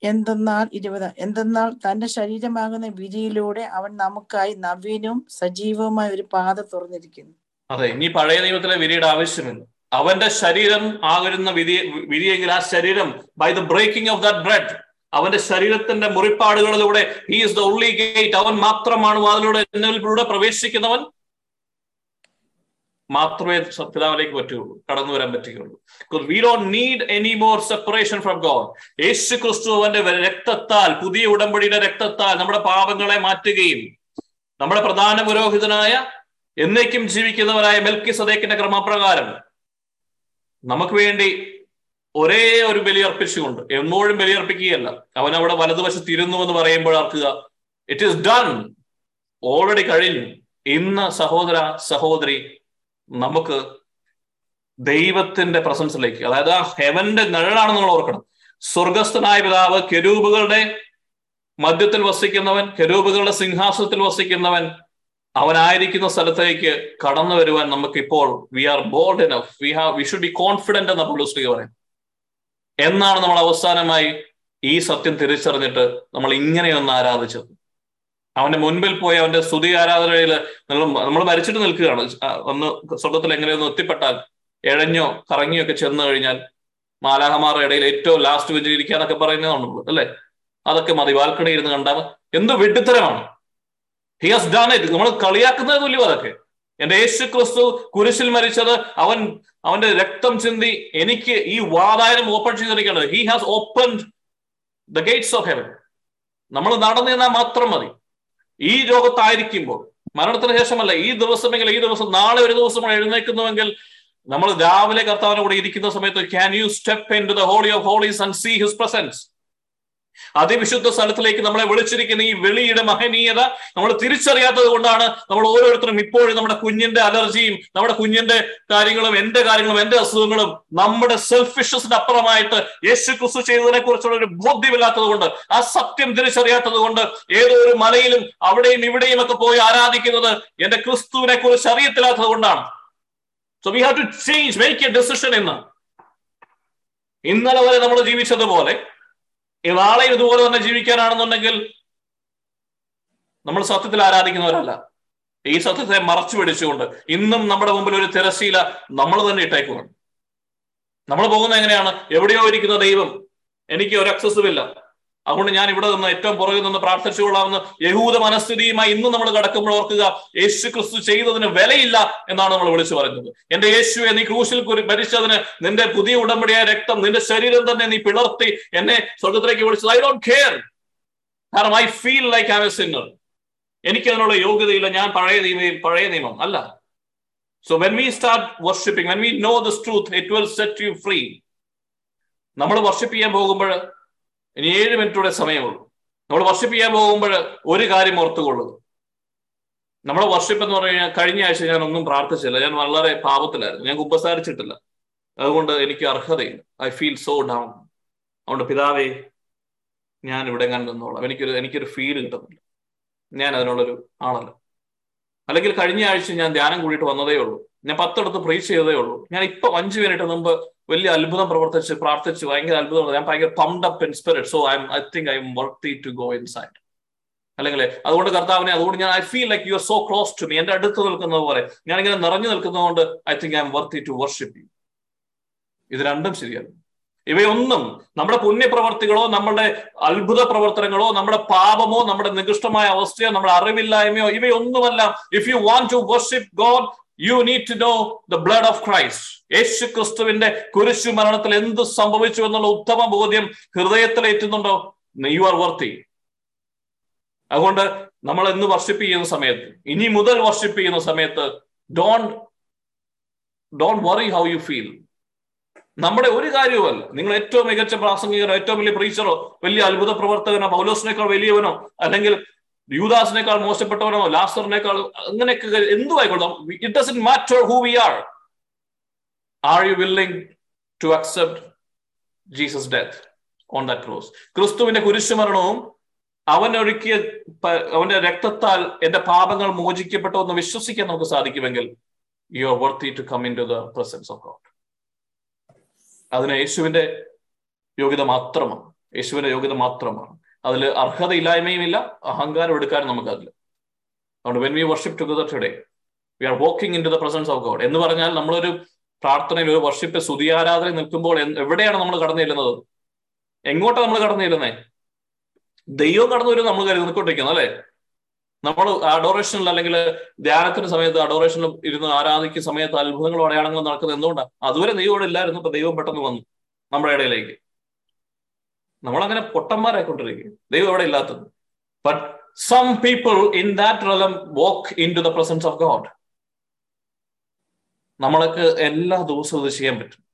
Speaker 8: എന്തെന്നാൽ ഇരുപത് എന്തെന്നാൽ തന്റെ ശരീരമാകുന്ന വിധിയിലൂടെ അവൻ നമുക്കായി നവീനവും സജീവവുമായ ഒരു പാത തുറന്നിരിക്കുന്നു.
Speaker 2: അതെ ഇനി പഴയ നിയമത്തിലെ വിധിയുടെ ആവശ്യമില്ല. അവന്റെ ശരീരം ആകുന്ന വിധി വിധിയെങ്കിൽ ആ ശരീരം by the breaking of that bread അവന്റെ ശരീരത്തിന്റെ മുറിപ്പാടുകളിലൂടെ he is the holy gate അവൻ മാത്രമാണ് വാതിലൂടെ എന്നിലൂടെ പ്രവേശിക്കുന്നവൻ മാത്രമേ പിതാവിലേക്ക് പറ്റുകയുള്ളൂ കടന്നു വരാൻ പറ്റുകയുള്ളൂ. We don't need any more separation from God Yesu Kristu അവന്റെ രക്തത്താൽ പുതിയ ഉടമ്പടിയുടെ രക്തത്താൽ നമ്മുടെ പാപങ്ങളെ മാറ്റുകയും നമ്മുടെ പ്രധാന പുരോഹിതനായ എന്നേക്കും ജീവിക്കുന്നവരായ മെൽക്കി സദേക്കിന്റെ ക്രമപ്രകാരം നമുക്ക് വേണ്ടി ഒരേ ഒരു ബലിയർപ്പിച്ചുകൊണ്ട് എന്നോഴും ബലിയർപ്പിക്കുകയല്ല. അവൻ അവിടെ വലതുവശത്ത് ഇരുന്നു എന്ന് പറയുമ്പോൾ ഓർക്കുക ഇറ്റ് ഈസ് ഡൺ ഓൾറെഡി കഴിഞ്ഞു. ഇന്ന് സഹോദര സഹോദരി നമുക്ക് ദൈവത്തിന്റെ പ്രസൻസിലേക്ക് അതായത് ആ ഹെവന്റെ നിഴലാണ് നമ്മൾ ഓർക്കണം. സ്വർഗസ്ഥനായ പിതാവ് കെരൂപുകളുടെ മധ്യത്തിൽ വസിക്കുന്നവൻ കെരൂപുകളുടെ സിംഹാസനത്തിൽ വസിക്കുന്നവൻ അവനായിരിക്കുന്ന സ്ഥലത്തേക്ക് കടന്നു വരുവാൻ നമുക്ക് ഇപ്പോൾ we are bold enough we have we should be confident എന്ന് സ്ത്രീ പറയും എന്നാണ് നമ്മൾ അവസാനമായി ഈ സത്യം തിരിച്ചറിഞ്ഞിട്ട് നമ്മൾ ഇങ്ങനെയൊന്ന് ആരാധിച്ചത്. അവന്റെ മുൻപിൽ പോയി അവന്റെ സ്തുതി ആരാധനയിൽ നമ്മൾ മരിച്ചിട്ട് നിൽക്കുകയാണ്. ഒന്ന് സ്വർഗത്തിൽ എങ്ങനെയൊന്ന് എത്തിപ്പെട്ടാൽ എഴഞ്ഞോ കറങ്ങിയോ ഒക്കെ ചെന്ന് കഴിഞ്ഞാൽ മാലാഹമാരുടെ ഇടയിൽ ഏറ്റവും ലാസ്റ്റ് ബെഞ്ചിൽ ഇരിക്കാന്നൊക്കെ പറയുന്നതാണുള്ളൂ അല്ലെ? അതൊക്കെ മതി. വാൽക്കണി ഇരുന്ന് കണ്ടാൽ എന്ത് വിഡ്ഢിത്തരമാണ്. ഹി ഹാസ് ഡൺ ഇറ്റ് നമ്മൾ കളിയാക്കുന്നത് തുല്യം അതൊക്കെ എന്റെ യേശു ക്രിസ്തു കുരിശിൽ മരിച്ചത് അവൻ അവന്റെ രക്തം ചിന്തി എനിക്ക് ഈ വാതായനം ഓപ്പൺ ചെയ്തിരിക്കുന്നത്. He has open the gates of heaven നമ്മൾ നടന്നു നിന്നാൽ മാത്രം മതി. ഈ രോഗത്തായിരിക്കുമ്പോൾ മരണത്തിന് ശേഷമല്ല ഈ ദിവസമെങ്കിൽ ഈ ദിവസം നാളെ ഒരു ദിവസം നമ്മൾ എഴുന്നേൽക്കുന്നുവെങ്കിൽ നമ്മൾ രാവിലെ കർത്താവിനെ കൂടെ ഇരിക്കുന്ന സമയത്ത് can you step into the holy of holies and see his presence അതിവിശുദ്ധ സ്ഥലത്തിലേക്ക് നമ്മളെ വിളിച്ചിരിക്കുന്ന ഈ വെളിയുടെ മഹനീയത നമ്മൾ തിരിച്ചറിയാത്തത് കൊണ്ടാണ് നമ്മൾ ഓരോരുത്തരും ഇപ്പോഴും നമ്മുടെ കുഞ്ഞിന്റെ അലർജിയും നമ്മുടെ കുഞ്ഞിന്റെ കാര്യങ്ങളും എന്റെ കാര്യങ്ങളും എന്റെ അസുഖങ്ങളും നമ്മുടെ സെൽഫിഷസിന് അപ്പുറമായിട്ട് യേശു ക്രിസ്തു ചെയ്തതിനെ കുറിച്ചുള്ള ഒരു ബോധ്യമില്ലാത്തത് കൊണ്ട് ആ സത്യം തിരിച്ചറിയാത്തത് കൊണ്ട് ഏതോ ഒരു മലയിലും അവിടെയും ഇവിടെയും ഒക്കെ പോയി ആരാധിക്കുന്നത് എന്റെ ക്രിസ്തുവിനെ കുറിച്ച് അറിയത്തില്ലാത്തത് കൊണ്ടാണ്. So we have to change make a decision എന്ന്. ഇന്നലെ വരെ നമ്മൾ ജീവിച്ചതുപോലെ നാളെയും ഇതുപോലെ തന്നെ ജീവിക്കാനാണെന്നുണ്ടെങ്കിൽ നമ്മൾ സത്യത്തിൽ ആരാധിക്കുന്നവരല്ല. ഈ സത്യത്തെ മറച്ചു പിടിച്ചുകൊണ്ട് ഇന്നും നമ്മുടെ മുമ്പിൽ ഒരു തിരശീല നമ്മൾ തന്നെ ഇട്ടേക്കുന്നുണ്ട് നമ്മൾ പോകുന്ന എങ്ങനെയാണ്? എവിടെയോ ഇരിക്കുന്ന ദൈവം എനിക്ക് ഒരു അക്സസും ഇല്ല. അതുകൊണ്ട് ഞാൻ ഇവിടെ നിന്ന് ഏറ്റവും പുറകിൽ നിന്ന് പ്രാർത്ഥിച്ചുകൊള്ളാമെന്ന് യഹൂദ മനസ്ഥിതിയുമായി ഇന്ന് നമ്മൾ കടക്കുമ്പോൾ ഓർക്കുക യേശു ക്രിസ്തു ചെയ്തതിന് വിലയില്ല എന്നാണ് നമ്മൾ വിളിച്ചു പറയുന്നത്. എന്റെ യേശുവെ നീ ക്രൂശിൽ കുരി മരിച്ചതിന് നിന്റെ പുതിയ ഉടമ്പടിയായ രക്തം നിന്റെ ശരീരം തന്നെ നീ പിളർത്തി എന്നെ സ്വർഗത്തിലേക്ക് വിളിച്ചത്. ഐ ഡോണ്ട് കെയർ കാരണം I feel like I a sinner എനിക്ക് അതിനുള്ള യോഗ്യതയില്ല. ഞാൻ പഴയ നിയമം പഴയ നിയമം അല്ല. So when we start worshipping when we know this truth it will set you free നമ്മൾ വർഷിപ്പ് ചെയ്യാൻ പോകുമ്പോൾ ഇനി ഏഴ് മിനിറ്റൂടെ സമയമുള്ളൂ നമ്മൾ വർഷിപ്പ് ചെയ്യാൻ പോകുമ്പോൾ ഒരു കാര്യം ഓർത്തുകൊള്ളുക. നമ്മുടെ വർഷിപ്പ് എന്ന് പറഞ്ഞു കഴിഞ്ഞാൽ കഴിഞ്ഞ ആഴ്ച ഞാൻ ഒന്നും പ്രാർത്ഥിച്ചില്ല. ഞാൻ വളരെ പാപത്തിലായിരുന്നു. ഞാൻ ഉപസാരിച്ചിട്ടില്ല. അതുകൊണ്ട് എനിക്ക് അർഹതയില്ല. ഐ ഫീൽ സോ ഡൗൺ അതുകൊണ്ട് പിതാവേ ഞാൻ ഇവിടെ എങ്ങനെ നിന്നോളാം. എനിക്കൊരു എനിക്കൊരു ഫീൽ കിട്ടുന്നില്ല ഞാൻ അതിനുള്ളൊരു ആളല്ല. അല്ലെങ്കിൽ കഴിഞ്ഞ ആഴ്ച ഞാൻ ധ്യാനം കൂടിയിട്ട് വന്നതേ ഉള്ളൂ. ഞാൻ പത്തെടുത്ത് പ്രീച്ച് ചെയ്തതേ ഉള്ളൂ. ഞാൻ ഇപ്പൊ അഞ്ചു മിനിറ്റ് മുമ്പ് വലിയ അത്ഭുതം പ്രവർത്തിച്ച് പ്രാർത്ഥിച്ച് ഭയങ്കര അത്ഭുതം ഞാൻ ഭയങ്കര pumped up in spirit so I I think I am worthy to go inside അല്ലെങ്കിൽ അതുകൊണ്ട് കർത്താവിനെ അതുകൊണ്ട് ഞാൻ I feel like you are so close to me എന്റെ അടുത്ത് നിൽക്കുന്നത് പോലെ ഞാൻ ഇങ്ങനെ നിറഞ്ഞു നിൽക്കുന്നതുകൊണ്ട് I think I am worthy to worship you ഇത് രണ്ടും ശരിയാണ് ഇവയൊന്നും നമ്മുടെ പുണ്യപ്രവർത്തികളോ നമ്മുടെ അത്ഭുത പ്രവർത്തനങ്ങളോ നമ്മുടെ പാപമോ നമ്മുടെ നികൃഷ്ടമായ അവസ്ഥയോ നമ്മുടെ അറിവില്ലായ്മയോ ഇവയൊന്നുമല്ല. If you want to worship God you need to know the blood of Christ Yeshu ക്രിസ്തുവിന്റെ കുരിശു മരണത്തിൽ എന്ത് സംഭവിച്ചു എന്നുള്ള ഉത്തമ ബോധ്യം ഹൃദയത്തിൽ ഏറ്റുന്നുണ്ടോ? യു ആർ വർത്തി അതുകൊണ്ട് നമ്മൾ എന്ന് വർഷിപ്പ് ചെയ്യുന്ന സമയത്ത് ഇനി മുതൽ വർഷിപ്പ് ചെയ്യുന്ന സമയത്ത് don't don't worry how you feel നമ്മുടെ ഒരു കാര്യവുമല്ല. നിങ്ങൾ ഏറ്റവും മികച്ച പ്രാസംഗികനോ ഏറ്റവും വലിയ പ്രീച്ചറോ വലിയ അത്ഭുത പ്രവർത്തകനോ പൗലോസിനേക്കാൾ വലിയവനോ അല്ലെങ്കിൽ യൂദാസിനേക്കാൾ മോശപ്പെട്ടവനോ ലാസ്റ്ററിനേക്കാൾ അങ്ങനെയൊക്കെ എന്തുമായിക്കൊള്ളാം it doesn't matter who we are are you willing to accept Jesus death on that cross ക്രിസ്തുവിന്റെ കുരിശുമരണവും അവൻ ഒഴുക്കിയ അവന്റെ രക്തത്താൽ എന്റെ പാപങ്ങൾ മോചിക്കപ്പെട്ടോ എന്ന് വിശ്വസിക്കാൻ നമുക്ക് സാധിക്കുമെങ്കിൽ you are worthy to come into the presence of God അതിന് യേശുവിന്റെ യോഗ്യത മാത്രമാണ്. യേശുവിന്റെ യോഗ്യത മാത്രമാണ്. അതിൽ അർഹതയില്ലായ്മയും ഇല്ല അഹങ്കാരം എടുക്കാനും നമുക്കതില്ല. അതുകൊണ്ട് when we worship together today we are walking into the presence of God എന്ന് പറഞ്ഞാൽ നമ്മളൊരു പ്രാർത്ഥനയിൽ ഒരു വർഷിപ്പ് സ്തുതിയാരാധന നിൽക്കുമ്പോൾ എവിടെയാണ് നമ്മൾ കടന്നു ചെല്ലുന്നത്? എങ്ങോട്ടാണ് നമ്മൾ കടന്നു ചെല്ലുന്നത് ദൈവം കടന്നു വരും നമ്മൾ കരുതി നിൽക്കൊണ്ടിരിക്കുന്നു അല്ലെ? നമ്മൾ അഡോറേഷനിൽ അല്ലെങ്കിൽ ധ്യാനത്തിന്റെ സമയത്ത് അഡോറേഷനിൽ ഇരുന്ന് ആരാധിക്കുന്ന സമയത്ത് അത്ഭുതങ്ങളും അടയാളങ്ങളും നടക്കുന്നത് എന്തുകൊണ്ടാണ് അതുവരെ ദൈവം ഇല്ലായിരുന്നു ഇപ്പൊ ദൈവം പെട്ടെന്ന് വന്നു നമ്മുടെ ഇടയിലേക്ക്. നമ്മളങ്ങനെ പൊട്ടന്മാരായിക്കൊണ്ടിരിക്കും ദൈവം അവിടെ ഇല്ലാത്തത്. But some people in that realm walk into the presence of God നമ്മൾക്ക് എല്ലാ ദിവസവും ഇത് ചെയ്യാൻ പറ്റും.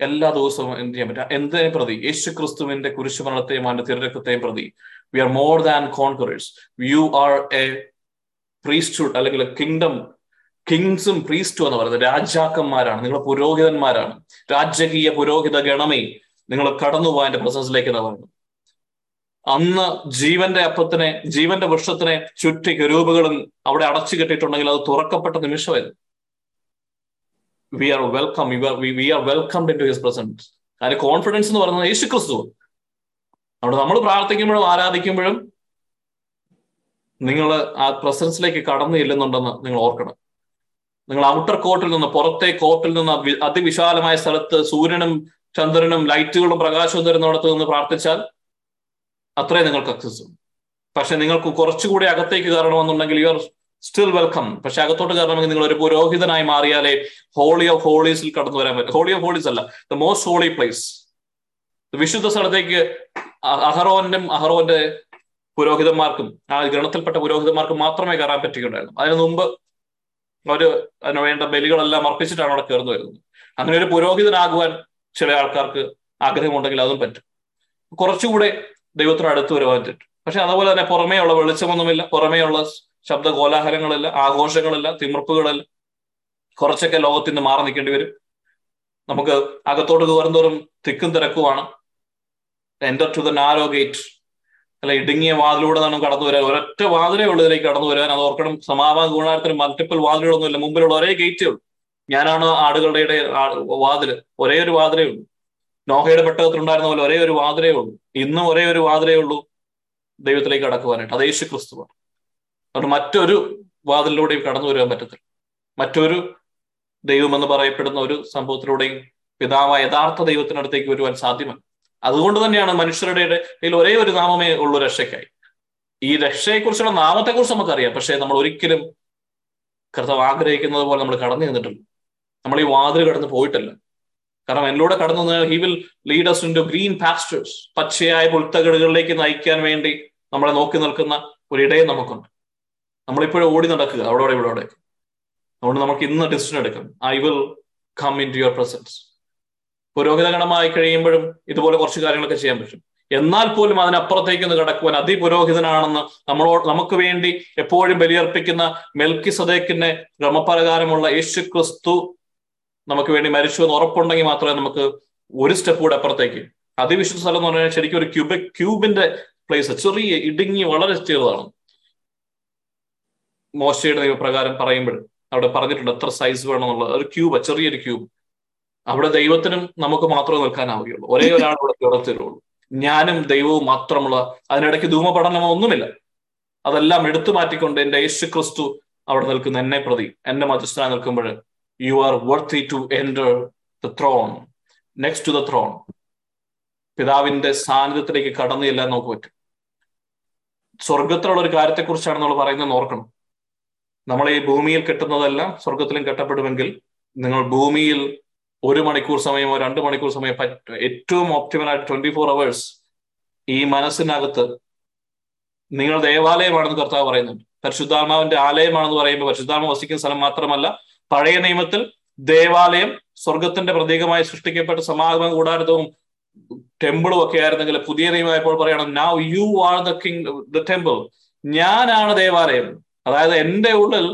Speaker 2: എല്ലാ ദിവസവും എന്ത് ചെയ്യാൻ പറ്റും? എന്തിനെ പ്രതി? യേശു ക്രിസ്തുവിന്റെ കുരിശുമരണത്തെയും അവന്റെ തിരരക്തത്തെയും പ്രതി. We are more than conquerors you are a priesthood അല്ലെങ്കിൽ കിങ്ഡം കിങ്സും പ്രീസ്റ്റും എന്ന് പറയുന്നത് രാജാക്കന്മാരാണ്. നിങ്ങൾ പുരോഹിതന്മാരാണ്. രാജകീയ പുരോഹിത ഗണമേ നിങ്ങൾ കടന്നു പോകാൻ പ്രസൻസിലേക്ക് നടന്നു അന്ന് ജീവന്റെ അപ്പത്തിനെ ജീവന്റെ വൃക്ഷത്തിനെ ചുറ്റി കരൂപുകളും അവിടെ അടച്ചു കെട്ടിയിട്ടുണ്ടെങ്കിൽ അത് തുറക്കപ്പെട്ട നിമിഷമായിരുന്നു. We are welcome we are welcomed into his presence അതിന്റെ കോൺഫിഡൻസ് എന്ന് പറയുന്നത് യേശു ക്രിസ്തു അവിടെ നമ്മൾ പ്രാർത്ഥിക്കുമ്പോഴും ആരാധിക്കുമ്പോഴും നിങ്ങൾ ആ പ്രസൻസിലേക്ക് കടന്നു ചെല്ലുന്നുണ്ടെന്ന് നിങ്ങൾ ഓർക്കണം. നിങ്ങൾ ഔട്ടർ കോർട്ടിൽ നിന്ന് പുറത്തെ കോർട്ടിൽ നിന്ന് അതിവിശാലമായ സ്ഥലത്ത് സൂര്യനും ചന്ദ്രനും ലൈറ്റുകളും പ്രകാശവും തരുന്നിടത്ത് നിന്ന് പ്രാർത്ഥിച്ചാൽ അത്രേ നിങ്ങൾക്ക് അക്സസ് പക്ഷെ നിങ്ങൾക്ക് കുറച്ചുകൂടി അകത്തേക്ക് കയറണമെന്നുണ്ടെങ്കിൽ യു ആർ സ്റ്റിൽ വെൽക്കം പക്ഷെ അകത്തോട്ട് കയറണമെങ്കിൽ നിങ്ങൾ ഒരു പുരോഹിതനായി മാറിയാലേ ഹോളി ഓഫ് ഹോളീസിൽ കടന്നു വരാൻ പറ്റും. ഹോളി ഓഫ് ഹോളീസ് അല്ല ദ മോസ്റ്റ് ഹോളി പ്ലേസ് വിശുദ്ധ സ്ഥലത്തേക്ക് അഹറോന്റെ അഹറോനും അഹറോന്റെ പുരോഹിതന്മാർക്കും ആ ഗണത്തിൽപ്പെട്ട പുരോഹിതന്മാർക്കും മാത്രമേ കയറാൻ പറ്റുകയുണ്ടായിരുന്നു അതിനു മുമ്പ് അവർ അതിന് വേണ്ട ബലികളെല്ലാം അർപ്പിച്ചിട്ടാണ് അവിടെ കയറുന്നു വരുന്നത്. അങ്ങനെ ഒരു പുരോഹിതനാകുവാൻ ചില ആൾക്കാർക്ക് ആഗ്രഹമുണ്ടെങ്കിൽ അതും പറ്റും. കുറച്ചുകൂടെ ദൈവത്തിന് അടുത്ത് വരുവാൻ പറ്റും പക്ഷെ അതുപോലെ തന്നെ പുറമേയുള്ള വെളിച്ചമൊന്നുമില്ല. പുറമേയുള്ള ശബ്ദ കോലാഹലങ്ങളില്ല ആഘോഷങ്ങളില്ല തിമിർപ്പുകളില്ല. കുറച്ചൊക്കെ ലോകത്തിൽ നിന്ന് മാറി നിൽക്കേണ്ടി വരും. നമുക്ക് അകത്തോട്ട് കയറുന്തോറും തിക്കും തിരക്കുമാണ്. Enter to the narrow gate അല്ല ഇടുങ്ങിയ വാതിലൂടെ നമ്മൾ കടന്നു വരാൻ ഒരൊറ്റ വാതിലേ ഉള്ളതിലേക്ക് കടന്നു വരാൻ. അത് ഓർക്കണം സമാപന ഗുണാരത്തിന് മൾട്ടിപ്പിൾ വാതിലുകളൊന്നുമില്ല. മുമ്പിലുള്ള ഒരേ ഗേറ്റേ ഉള്ളൂ. ഞാനാണ് ആടുകളുടെ ഇടയിൽ വാതിൽ. ഒരേ ഒരു വാതിലേ ഉള്ളൂ. നോഹയുടെ പെട്ടകത്തിലുണ്ടായിരുന്ന പോലെ ഒരേ ഒരു വാതിലേ ഉള്ളൂ. ഇന്നും ഒരേ ഒരു വാതിലേ ഉള്ളൂ ദൈവത്തിലേക്ക് കടക്കുവാനായിട്ട്. അത് യേശു ക്രിസ്തുവാണ് അതുകൊണ്ട് മറ്റൊരു വാതിലിലൂടെയും കടന്നു വരാൻ പറ്റത്തില്ല. മറ്റൊരു ദൈവമെന്ന് പറയപ്പെടുന്ന ഒരു സംഭവത്തിലൂടെയും പിതാവായ യഥാർത്ഥ ദൈവത്തിനടുത്തേക്ക് വരുവാൻ സാധ്യമല്ല. അതുകൊണ്ട് തന്നെയാണ് മനുഷ്യരുടെ ഇടയിൽ ഒരേ ഒരു നാമമേ ഉള്ളൂ രക്ഷയ്ക്കായി. ഈ രക്ഷയെക്കുറിച്ചുള്ള നാമത്തെക്കുറിച്ച് നമുക്കറിയാം. പക്ഷേ നമ്മൾ ഒരിക്കലും കർത്താവ് ആഗ്രഹിക്കുന്നത് പോലെ നമ്മൾ കടന്നു നമ്മൾ ഈ വാതിൽ കടന്ന് പോയിട്ടല്ല. കാരണം എന്നിലൂടെ കടന്നു he will lead into green pastures പച്ചയായ പുൽത്തകടുകളിലേക്ക് നയിക്കാൻ വേണ്ടി നമ്മളെ നോക്കി നിൽക്കുന്ന ഒരിടയും നമുക്കുണ്ട്. നമ്മളിപ്പോഴും ഓടി നടക്കുക അവിടെ ഇവിടെ അവിടെ അതുകൊണ്ട് നമുക്ക് ഇന്ന് ഡിസിഷൻ എടുക്കാം. I will come into your presence പുരോഹിതഗണമായി കഴിയുമ്പോഴും ഇതുപോലെ കുറച്ച് കാര്യങ്ങളൊക്കെ ചെയ്യാൻ പറ്റും. എന്നാൽ പോലും അതിനപ്പുറത്തേക്ക് ഒന്ന് കടക്കുവാൻ അതിപുരോഹിതനാണെന്ന് നമ്മളോ നമുക്ക് വേണ്ടി എപ്പോഴും ബലിയർപ്പിക്കുന്ന മെൽക്കി സദേക്കിന്റെ ക്രമപ്രകാരമുള്ള യേശു ക്രിസ്തു നമുക്ക് വേണ്ടി മരിച്ചു എന്ന് ഉറപ്പുണ്ടെങ്കിൽ മാത്രമേ നമുക്ക് ഒരു സ്റ്റെപ്പ് കൂടെ അപ്പുറത്തേക്ക്. അതിവിശുദ്ധ സ്ഥലം എന്ന് പറഞ്ഞാൽ ശരിക്കും ഒരു ക്യൂബ് ക്യൂബിന്റെ പ്ലേസ് ചെറിയ ഇടുങ്ങി വളരെ ചെറുതാണ്. മോശയുടെ നിയമപ്രകാരം പറയുമ്പോൾ അവിടെ പറഞ്ഞിട്ടുണ്ട് എത്ര സൈസ് വേണമെന്നുള്ളത് ഒരു ക്യൂബ് ചെറിയൊരു ക്യൂബ് അവിടെ ദൈവത്തിനും നമുക്ക് മാത്രമേ നിൽക്കാനാവുകയുള്ളൂ. ഒരേ ഒരാൾ ഇവിടെ തുറത്തിരുള്ളൂ ഞാനും ദൈവവും മാത്രമുള്ള അതിനിടയ്ക്ക് ധൂമപഠനമോ ഒന്നുമില്ല. അതെല്ലാം എടുത്തു മാറ്റിക്കൊണ്ട് എന്റെ യേശു ക്രിസ്തു അവിടെ നിൽക്കുന്ന എന്നെ പ്രതി എന്റെ മധ്യസ്ഥനായി നിൽക്കുമ്പോൾ you are worthy to enter the throne, next to the throne. പിതാവിന്റെ സാന്നിധ്യത്തിലേക്ക് കടന്നു ചെല്ലാൻ നമുക്ക് പറ്റും. സ്വർഗത്തിലുള്ള ഒരു കാര്യത്തെക്കുറിച്ചാണ് നമ്മൾ പറയുന്നത് ഓർക്കണം. നമ്മൾ ഈ ഭൂമിയിൽ കെട്ടുന്നതെല്ലാം സ്വർഗത്തിലും കെട്ടപ്പെടുമെങ്കിൽ നിങ്ങൾ ഭൂമിയിൽ ഒരു മണിക്കൂർ സമയമോ രണ്ട് മണിക്കൂർ സമയം ഏറ്റവും ഓപ്റ്റിമൽ ആയിട്ട് ട്വന്റി ഫോർ അവേഴ്സ് ഈ മനസ്സിനകത്ത് നിങ്ങൾ ദേവാലയമാണെന്ന് കർത്താവ് പറയുന്നുണ്ട്. പരിശുദ്ധാത്മാവിന്റെ ആലയമാണെന്ന് പറയുമ്പോൾ പരിശുദ്ധാത്മ വസിക്കുന്ന സ്ഥലം മാത്രമല്ല പഴയ നിയമത്തിൽ ദേവാലയം സ്വർഗത്തിന്റെ പ്രതീകമായി സൃഷ്ടിക്കപ്പെട്ട സമാഗമ കൂടാരതവും ടെമ്പിളും ഒക്കെ ആയിരുന്നെങ്കിൽ പുതിയ നിയമമായപ്പോൾ പറയണം now you are the king the temple ഞാനാണ് ദേവാലയം. അതായത് എന്റെ ഉള്ളിൽ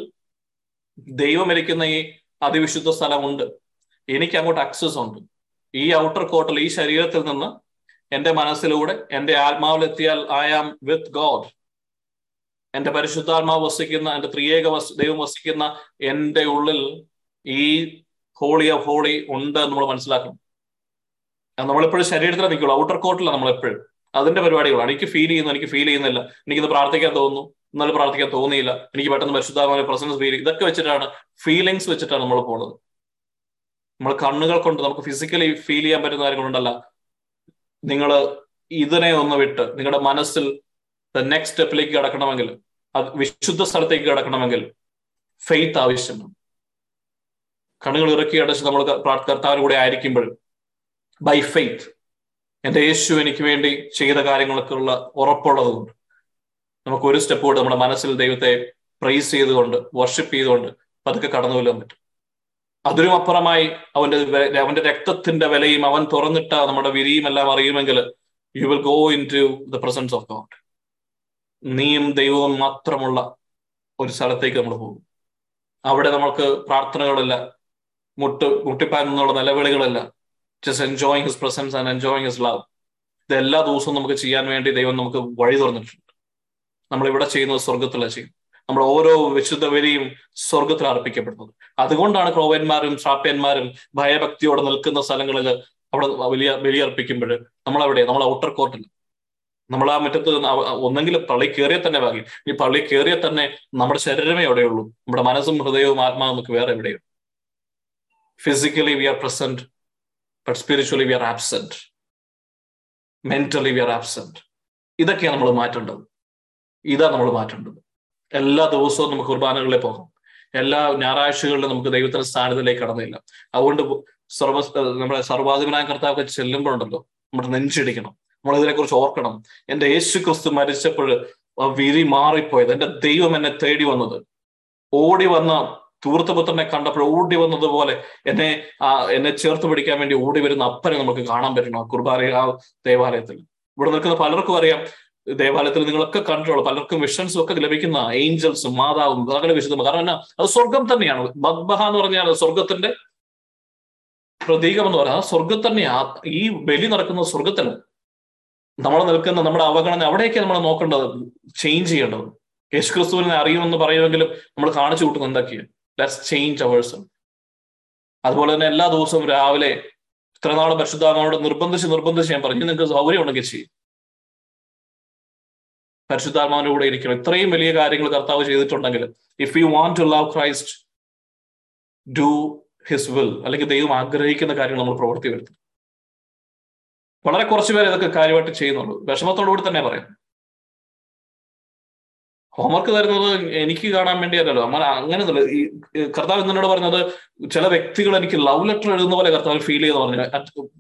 Speaker 2: ദൈവം ഇരിക്കുന്ന ഈ അതിവിശുദ്ധ സ്ഥലമുണ്ട്. എനിക്ക് അങ്ങോട്ട് അക്സസ് ഉണ്ട്. ഈ ഔട്ടർ കോട്ടിൽ ഈ ശരീരത്തിൽ നിന്ന് എന്റെ മനസ്സിലൂടെ എന്റെ ആത്മാവിലെത്തിയാൽ ഐ ആം വിത്ത് ഗോഡ് എന്റെ പരിശുദ്ധാത്മാവ് വസിക്കുന്ന എന്റെ ത്രിയേക ദൈവം വസിക്കുന്ന എന്റെ ഉള്ളിൽ ഈ ഹോളി ഓഫ് ഹോളി ഉണ്ട് നമ്മൾ മനസ്സിലാക്കണം. നമ്മളെപ്പോഴും ശരീരത്തിൽ നിൽക്കുള്ളൂ. ഔട്ടർ കോട്ടിലാണ് നമ്മളെപ്പോഴും. അതിന്റെ പരിപാടികളാണ്. എനിക്ക് ഫീൽ ചെയ്യുന്നു എനിക്ക് ഫീൽ ചെയ്യുന്നില്ല. എനിക്കിത് പ്രാർത്ഥിക്കാൻ തോന്നുന്നു. ഇന്നലെ പ്രാർത്ഥിക്കാൻ തോന്നിയില്ല. എനിക്ക് പെട്ടെന്ന് പരിശുദ്ധാത്മാവിന്റെ പ്രസൻസ് ഫീൽ ഇതൊക്കെ വെച്ചിട്ടാണ് ഫീലിങ്സ് വെച്ചിട്ടാണ് നമ്മൾ പോണത്. നമ്മൾ കണ്ണുകൾ കൊണ്ട് നമുക്ക് ഫിസിക്കലി ഫീൽ ചെയ്യാൻ പറ്റുന്ന കാര്യങ്ങളുണ്ടല്ല. നിങ്ങൾ ഇതിനെ ഒന്ന് വിട്ട് നിങ്ങളുടെ മനസ്സിൽ നെക്സ്റ്റ് സ്റ്റെപ്പിലേക്ക് കടക്കണമെങ്കിൽ അത് വിശുദ്ധ സ്ഥലത്തേക്ക് കടക്കണമെങ്കിൽ ഫെയ്ത്ത് ആവശ്യമാണ്. കണ്ണുകൾ ഇറക്കി അടച്ച് നമ്മൾ കർത്താവിന് കൂടെ ആയിരിക്കുമ്പോൾ ബൈ ഫെയ്ത്ത് എന്റെ യേശു എനിക്ക് വേണ്ടി ചെയ്ത കാര്യങ്ങളൊക്കെ ഉള്ള ഉറപ്പുള്ളതുകൊണ്ട് നമുക്ക് ഒരു സ്റ്റെപ്പ് കൂടെ നമ്മുടെ മനസ്സിൽ ദൈവത്തെ പ്രൈസ് ചെയ്തുകൊണ്ട് വർഷിപ്പ് ചെയ്തുകൊണ്ട് പതുക്കെ കടന്നു കൊല്ലാൻ പറ്റും. അതിനും അപ്പുറമായി അവന്റെ അവന്റെ രക്തത്തിന്റെ വിലയും അവൻ തുറന്നിട്ട നമ്മുടെ വിരിയും എല്ലാം അറിയുമെങ്കിൽ you will go into the presence of God നീയും ദൈവവും മാത്രമുള്ള ഒരു സ്ഥലത്തേക്ക് നമ്മൾ പോകും. അവിടെ നമുക്ക് പ്രാർത്ഥനകളല്ല മുട്ട് മുട്ടിപ്പാൻ എന്നുള്ള നിലവിളികളല്ല. Just enjoying his presence and enjoying his love ഇത് എല്ലാ ദിവസവും നമുക്ക് ചെയ്യാൻ വേണ്ടി ദൈവം നമുക്ക് വഴി തുറന്നിട്ടുണ്ട്. നമ്മൾ ഇവിടെ ചെയ്യുന്നത് സ്വർഗത്തിലാണ് ചെയ്യുന്നത്. നമ്മൾ ഓരോ വിശുദ്ധ വരിയും സ്വർഗത്തിൽ അർപ്പിക്കപ്പെടുന്നത്. അതുകൊണ്ടാണ് ക്രോവന്മാരും ശ്രാപ്യന്മാരും ഭയഭക്തിയോടെ നിൽക്കുന്ന സ്ഥലങ്ങളിൽ അവിടെ വലിയ ബലിയർപ്പിക്കുമ്പോൾ നമ്മളവിടെ? നമ്മൾ ഔട്ടർ കോർട്ടിൽ നമ്മൾ ആ മുറ്റത്ത് ഒന്നെങ്കിൽ പള്ളി കയറിയ തന്നെ ഭാഗ്യം ഈ പള്ളി കയറിയ തന്നെ നമ്മുടെ ശരീരമേ എവിടെയുള്ളൂ നമ്മുടെ മനസ്സും ഹൃദയവും ആത്മാവും നമുക്ക് വേറെ എവിടെയും physically we are present but spiritually we are absent mentally we are absent ഇതൊക്കെയാണ് നമ്മൾ മാറ്റേണ്ടത്. ഇതാ നമ്മൾ മാറ്റേണ്ടത്. എല്ലാ ദിവസവും നമുക്ക് കുർബാനകളിൽ പോകാം. എല്ലാ ഞായറാഴ്ചകളിലും നമുക്ക് ദൈവത്തിന്റെ സ്ഥാനത്തിലേക്ക് കടന്നില്ല. അതുകൊണ്ട് സർവ നമ്മുടെ സർവാധിപനായ കർത്താവ് ചെല്ലുമ്പോഴുണ്ടല്ലോ നമ്മുടെ നെഞ്ചിടിക്കണം. നമ്മൾ ഇതിനെക്കുറിച്ച് ഓർക്കണം. എന്റെ യേശു ക്രിസ്തു മരിച്ചപ്പോൾ വിരി മാറിപ്പോയത്. എന്റെ ദൈവം എന്നെ തേടി വന്നത്. ഓടി വന്ന തൂർത്തപുത്രനെ കണ്ടപ്പോൾ ഓടി വന്നതുപോലെ എന്നെ എന്നെ ചേർത്ത് പിടിക്കാൻ വേണ്ടി ഓടി വരുന്ന അപ്പനെ നമുക്ക് കാണാൻ പറ്റണം ആ കുർബാന ആ ദേവാലയത്തിൽ. ഇവിടെ നിൽക്കുന്ന പലർക്കും അറിയാം. ദേവാലയത്തിൽ നിങ്ങളൊക്കെ കണ്ടിട്ടുള്ളൂ പലർക്കും വിഷൻസും ഒക്കെ ലഭിക്കുന്ന ഏഞ്ചൽസും മാതാവും അങ്ങനെ വിശുദ്ധം കാരണം എന്നാ അത് സ്വർഗം തന്നെയാണ്. ബദ്ബഹ എന്ന് പറഞ്ഞാൽ സ്വർഗത്തിന്റെ പ്രതീകം എന്ന് പറഞ്ഞാൽ സ്വർഗം തന്നെയാ. ഈ ബലി നടക്കുന്ന സ്വർഗത്തിലാണ് നമ്മൾ നിൽക്കുന്ന നമ്മുടെ അവഗണന അവിടേക്ക് നമ്മൾ നോക്കേണ്ടത് ചേഞ്ച് ചെയ്യേണ്ടത്. യേശു ക്രിസ്തുവിനെ അറിയുമെന്ന് പറയുമെങ്കിലും നമ്മൾ കാണിച്ചു കൂട്ടുന്നത് എന്തൊക്കെയാണ് ലെറ്റ്സ് ചേഞ്ച് അവേഴ്സ് അതുപോലെ തന്നെ എല്ലാ ദിവസവും രാവിലെ ഇത്ര നാൾ പരിശുദ്ധാത്മാവോട് നിർബന്ധിച്ച് നിർബന്ധിച്ച് ഞാൻ പറഞ്ഞു നിങ്ങൾക്ക് സൗകര്യം ഉണ്ടെങ്കിൽ ചെയ്യും. പരിശുദ്ധാത്മാവിന്റെ കൂടെ ഇരിക്കണം. ഇത്രയും വലിയ കാര്യങ്ങൾ കർത്താവ് ചെയ്തിട്ടുണ്ടെങ്കിൽ if you want to love Christ do his will അല്ലെങ്കിൽ ദൈവം ആഗ്രഹിക്കുന്ന കാര്യങ്ങൾ നമ്മൾ പ്രവർത്തി വരുത്തും. വളരെ കുറച്ച് പേര് ഇതൊക്കെ കാര്യമായിട്ട് ചെയ്യുന്നുള്ളൂ. വിഷമത്തോടുകൂടി തന്നെ പറയാം. ഹോംവർക്ക് തരുന്നത് എനിക്ക് കാണാൻ വേണ്ടിയല്ലോ അങ്ങനെ അങ്ങനെ ഈ കർത്താവ് എന്നോട് പറഞ്ഞത് ചില വ്യക്തികൾ എനിക്ക് ലവ് ലെറ്റർ എഴുതുന്ന പോലെ കർത്താവ് ഫീൽ ചെയ്ത് പറഞ്ഞു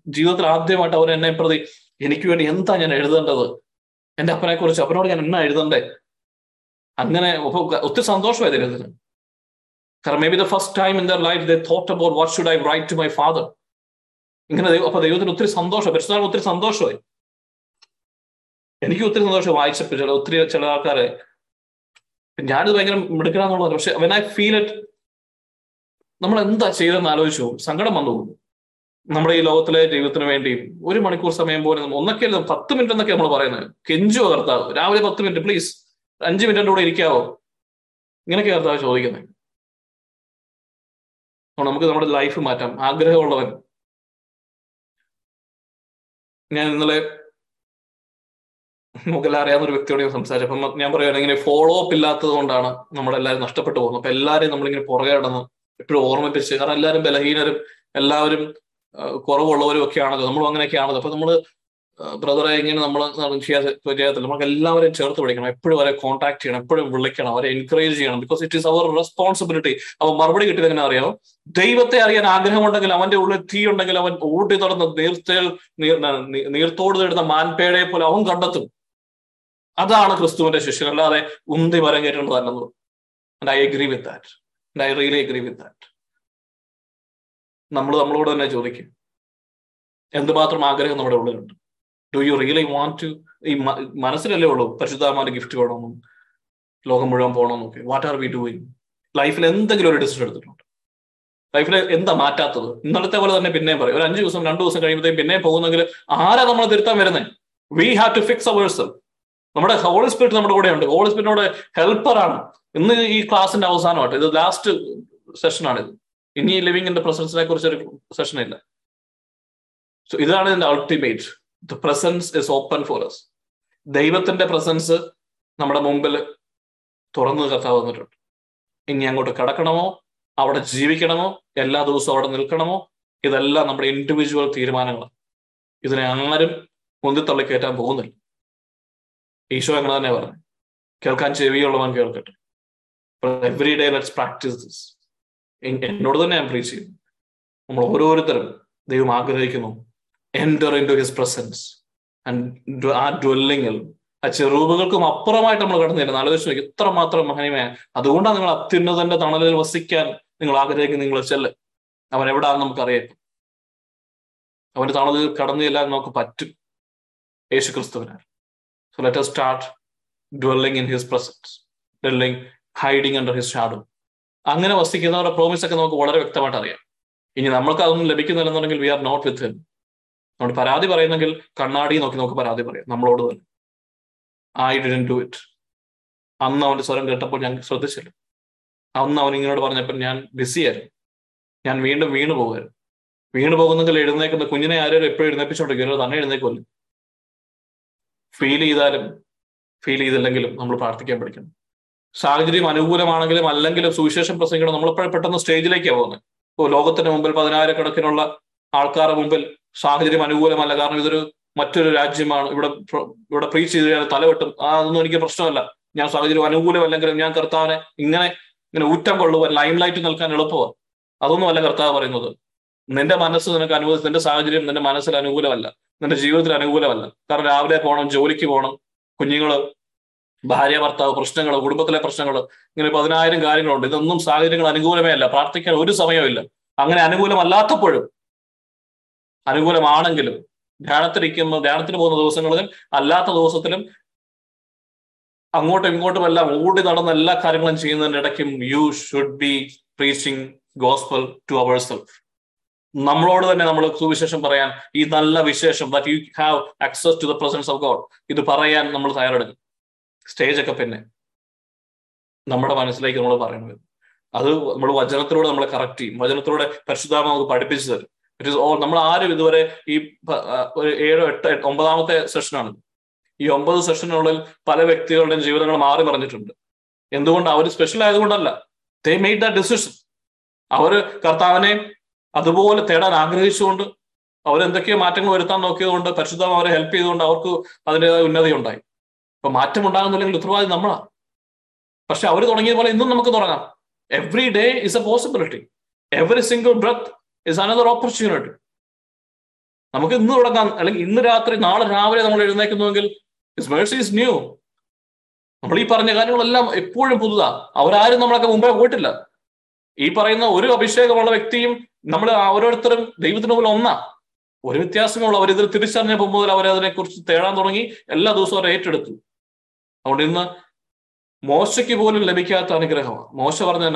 Speaker 2: ജീവിതത്തിൽ ആദ്യമായിട്ട് അവർ എന്നെ പ്രതി എനിക്ക് വേണ്ടി എന്താ ഞാൻ എഴുതേണ്ടത്? എന്റെ അപ്പനെ കുറിച്ച് അപ്പനോട് ഞാൻ എന്നാ എഴുതണ്ടേ? അങ്ങനെ ഒത്തിരി സന്തോഷമായി ഇതിന് കാരണം maybe the first time in their life the thought about what should I write to my father ഇങ്ങനെ അപ്പൊ ദൈവത്തിന് ഒത്തിരി സന്തോഷം പരിശുദ്ധാത്മ ഒത്തിരി സന്തോഷമായി. എനിക്ക് ഒത്തിരി സന്തോഷം വായിച്ചപ്പോൾ ചില ഒത്തിരി ചില ആൾക്കാരെ. ഞാനിത് ഭയങ്കര മിടുക്കണമെന്നുള്ളത് പക്ഷെ വെൻ ഐ ഫീൽ ഇറ്റ് നമ്മൾ എന്താ ചെയ്തെന്ന് ആലോചിച്ചു സങ്കടം വന്നു നമ്മുടെ ഈ ലോകത്തിലെ ജീവിതത്തിന് വേണ്ടി ഒരു മണിക്കൂർ സമയം പോലെ ഒന്നൊക്കെ പത്ത് മിനിറ്റ് എന്നൊക്കെ നമ്മൾ പറയുന്നത്. കെഞ്ചുവോ കർത്താവ്? രാവിലെ പത്ത് മിനിറ്റ് പ്ലീസ് അഞ്ച് മിനിറ്റിന്റെ കൂടെ ഇരിക്കാവോ? ഇങ്ങനെയൊക്കെ കർത്താവ് ചോദിക്കുന്നത് നമുക്ക് നമ്മുടെ ലൈഫ് മാറ്റാം. ആഗ്രഹമുള്ളവൻ ഞാൻ ഇന്നലെ നമുക്കെല്ലാം അറിയാവുന്ന ഒരു വ്യക്തിയോട് സംസാരിച്ചു. അപ്പം ഞാൻ പറയുകയാണെങ്കിൽ ഫോളോ അപ്പ് ഇല്ലാത്തത് കൊണ്ടാണ് നമ്മളെല്ലാവരും നഷ്ടപ്പെട്ടു പോകുന്നത്. അപ്പൊ എല്ലാവരെയും നമ്മളിങ്ങനെ പുറകെ കടന്ന് എപ്പോഴും ഓർമ്മിപ്പിച്ച് കാരണം എല്ലാവരും ബലഹീനരും എല്ലാവരും കുറവുള്ളവരും ഒക്കെ ആണല്ലോ നമ്മളും അങ്ങനെയൊക്കെ ആണല്ലോ അപ്പൊ നമ്മൾ ബ്രദറെ ഇങ്ങനെ നമ്മൾ ചെയ്യാത്തില്ല? നമുക്ക് എല്ലാവരെയും ചേർത്ത് പിടിക്കണം. എപ്പോഴും അവരെ കോൺടാക്ട് ചെയ്യണം. എപ്പോഴും വിളിക്കണം. അവരെ എൻകറേജ് ചെയ്യണം. Because it is our responsibility അവൻ മറുപടി കിട്ടിയത് എങ്ങനെ അറിയാമോ ദൈവത്തെ അറിയാൻ ആഗ്രഹമുണ്ടെങ്കിൽ അവന്റെ ഉള്ളിൽ തീ ഉണ്ടെങ്കിൽ അവൻ ഓടി തുടർന്ന് നീർത്തേൽ നീർത്തോട് നേടുന്ന മാൻപേടയെ പോലെ അവൻ കണ്ടെത്തും. അതാണ് ക്രിസ്തുവിന്റെ ശിഷ്യൻ അല്ലാതെ ഉന്തി മരം കയറ്റേണ്ടതല്ലെന്ന് I agree with that I really agree with that നമ്മൾ നമ്മളോട് തന്നെ ചോദിക്കും. എന്തുമാത്രം ആഗ്രഹം നമ്മുടെ ഉള്ളിലുണ്ട്? Do you really want to ഈ മനസ്സിലല്ലേ ഉള്ളൂ പരിശുദ്ധമാരുടെ ഗിഫ്റ്റ് വേണമെന്നും ലോകം മുഴുവൻ പോകണമെന്നൊക്കെ. വാട്ട് ആർ വി ഡൂയിങ് ലൈഫിൽ എന്തെങ്കിലും ഒരു ഡിസിഷൻ എടുത്തിട്ടുണ്ട്. ലൈഫിൽ എന്താ മാറ്റാത്തത്? ഇന്നലത്തെ പോലെ തന്നെ പിന്നെയും പറയും. ഒരു അഞ്ച് ദിവസം രണ്ടു ദിവസം കഴിയുമ്പോഴത്തേക്കും പിന്നെയും പോകുന്നെങ്കിൽ ആരാ നമ്മൾ തിരുത്താൻ വരുന്നത് we have to fix ours നമ്മുടെ ഹോളി സ്പിരിറ്റ് നമ്മുടെ കൂടെ ഉണ്ട്. ഹോളി സ്പിരിറ്റിനോട് ഹെൽപ്പറാണ് ഇന്ന് ഈ ക്ലാസിന്റെ അവസാനമായിട്ട് ഇത് ലാസ്റ്റ് സെഷനാണിത് ഇനി ലിവിങ് ഇൻ ദ പ്രസൻസിനെ കുറിച്ച് ഒരു സെഷൻ ഇല്ല. സോ ഇതാണ് ഇതിന്റെ ultimate the presence is open for us ദൈവത്തിന്റെ പ്രസൻസ് നമ്മുടെ മുമ്പിൽ തുറന്നു കർത്താവ് വന്നിട്ടുണ്ട് ഇനി അങ്ങോട്ട് കിടക്കണമോ? അവിടെ ജീവിക്കണമോ? എല്ലാ ദിവസവും അവിടെ നിൽക്കണമോ? ഇതെല്ലാം നമ്മുടെ ഇൻഡിവിജ്വൽ തീരുമാനങ്ങളാണ്. ഇതിനെ ആരും മുന്തിത്തള്ളി കയറ്റാൻ പോകുന്നില്ല. ഈശോ അങ്ങനെ തന്നെ പറഞ്ഞു. കേൾക്കാൻ ചെവിയുള്ളവൻ കേൾക്കട്ടെ. Every day let's practice this എന്നോട് തന്നെ ഞാൻ പ്രീച്ച് ചെയ്യുന്നു. നമ്മൾ ഓരോരുത്തരും ദൈവം ആഗ്രഹിക്കുന്നു. Enter into his presence and ആ ഡ്വല്ലിങ്ങിൽ ആ ചെറുപകൾക്കും അപ്പുറമായിട്ട് നമ്മൾ കടന്നു തരുന്നത് ആലോചിച്ച് നോക്കി എത്ര മാത്രം മഹനിമയാണ് അതുകൊണ്ടാണ് നിങ്ങൾ അത്യുന്നതന്റെ തണലിൽ വസിക്കാൻ നിങ്ങൾ ആഗ്രഹിക്കുന്ന നിങ്ങൾ ചെല്ല്. അവൻ എവിടാന്ന് നമുക്കറിയാം. അവന്റെ തണലിൽ കടന്നു ചെല്ലാൻ നമുക്ക് പറ്റും. യേശു ക്രിസ്തുവിനാണ് so let start dwelling in his presence dwelling hiding under his shadow അങ്ങനെ വസിക്കുന്നവരുടെ പ്രോമിസ് ഒക്കെ നമുക്ക് വളരെ വ്യക്തമായിട്ട് അറിയാം. ഇനി നമ്മൾക്ക് അതൊന്നും ലഭിക്കുന്നില്ലെന്നുണ്ടെങ്കിൽ we are not with him നമ്മൾ പരാതി പറയുന്നെങ്കിൽ കണ്ണാടി നോക്കി നോക്കി പരാതി പറയാം. നമ്മളോട് തന്നെ. ഐ ഡിഡൻ ഡു ഇറ്റ് അന്ന് അവന്റെ സ്വരം കേട്ടപ്പോൾ ഞാൻ ശ്രദ്ധിച്ചില്ല. അന്ന് അവൻ ഇങ്ങനോട് പറഞ്ഞപ്പോൾ ഞാൻ ബിസിയായിരുന്നു ഞാൻ വീണ്ടും വീണു പോകുമായിരുന്നു. വീണു പോകുന്നെങ്കിൽ എഴുന്നേക്കുന്ന കുഞ്ഞിനെ ആരും എപ്പോഴും എഴുന്നേപ്പിച്ചോണ്ടിരിക്കും തന്നെ എഴുന്നേക്കുമല്ലോ ഫീൽ ചെയ്താലും ഫീൽ ചെയ്തില്ലെങ്കിലും നമ്മൾ പ്രാർത്ഥിക്കാൻ പഠിക്കണം. സാഹചര്യം അനുകൂലമാണെങ്കിലും അല്ലെങ്കിലും സുവിശേഷം പ്രസംഗിക്കണം നമ്മളെപ്പോഴും പെട്ടെന്ന് സ്റ്റേജിലേക്കാണ് പോകുന്നത്. ഇപ്പോൾ ലോകത്തിന് മുമ്പിൽ പതിനായിരക്കണക്കിനുള്ള ആൾക്കാരുടെ മുമ്പിൽ സാഹചര്യം അനുകൂലമല്ല. കാരണം ഇതൊരു മറ്റൊരു രാജ്യമാണ്. ഇവിടെ ഇവിടെ പ്രീച്ച് ചെയ്ത് കഴിഞ്ഞാൽ തലവെട്ടും അതൊന്നും എനിക്ക് പ്രശ്നമല്ല. ഞാൻ സാഹചര്യം അനുകൂലമല്ലെങ്കിലും ഞാൻ കർത്താവിനെ ഇങ്ങനെ ഇങ്ങനെ ഊറ്റം കൊള്ളുവാൻ ലൈം ലൈറ്റ് നിൽക്കാൻ എളുപ്പമാണ് അതൊന്നും അല്ല കർത്താവ് പറയുന്നത്. നിന്റെ മനസ്സ് നിനക്ക് അനുവദിച്ച് നിന്റെ സാഹചര്യം നിന്റെ മനസ്സിൽ അനുകൂലമല്ല. നിന്റെ ജീവിതത്തിൽ അനുകൂലമല്ല. കാരണം രാവിലെ പോകണം ജോലിക്ക് പോകണം കുഞ്ഞുങ്ങൾ ഭാര്യ ഭർത്താവ് പ്രശ്നങ്ങൾ കുടുംബത്തിലെ പ്രശ്നങ്ങൾ ഇങ്ങനെ പതിനായിരം കാര്യങ്ങളുണ്ട്. ഇതൊന്നും സാഹചര്യങ്ങൾ അനുകൂലമേ അല്ല. പ്രാർത്ഥിക്കാൻ ഒരു സമയമില്ല അങ്ങനെ അനുകൂലമല്ലാത്തപ്പോഴും അനുകൂലമാണെങ്കിലും ധ്യാനത്തിരിക്കുന്ന ധ്യാനത്തിന് പോകുന്ന ദിവസങ്ങളിലും അല്ലാത്ത ദിവസത്തിലും അങ്ങോട്ടും ഇങ്ങോട്ടും എല്ലാം ഓടി നടന്ന എല്ലാ കാര്യങ്ങളും ചെയ്യുന്നതിന്റെ ഇടയ്ക്കും you should be preaching gospel to our self നമ്മളോട് തന്നെ നമ്മൾ സുവിശേഷം പറയാൻ ഈ നല്ല വിശേഷം that you have access to the presence of God ഇത് പറയാൻ നമ്മൾ തയ്യാറെടുക്കും. സ്റ്റേജ് ഒക്കെ പിന്നെ നമ്മുടെ മനസ്സിലേക്ക് നമ്മൾ പറയുന്നത്. അത് നമ്മൾ വചനത്തിലൂടെ നമ്മൾ കറക്റ്റ് ചെയ്യും. വചനത്തിലൂടെ പരിശുദ്ധാമ നമുക്ക് പഠിപ്പിച്ചു തരും. ഇറ്റ് ഇസ് ഓൾ നമ്മൾ ആരും ഇതുവരെ ഈ ഒരു ഏഴോ എട്ട് ഒമ്പതാമത്തെ സെഷനാണ് ഈ ഒമ്പത് സെഷനുള്ളിൽ പല വ്യക്തികളുടെയും ജീവിതങ്ങൾ മാറി മറിഞ്ഞിട്ടുണ്ട്. എന്തുകൊണ്ട്? അവർ സ്പെഷ്യൽ ആയതുകൊണ്ടല്ല. ദേ മെയ്ഡ് ദ ഡിസിഷൻ അവർ കർത്താവിനെ അതുപോലെ തേടാൻ ആഗ്രഹിച്ചുകൊണ്ട് അവരെന്തൊക്കെയോ മാറ്റങ്ങൾ വരുത്താൻ നോക്കിയതുകൊണ്ട് പരിശുദ്ധം അവരെ ഹെൽപ്പ് ചെയ്തുകൊണ്ട് അവർക്ക് അതിന്റെതായ ഉന്നതി ഉണ്ടായി അപ്പൊ മാറ്റം ഉണ്ടാകുന്നില്ലെങ്കിൽ ഉത്തരവാദി നമ്മളാ. പക്ഷെ അവർ തുടങ്ങിയ പോലെ ഇന്നും നമുക്ക് തുടങ്ങാം. Every day is a possibility every single breath is another opportunity നമുക്ക് ഇന്ന് തുടങ്ങാം. അല്ലെങ്കിൽ ഇന്ന് രാത്രി നാളെ രാവിലെ നമ്മൾ എഴുന്നേക്കുന്നുവെങ്കിൽ ഇസ് മേഴ്സി ഇസ് ന്യൂ നമ്മൾ ഈ പറഞ്ഞ കാര്യങ്ങളെല്ലാം എപ്പോഴും പുതുതാ. അവരാരും നമ്മളൊക്കെ മുമ്പേ പോയിട്ടില്ല. ഈ പറയുന്ന ഒരു അഭിഷേകമുള്ള വ്യക്തിയും നമ്മൾ ഓരോരുത്തരും ദൈവത്തിന് മുമ്പിൽ ഒന്നാ. ഒരു വ്യത്യാസമുള്ള അവർ ഇതിൽ തിരിച്ചറിഞ്ഞപ്പോൾ മുതൽ അവർ അതിനെക്കുറിച്ച് തേടാൻ തുടങ്ങി. എല്ലാ ദിവസവും അവർ ഏറ്റെടുത്തു. അതുകൊണ്ട് ഇന്ന് മോശയ്ക്ക് പോലും ലഭിക്കാത്ത അനുഗ്രഹമാണ്. മോശ പറഞ്ഞ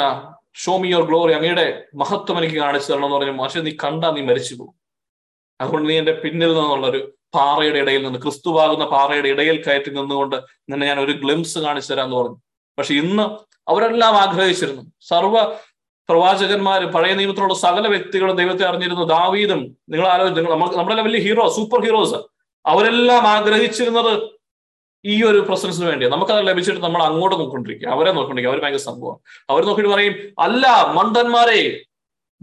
Speaker 2: ഷോ മി യുവർ ഗ്ലോറി അങ്ങയുടെ മഹത്വം എനിക്ക് കാണിച്ചു തരണം എന്ന് പറഞ്ഞു മോശ നീ കണ്ടാ നീ മരിച്ചു പോകും. അതുകൊണ്ട് നീ എന്റെ പിന്നിൽ നിന്നുള്ളൊരു പാറയുടെ ഇടയിൽ നിന്ന് ക്രിസ്തുവാകുന്ന പാറയുടെ ഇടയിൽ കയറ്റി നിന്നുകൊണ്ട് നിന്നെ ഞാൻ ഒരു ഗ്ലിംസ് കാണിച്ചു തരാന്ന് പറഞ്ഞു. പക്ഷെ ഇന്ന് അവരെല്ലാം ആഗ്രഹിച്ചിരുന്നു. സർവ പ്രവാചകന്മാരും പഴയ നിയമത്തിലുള്ള സകല വ്യക്തികളും ദൈവത്തെ അറിഞ്ഞിരുന്നു. ദാവീദും നിങ്ങൾ ആലോചിച്ച് നമ്മൾ നമ്മളെല്ലാം വലിയ ഹീറോ സൂപ്പർ ഹീറോസ് അവരെല്ലാം ആഗ്രഹിച്ചിരുന്നത് ഈ ഒരു പ്രസൻസിന് വേണ്ടി നമുക്കത് ലഭിച്ചിട്ട് നമ്മൾ അങ്ങോട്ട് നോക്കൊണ്ടിരിക്കുക അവരെ നോക്കൊണ്ടിരിക്കുക അവർ ഭയങ്കര സംഭവം അവർ നോക്കിയിട്ട് പറയും അല്ല മണ്ടന്മാരെ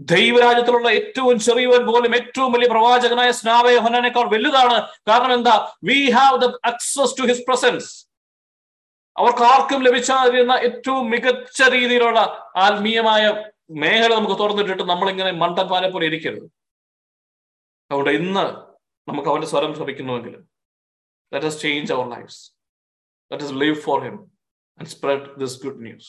Speaker 2: ദൈവരാജ്യത്തിലുള്ള ഏറ്റവും ചെറിയവൻ പോലും ഏറ്റവും വലിയ പ്രവാചകനായ സ്നാവയോഹനേക്കാൾ വലുതാണ്. കാരണം എന്താ? We have the access to his presence അവർക്ക് ആർക്കും ലഭിച്ചാതിരുന്ന ഏറ്റവും മികച്ച രീതിയിലുള്ള ആത്മീയമായ മേഖല നമുക്ക് തുറന്നിട്ടിട്ട് നമ്മളിങ്ങനെ മണ്ടന്മാരെ പോലെ ഇരിക്കരുത്. അതുകൊണ്ട് ഇന്ന് നമുക്ക് അവന്റെ സ്വരം ശ്രമിക്കുന്നുവെങ്കിൽ let change our lives let us live for Him and spread this good news.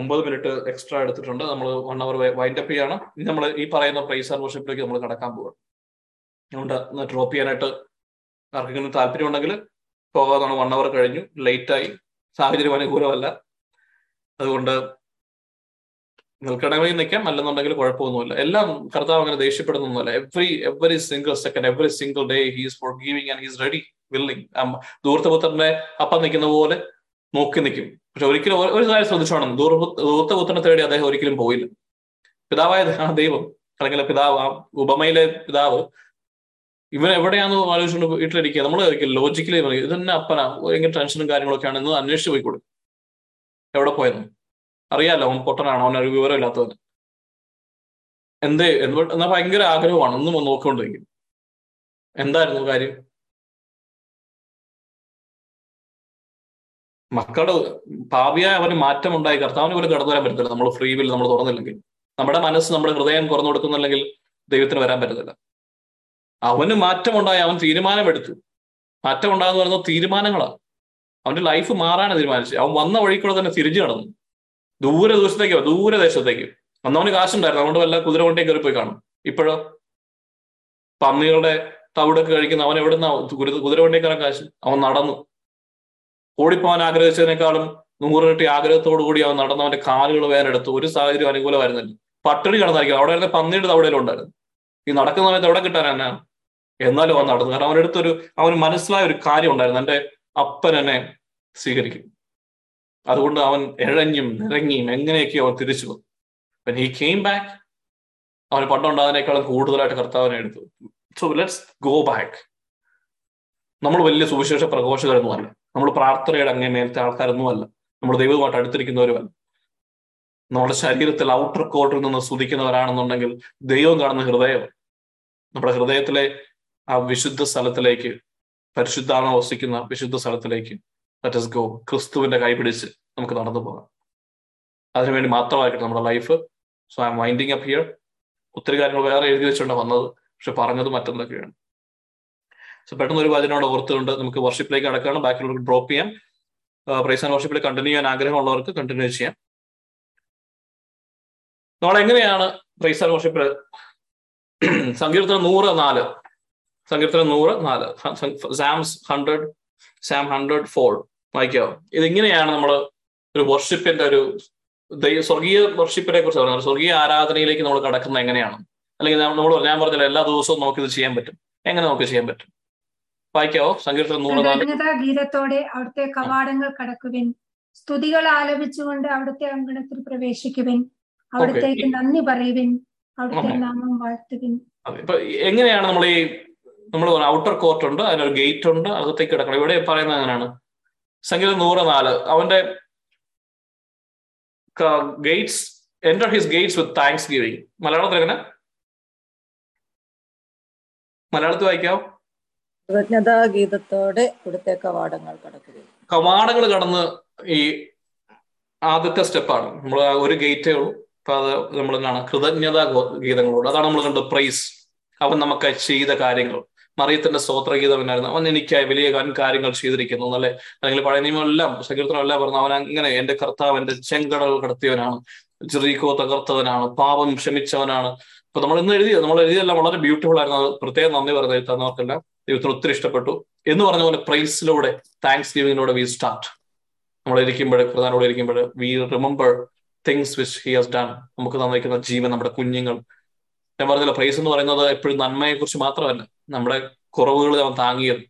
Speaker 2: ഒമ്പത് മിനിറ്റ് എക്സ്ട്രാ എടുത്തിട്ടുണ്ട്. നമ്മൾ വൺ അവർ വൈൻഡ് അപ്പ് ചെയ്യാണ്. ഇനി നമ്മൾ ഈ പറയുന്ന പ്രൈസ് ആൻഡ് വർഷിപ്പിലേക്ക് നമ്മൾ കടക്കാൻ പോകണം അതുകൊണ്ട് ഡ്രോപ്പ് ചെയ്യാനായിട്ട് ആർക്കെങ്കിലും താല്പര്യം ഉണ്ടെങ്കിൽ പോകാതാണ് വൺ അവർ കഴിഞ്ഞു ലേറ്റായി സാഹചര്യം അനുകൂലമല്ല. അതുകൊണ്ട് നിൽക്കണമെങ്കിൽ നിൽക്കാം. അല്ലെന്നുണ്ടെങ്കിൽ കുഴപ്പമൊന്നുമില്ല. എല്ലാം കർത്താവ് അങ്ങനെ ദേഷ്യപ്പെടുന്നൊന്നുമല്ല. Every every single second every single day he's forgiving and he's ready willing ദൂർത്തപുത്രന്റെ അപ്പം നിൽക്കുന്ന പോലെ നോക്കി നിൽക്കും. പക്ഷെ ഒരിക്കലും ഒരു- കാര്യം ശ്രദ്ധിച്ചോണം. ദൂർ ദൂർത്തപുത്രനെ തേടി അദ്ദേഹം ഒരിക്കലും പോയില്ല. പിതാവായ ദൈവം. അല്ലെങ്കിൽ പിതാവ് ആ ഉപമയിലെ പിതാവ്. ഇവൻ എവിടെയാന്ന് ആലോചിച്ചുകൊണ്ട് വീട്ടിലിരിക്കുക. നമ്മൾ ലോജിക്കലി പറയും ഇതന്നെ അപ്പനാ. ഭയങ്കര ടെൻഷനും കാര്യങ്ങളൊക്കെയാണ്. എന്ന് അന്വേഷിച്ച് പോയി എവിടെ പോയെന്ന്? അറിയാലോ അവൻ പൊട്ടനാണ്? അവനൊരു വിവരമില്ലാത്തവൻ. എന്തേ എന്ത് എന്നാ ഭയങ്കര ആഗ്രഹമാണ്. ഒന്നും നോക്കിക്കൊണ്ടിരിക്കും. എന്തായിരുന്നു കാര്യം? മക്കളുടെ ഭാവിയായ അവന് മാറ്റം ഉണ്ടായി കർത്താവിന് പോലും കടന്നു വരാൻ പറ്റത്തില്ല. നമ്മൾ ഫ്രീ വിൽ നമ്മൾ തുറന്നില്ലെങ്കിൽ. നമ്മുടെ മനസ്സ് നമ്മുടെ ഹൃദയം തുറന്നു കൊടുക്കുന്നില്ലെങ്കിൽ ദൈവത്തിന് വരാൻ പറ്റത്തില്ല. അവന് മാറ്റമുണ്ടായി. അവൻ തീരുമാനമെടുത്തു. മാറ്റം ഉണ്ടാകുന്ന പറയുന്നത് തീരുമാനങ്ങളാണ്. അവന്റെ ലൈഫ് മാറാനാണ് തീരുമാനിച്ചത്. അവൻ വന്ന വഴിക്കൂടെ തന്നെ തിരിച്ചു നടന്നു. ദൂരെ ദൂരദേശത്തേക്കും ദൂരെ ദേശത്തേക്ക് അന്നവന് കാശുണ്ടായിരുന്നു അതുകൊണ്ട് വല്ല കുതിര കൊണ്ടേ കയറി പോയി കാണും. ഇപ്പോഴോ? പന്നികളുടെ തവിടൊക്കെ കഴിക്കുന്ന അവൻ എവിടുന്ന കുതിര കൊണ്ടേ കയറാൻ കാശ്? അവൻ നടന്നു. ഓടിപ്പോവാൻ ആഗ്രഹിച്ചതിനേക്കാളും നൂറിരട്ടി ആഗ്രഹത്തോടു കൂടി അവൻ നടന്ന് അവന്റെ കാലുകൾ വേനെടുത്തു ഒരു സാഹചര്യം അനുകൂലമായിരുന്നില്ല. പട്ടിണി കിടന്നായിരിക്കും. അവിടെ ഇരുന്ന പന്നിയുടെ തവിടയിലും ഉണ്ടായിരുന്നു. ഈ നടക്കുന്ന സമയത്ത് എവിടെ കിട്ടാനാ എന്നാലും അവൻ നടന്നു. കാരണം അവനടുത്തൊരു അവന് മനസ്സിലായ ഒരു കാര്യം ഉണ്ടായിരുന്നു. എന്റെ അപ്പൻ എന്നെ സ്വീകരിക്കും. അതുകൊണ്ട് അവൻ ഇഴഞ്ഞും നിറങ്ങിയും എങ്ങനെയൊക്കെയോ അവൻ തിരിച്ചു വന്നു. When he ബാക്ക് അവന് പണ്ടുണ്ടാകുന്നതിനേക്കാളും കൂടുതലായിട്ട് കർത്താവിനെ എടുത്തു. സോ ലെറ്റ്സ് ഗോ ബാക്ക് നമ്മൾ വലിയ സുവിശേഷ പ്രഘോഷകരൊന്നുമല്ല നമ്മൾ പ്രാർത്ഥനയുടെ അങ്ങേ മേലത്തെ ആൾക്കാരൊന്നുമല്ല നമ്മൾ ദൈവവുമായിട്ട് അടുത്തിരിക്കുന്നവരുമല്ല. നമ്മുടെ ശരീരത്തിൽ ഔട്ടർ കോർട്ടിൽ നിന്ന് സ്തുതിക്കുന്നവരാണെന്നുണ്ടെങ്കിൽ ദൈവം കാണുന്ന ഹൃദയം നമ്മുടെ ഹൃദയത്തിലെ ആ വിശുദ്ധ സ്ഥലത്തിലേക്ക് പരിശുദ്ധാത്മ വസിക്കുന്ന വിശുദ്ധ സ്ഥലത്തിലേക്ക് ലെറ്റ് ഗോ ക്രിസ്തുവിന്റെ കൈ പിടിച്ച് നമുക്ക് നടന്നു പോകാം. അതിനുവേണ്ടി മാത്രമായിട്ട് നമ്മുടെ life so I am winding up here ഒത്തിരി കാര്യങ്ങൾ വേറെ എഴുതി വെച്ചുകൊണ്ട് വന്നത്. പക്ഷെ പറഞ്ഞത് മറ്റൊന്നൊക്കെയാണ്. സോ പെട്ടെന്ന് ഒരു വചനോട് ഓർത്തുകൊണ്ട് നമുക്ക് വർഷിപ്പിലേക്ക് അടക്കാണ് ബാക്കിയുള്ളവർക്ക് ഡ്രോപ്പ് ചെയ്യാം. പ്രൈസ് ആൻഡ് വർഷിപ്പിൽ കണ്ടിന്യൂ ചെയ്യാൻ ആഗ്രഹമുള്ളവർക്ക് കണ്ടിന്യൂ ചെയ്യാം. നമ്മൾ എങ്ങനെയാണ് പ്രൈസ് ആൻഡ് വർഷിപ്പിൽ സങ്കീർത്തനം നൂറ് നാല്. സങ്കീർത്തനം നൂറ് നാല്. Psalms hundred psalm hundred four വായിക്കാവോ. ഇതിങ്ങനെയാണ് നമ്മൾ ഒരു വർഷിപ്പിന്റെ ഒരു ദൈവ സ്വർഗീയ വർഷിപ്പിനെ കുറിച്ച് പറയുന്നത് സ്വർഗീയ ആരാധനയിലേക്ക് നമ്മൾ കടക്കുന്നത് എങ്ങനെയാണ്? അല്ലെങ്കിൽ നമ്മൾ ഞാൻ പറഞ്ഞില്ല എല്ലാ ദിവസവും നമുക്കിത് ചെയ്യാൻ പറ്റും. എങ്ങനെ നമുക്ക് ചെയ്യാൻ പറ്റും? വായിക്കാവോ? സങ്കീർത്തനം നൂറ്
Speaker 7: ഗീതത്തോടെ അവിടുത്തെ കവാടങ്ങൾ കടക്കുവിൻ. സ്തുതികൾ ആലപിച്ചുകൊണ്ട് അവിടുത്തെ അങ്കണത്തിൽ പ്രവേശിക്കുവിൻ. അവിടത്തേക്ക് നന്ദി പറയുവിൻ. അവിടുത്തെ നാമം വാഴ്ത്തുവിൻ.
Speaker 2: ഇപ്പൊ എങ്ങനെയാണ് നമ്മൾ ഈ നമ്മൾ ഔട്ടർ കോർട്ട് ഉണ്ട് അതിനൊരു ഗേറ്റ് ഉണ്ട് അകത്തേക്ക് കിടക്കണം. ഇവിടെ പറയുന്നത് എങ്ങനെയാണ്? സംഗീതം നൂറ് നാല്. അവന്റെ gates enter his gates with thanksgiving മലയാളത്തിൽ എങ്ങനെ? മലയാളത്തിൽ വായിക്കാവോ?
Speaker 8: കൃതജ്ഞതാ ഗീതത്തോടെ ഇവിടുത്തെ കവാടങ്ങൾ കടക്കുക
Speaker 2: കവാടങ്ങൾ കടന്ന് ഈ ആദ്യത്തെ സ്റ്റെപ്പാണ്. നമ്മൾ ഒരു ഗേറ്റേ ഉള്ളൂ. അപ്പൊ അത് നമ്മൾ എന്താണ്? കൃതജ്ഞതാ ഗീതങ്ങളോട്. അതാണ് നമ്മൾ കണ്ടത് പ്രൈസ്. അവൻ നമുക്ക് ചെയ്ത കാര്യങ്ങൾ. മറിയത്തിന്റെ സ്തോത്രഗീതം എന്നായിരുന്നു അവൻ എനിക്കായി വലിയ കാര്യങ്ങൾ ചെയ്തിരിക്കുന്നു. എന്നല്ലേ അല്ലെങ്കിൽ പഴയ നിയമം എല്ലാം സങ്കീർത്തനം എല്ലാം പറഞ്ഞു അവൻ അങ്ങനെ എന്റെ കർത്താവ് എന്റെ ചെങ്കടൽ കടത്തിയവനാണ്. ചെറീക്കോ തകർത്തവനാണ്. പാപം ക്ഷമിച്ചവനാണ്. ഇപ്പൊ നമ്മൾ ഇന്ന് എഴുതിയത് നമ്മൾ എഴുതിയെല്ലാം വളരെ ബ്യൂട്ടിഫുൾ ആയിരുന്നു. പ്രത്യേകം നന്ദി പറഞ്ഞു തന്നവർക്കെല്ലാം ദൈവത്തിന് ഒത്തിരി ഇഷ്ടപ്പെട്ടു. എന്ന് പറഞ്ഞ പോലെ പ്രൈസിലൂടെ താങ്ക്സ് ഗിവിങ്ങിലൂടെ വി സ്റ്റാർട്ട് നമ്മൾ ഇരിക്കുമ്പോൾ പ്രധാനോടെ ഇരിക്കുമ്പോൾ we remember things which he has done നമുക്ക് തന്നിരിക്കുന്ന ജീവൻ നമ്മുടെ കുഞ്ഞുങ്ങൾ. ഞാൻ പറഞ്ഞില്ല പ്രൈസ് എന്ന് പറയുന്നത് എപ്പോഴും നന്മയെ കുറിച്ച് മാത്രമല്ല. നമ്മുടെ കുറവുകൾ അവൻ താങ്ങിയത്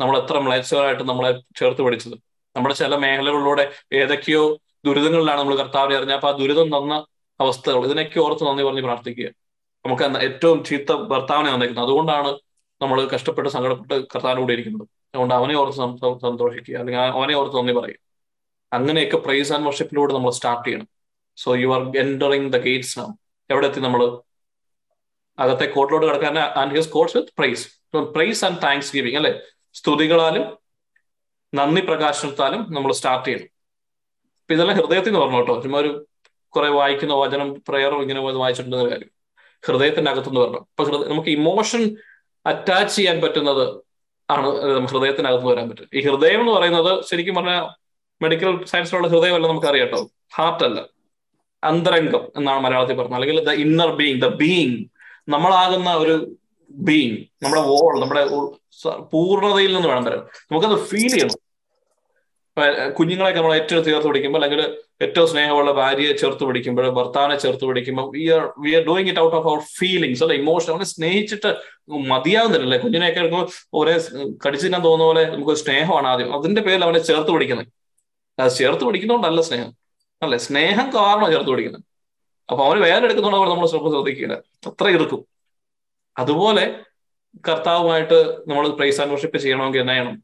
Speaker 2: നമ്മൾ എത്ര മ്ലേച്ഛമായിട്ട് നമ്മളെ ചേർത്ത് പിടിച്ചത്. നമ്മുടെ ചില മേഖലകളിലൂടെ ഏതൊക്കെയോ ദുരിതങ്ങളിലാണ് നമ്മൾ കർത്താവിനെ അറിഞ്ഞ അപ്പൊ ആ ദുരിതം തന്ന അവസ്ഥകൾ ഇതിനൊക്കെ ഓർത്ത് നന്ദി പറഞ്ഞ് പ്രാർത്ഥിക്കുക. നമുക്ക് ഏറ്റവും ചീത്ത ഭർത്താവിനെ തന്നിരിക്കുന്നത് അതുകൊണ്ടാണ് നമ്മൾ കഷ്ടപ്പെട്ട് സങ്കടപ്പെട്ട് കർത്താവിനെ കൂടെ ഇരിക്കുന്നത്. അതുകൊണ്ട് അവനെ ഓർത്ത് സന്തോഷിക്കുക. അല്ലെങ്കിൽ അവനെ ഓർത്ത് നന്ദി പറയുക. അങ്ങനെയൊക്കെ പ്രൈസ് ആൻഡ് വർഷിപ്പിലൂടെ നമ്മൾ സ്റ്റാർട്ട് ചെയ്യണം. So you are entering the gates now എവിടെ എത്തി നമ്മൾ അകത്തെ കോട്ടിലോട് കിടക്കാൻ and his courts with praise praise and thanksgiving അല്ലെ? സ്തുതികളാലും നന്ദി പ്രകാശനത്താലും നമ്മൾ സ്റ്റാർട്ട് ചെയ്യണം. അപ്പൊ ഇതെല്ലാം ഹൃദയത്തിൽ നിന്ന് പറഞ്ഞു കേട്ടോ. ചുമ്മാ ഒരു കുറെ വായിക്കുന്ന വചനം പ്രയറും ഇങ്ങനെ വായിച്ചിട്ടുണ്ടെന്ന കാര്യം. ഹൃദയത്തിന്റെ അകത്തുനിന്ന് പറഞ്ഞു അപ്പൊ ഹൃദയ നമുക്ക് ഇമോഷൻ അറ്റാച്ച് ചെയ്യാൻ പറ്റുന്നത് ആണ് ഹൃദയത്തിനകത്ത് വരാൻ പറ്റും ഈ ഹൃദയം എന്ന് പറയുന്നത് ശരിക്കും പറഞ്ഞാൽ മെഡിക്കൽ സയൻസിലുള്ള ഹൃദയമല്ല നമുക്ക് അറിയാട്ടോ ഹാർട്ട് അല്ല. അന്തരംഗം എന്നാണ് മലയാളത്തിൽ പറഞ്ഞത്. അല്ലെങ്കിൽ the inner being the being നമ്മളാകുന്ന ഒരു ബീങ് നമ്മുടെ വോൾ നമ്മുടെ പൂർണതയിൽ നിന്ന് വേണം വരാൻ. നമുക്കത് ഫീൽ ചെയ്യണം. കുഞ്ഞുങ്ങളെയൊക്കെ നമ്മൾ ഏറ്റവും ചേർത്ത് പിടിക്കുമ്പോൾ അല്ലെങ്കിൽ ഏറ്റവും സ്നേഹമുള്ള ഭാര്യയെ ചേർത്ത് പിടിക്കുമ്പോൾ ഭർത്താവിനെ ചേർത്ത് പിടിക്കുമ്പോൾ we are we are doing it out of our feelings അല്ലെ ഇമോഷൻ അവനെ സ്നേഹിച്ചിട്ട് മതിയാവുന്നില്ലല്ലേ? കുഞ്ഞിനെയൊക്കെ ഒരേ കടിച്ചു തിന്നാൻ തോന്നുന്ന പോലെ നമുക്ക് സ്നേഹമാണ് ആദ്യം. അതിന്റെ പേരിൽ അവനെ ചേർത്ത് പിടിക്കുന്നത്. ചേർത്ത് പിടിക്കുന്നതുകൊണ്ടല്ല സ്നേഹം. അല്ലെ സ്നേഹം കാരണം ചേർത്ത് പിടിക്കുന്നത്. അപ്പൊ അവന് വേദന നമ്മൾ ശ്രദ്ധ ശ്രദ്ധിക്കുക അത്ര ഇറുക്കും അതുപോലെ കർത്താവുമായിട്ട് നമ്മൾ പ്രൈസ് ആൻഡ് വർഷിപ്പ് ചെയ്യണമെങ്കിൽ എന്നാ ചെയ്യണം?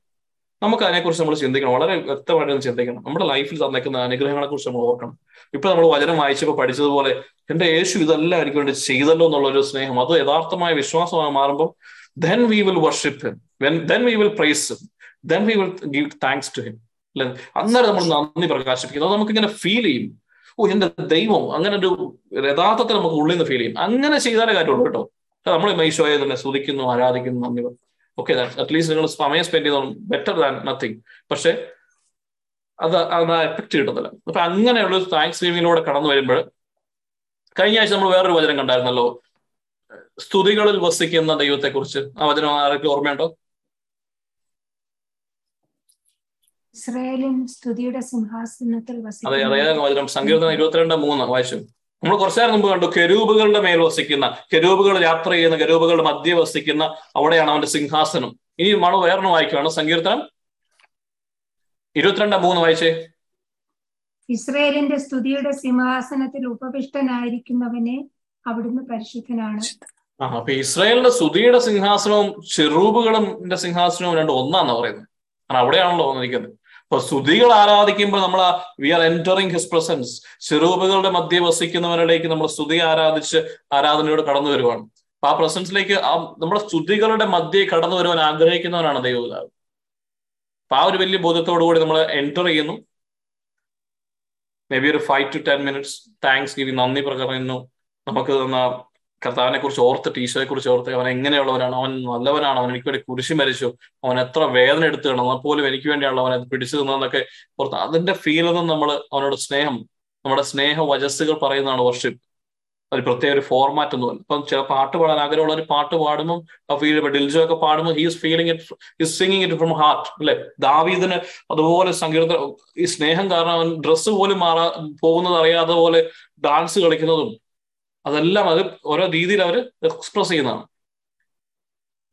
Speaker 2: നമുക്ക് അതിനെക്കുറിച്ച് നമ്മൾ ചിന്തിക്കണം. വളരെ വ്യക്തമായിട്ട് ചിന്തിക്കണം. നമ്മുടെ ലൈഫിൽ തന്നേക്കുന്ന അനുഗ്രഹങ്ങളെ കുറിച്ച് നമ്മൾ ഓർക്കണം. ഇപ്പൊ നമ്മൾ വചനം വായിച്ചപ്പോൾ പഠിച്ചതുപോലെ എന്റെ യേശു ഇതെല്ലാം എനിക്ക് വേണ്ടി ചെയ്തല്ലോ എന്നുള്ള ഒരു സ്നേഹം അത് യഥാർത്ഥമായ വിശ്വാസമായി മാറുമ്പോൾ then we will worship then we will praise then we will give thanks to him അല്ലെ? അന്നേരം നമ്മൾ നന്ദി പ്രകാശിപ്പിക്കുന്നു അത് നമുക്ക് ഇങ്ങനെ ഫീൽ ചെയ്യും. ഓ എന്റെ ദൈവം? അങ്ങനെ ഒരു യഥാർത്ഥത്തിൽ നമുക്ക് ഉള്ളിൽ നിന്ന് ഫീൽ ചെയ്യും. അങ്ങനെ ചെയ്താലേ കാര്യമുള്ളൂ കേട്ടോ. നമ്മൾ മൈശോയെ തന്നെ സ്തുതിക്കുന്നു ആരാധിക്കുന്നു നന്ദി ഓക്കെ അറ്റ്ലീസ്റ്റ് നിങ്ങൾ സമയം സ്പെൻഡ് ചെയ്തോളും. ബെറ്റർ ദാൻ നത്തിങ് പക്ഷെ അത് അത് എഫക്ട് കിട്ടുന്നില്ല അപ്പൊ അങ്ങനെയുള്ള താങ്ക്സ് ഗിവിങ്ങിലൂടെ കടന്നു വരുമ്പോൾ കഴിഞ്ഞ ആഴ്ച നമ്മൾ വേറൊരു വചനം കണ്ടായിരുന്നല്ലോ. സ്തുതികളിൽ വസിക്കുന്ന ദൈവത്തെക്കുറിച്ച്. ആ വചനം ആരൊക്കെ ഓർമ്മയുണ്ടോ?
Speaker 7: ഇസ്രായേലിൻ സ്തുതിയുടെ സിംഹാസനത്തിൽ
Speaker 2: അതെ വചനം? സങ്കീർത്തനം ഇരുപത്തിരണ്ട് മൂന്ന് വായിച്ചു. നമ്മൾ കുറച്ചു നേരം മുമ്പ് കണ്ടു കെരൂബുകളുടെ മേൽ വസിക്കുന്ന കെരൂബുകൾ യാത്ര ചെയ്യുന്ന കെരൂബുകളുടെ മധ്യ വസിക്കുന്ന അവിടെയാണ് അവന്റെ സിംഹാസനം. ഇനി മണ വേറെ വായിക്കുകയാണ് സങ്കീർത്തനം ഇരുപത്തിരണ്ട് മൂന്ന് വായിച്ചേ.
Speaker 7: ഇസ്രയേലിന്റെ സ്തുതിയുടെ സിംഹാസനത്തിൽ ഉപവിഷ്ടനായിരിക്കുന്നവനെ അവിടുന്ന് പരിശുദ്ധനാണ്.
Speaker 2: ആ അപ്പൊ ഇസ്രായേലിന്റെ സ്തുതിയുടെ സിംഹാസനവും ചെറൂബുകളും സിംഹാസനവും രണ്ടും ഒന്നാന്ന് പറയുന്നത്. കാരണം അവിടെയാണല്ലോ വന്നിരിക്കുന്നത്. അപ്പൊ സ്തുതികൾ ആരാധിക്കുമ്പോൾ നമ്മൾ we are entering his presence ചെറൂബുകളുടെ മധ്യ വസിക്കുന്നവരിലേക്ക് നമ്മൾ സ്തുതി ആരാധിച്ച് ആരാധനയോട് കടന്നു വരുവാണ്. അപ്പൊ ആ പ്രസൻസിലേക്ക് ആ നമ്മുടെ സ്തുതികളുടെ മധ്യേ കടന്നു വരുവാൻ ആഗ്രഹിക്കുന്നവനാണ് ദൈവപിതാവ്. അപ്പൊ ആ ഒരു വലിയ ബോധ്യത്തോടു കൂടി നമ്മൾ എന്റർ ചെയ്യുന്നു. മേ ബി ഒരു five to ten minutes thanksgiving നന്ദി പ്രകടനം നമുക്ക് തന്ന കർത്താവിനെ കുറിച്ച് ഓർത്തിട്ട് ഈശോയെ കുറിച്ച് ഓർത്ത് അവൻ എങ്ങനെയുള്ളവനാണ്? അവൻ നല്ലവനാണ്. അവൻ എനിക്ക് വേണ്ടി കുരിശി മരിച്ചു. അവൻ എത്ര വേദന എടുത്തു കിടന്നു പോലും എനിക്ക് വേണ്ടിയാണല്ലോ അവൻ പിടിച്ചു തന്നതെന്നൊക്കെ ഓർത്ത് അതിന്റെ ഫീലൊന്നും നമ്മൾ അവനോട് സ്നേഹം നമ്മുടെ സ്നേഹ വജസ്സുകൾ പറയുന്നതാണ് വർഷിപ്പ് ഒരു പ്രത്യേക ഒരു ഫോർമാറ്റ് എന്ന് പറഞ്ഞു ഇപ്പം ചില പാട്ട് പാടാൻ ആഗ്രഹമുള്ള ഒരു പാട്ട് പാടുമ്പോൾ ആ ഫീൽ ഡിൽജോ ഒക്കെ പാടുമ്പോൾ he's feeling it his singing it from heart അല്ലെ? ദാവീദിന് അതുപോലെ സംഗീത ഈ സ്നേഹം കാരണം അവൻ ഡ്രസ്സ് പോലും മാറാ പോകുന്നത് അറിയാതെ പോലെ ഡാൻസ് കളിക്കുന്നതും അതെല്ലാം അത് ഓരോ രീതിയിൽ അവർ എക്സ്പ്രസ് ചെയ്യുന്നതാണ്.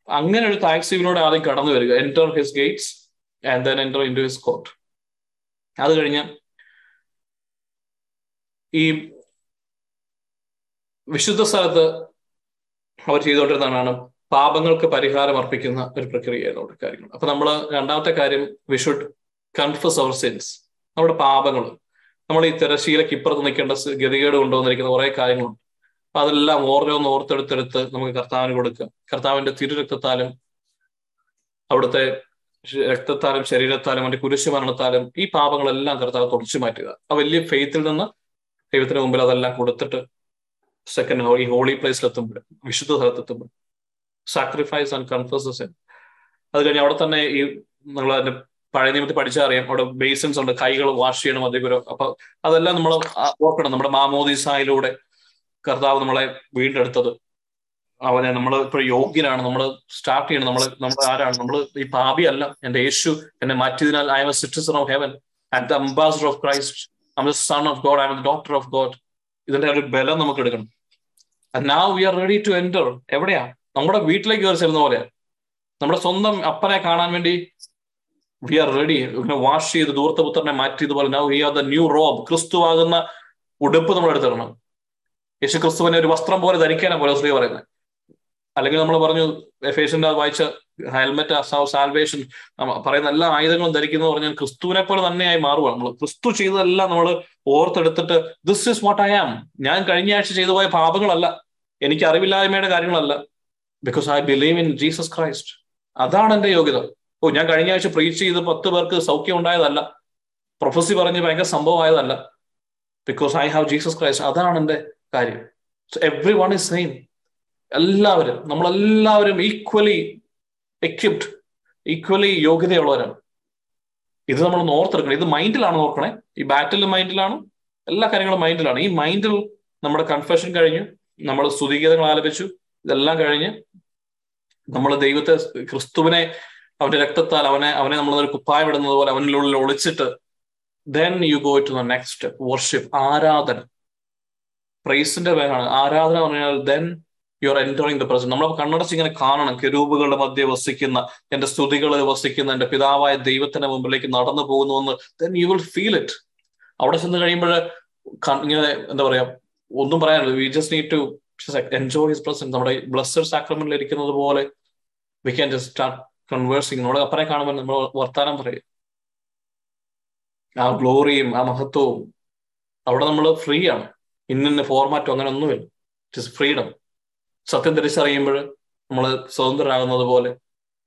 Speaker 2: അങ്ങനെ ഒരു താക്സിവിനോട് ആദ്യം കടന്നു വരിക. Enter his gates and then enter into his court അത് കഴിഞ്ഞ് ഈ വിശുദ്ധ സ്ഥലത്ത് അവർ ചെയ്തുകൊണ്ടിരുന്നതാണ് പാപങ്ങൾക്ക് പരിഹാരം അർപ്പിക്കുന്ന ഒരു പ്രക്രിയയിലുള്ള കാര്യങ്ങൾ. അപ്പൊ നമ്മൾ രണ്ടാമത്തെ കാര്യം we should confess our sins നമ്മുടെ പാപങ്ങൾ നമ്മൾ ഈ തിരശീലയ്ക്ക് ഇപ്പുറത്ത് നിൽക്കേണ്ട ഗതികേട് കൊണ്ടുവന്നിരിക്കുന്ന കുറെ കാര്യങ്ങളുണ്ട്. അപ്പൊ അതെല്ലാം ഓരോന്ന് ഓർത്തെടുത്തെടുത്ത് നമുക്ക് കർത്താവിന് കൊടുക്കുക. കർത്താവിന്റെ തിരുരക്തത്താലും അവിടുത്തെ രക്തത്താലും ശരീരത്താലും അവന്റെ കുരിശുമരണത്താലും ഈ പാപങ്ങളെല്ലാം കർത്താവ് തുടച്ചു മാറ്റുക. ആ വലിയ ഫെയ്ത്തിൽ നിന്ന് ദൈവത്തിന് മുമ്പിൽ അതെല്ലാം കൊടുത്തിട്ട് സെക്കൻഡ് ഹോളി ഹോളി പ്ലേസിലെത്തുമ്പോൾ വിശുദ്ധ സ്ഥലത്തെത്തുമ്പോൾ സാക്രിഫൈസ് ആൻഡ് കൺഫ്യൂസസ് അത് കഴിഞ്ഞ് അവിടെ തന്നെ ഈ നിങ്ങൾ അതിന്റെ പഴയ നിയമത്തിൽ പഠിച്ചാൽ അറിയാം. അവിടെ ബേസിൻസ് ഉണ്ട് കൈകൾ വാഷ് ചെയ്യണം അതേപോലെ അപ്പൊ അതെല്ലാം നമ്മൾ ഓർക്കണം. നമ്മുടെ മാമോദിസായിലൂടെ കർത്താവ് നമ്മളെ വീണ്ടെടുത്തത്. അവനെ നമ്മൾ ഇപ്പോൾ യോഗ്യനാണ്. നമ്മൾ സ്റ്റാർട്ട് ചെയ്യണം. നമ്മൾ നമ്മൾ ആരാണ്? നമ്മൾ ഈ പാപി അല്ല എന്റെ യേശു എന്നെ മാറ്റിയതിനാൽ I am a citizen of heaven and the ambassador of Christ I am the son of God I am the doctor of God ഇതിന്റെ ഒരു ബലം നമുക്ക് എടുക്കണം. നാ we are ready to enter എവിടെയാ? നമ്മുടെ വീട്ടിലേക്ക് കയറി ചെല്ലുന്ന പോലെ നമ്മുടെ സ്വന്തം അപ്പനെ കാണാൻ വേണ്ടി വി ആർ റെഡി വാഷ് ചെയ്ത് ദൂർത്തപുത്രനെ മാറ്റിയതുപോലെ now we are the new robe ക്രിസ്തുവാകുന്ന ഉടുപ്പ് നമ്മൾ എടുത്തിടണം യേശു ക്രിസ്തുവിനെ ഒരു വസ്ത്രം പോലെ ധരിക്കാനാണ് പോലെ സ്ത്രീ പറയുന്നത്. അല്ലെങ്കിൽ നമ്മൾ പറഞ്ഞു എഫേഷ്യന്റെ വായിച്ച ഹെൽമെറ്റ് സാൽവേഷൻ പറയുന്ന എല്ലാ ആയുധങ്ങളും ധരിക്കുന്നത് പറഞ്ഞാൽ ക്രിസ്തുവിനെ പോലെ തന്നെയായി മാറുക നമ്മൾ ക്രിസ്തു ചെയ്തതെല്ലാം നമ്മൾ ഓർത്തെടുത്തിട്ട് this is what I am ഞാൻ കഴിഞ്ഞ ആഴ്ച ചെയ്തു പോയ പാപങ്ങളല്ല. എനിക്ക് അറിവില്ലായ്മയുടെ കാര്യങ്ങളല്ല. Because I believe in Jesus Christ അതാണ് എന്റെ യോഗ്യത. ഓ ഞാൻ കഴിഞ്ഞ ആഴ്ച പ്രീച്ച് ചെയ്ത് പത്ത് പേർക്ക് സൗഖ്യം ഉണ്ടായതല്ല. പ്രൊഫസി പറഞ്ഞ് ഭയങ്കര സംഭവമായതല്ല. Because I have Jesus Christ അതാണ് എന്റെ കാര്യം. എവ്രി വൺ ഇസ് സെയിം എല്ലാവരും നമ്മളെല്ലാവരും ഈക്വലി എക്യുപ്ഡ് ഈക്വലി യോഗ്യതയുള്ളവരാണ്. ഇത് നമ്മൾ ഓർത്തെടുക്കണം. ഇത് മൈൻഡിലാണ് നോക്കണേ ഈ ബാറ്റിൽ മൈൻഡിലാണ് എല്ലാ കാര്യങ്ങളും മൈൻഡിലാണ് ഈ മൈൻഡിൽ നമ്മുടെ കൺഫെഷൻ കഴിഞ്ഞു നമ്മൾ സ്തുതിഗീതങ്ങൾ ആലപിച്ചു ഇതെല്ലാം കഴിഞ്ഞ് നമ്മൾ ദൈവത്തെ ക്രിസ്തുവിനെ അവന്റെ രക്തത്താൽ അവനെ അവനെ നമ്മൾ ഒരു കുപ്പായം ഇടുന്നത് പോലെ അവനുള്ളിൽ ഒളിച്ചിട്ട് then you go to the next worship ആരാധന. പ്രൈസിന്റെ പേരാണ്. ആരാധന പറഞ്ഞാൽ then you are entering the present നമ്മൾ കണ്ണടച്ച് ഇങ്ങനെ കാണണം. കെരൂപുകളുടെ മധ്യ വസിക്കുന്ന എന്റെ സ്തുതികൾ വസിക്കുന്ന എന്റെ പിതാവായ ദൈവത്തിന്റെ മുമ്പിലേക്ക് നടന്നു പോകുന്നു എന്ന് then you will feel it അവിടെ ചെന്ന് കഴിയുമ്പോൾ ഇങ്ങനെ എന്താ പറയാ ഒന്നും പറയാനില്ല. We just need to enjoy his present നമ്മുടെ ബ്ലസ്സഡ് സാക്രമെന്റിൽ ഇരിക്കുന്നത് പോലെ we can just start conversing നമ്മുടെ അപ്പനെ കാണുമ്പോൾ നമ്മൾ വർത്താനം പറയും. ആ ഗ്ലോറിയും ആ മഹത്വവും അവിടെ നമ്മൾ ഫ്രീ ആണ്. ഇന്നിന്ന ഫോർമാറ്റോ അങ്ങനെ ഒന്നുമില്ല ഇറ്റ് ഇസ് ഫ്രീഡം സത്യം തിരിച്ചറിയുമ്പോൾ നമ്മൾ സ്വതന്ത്രരാകുന്നത് പോലെ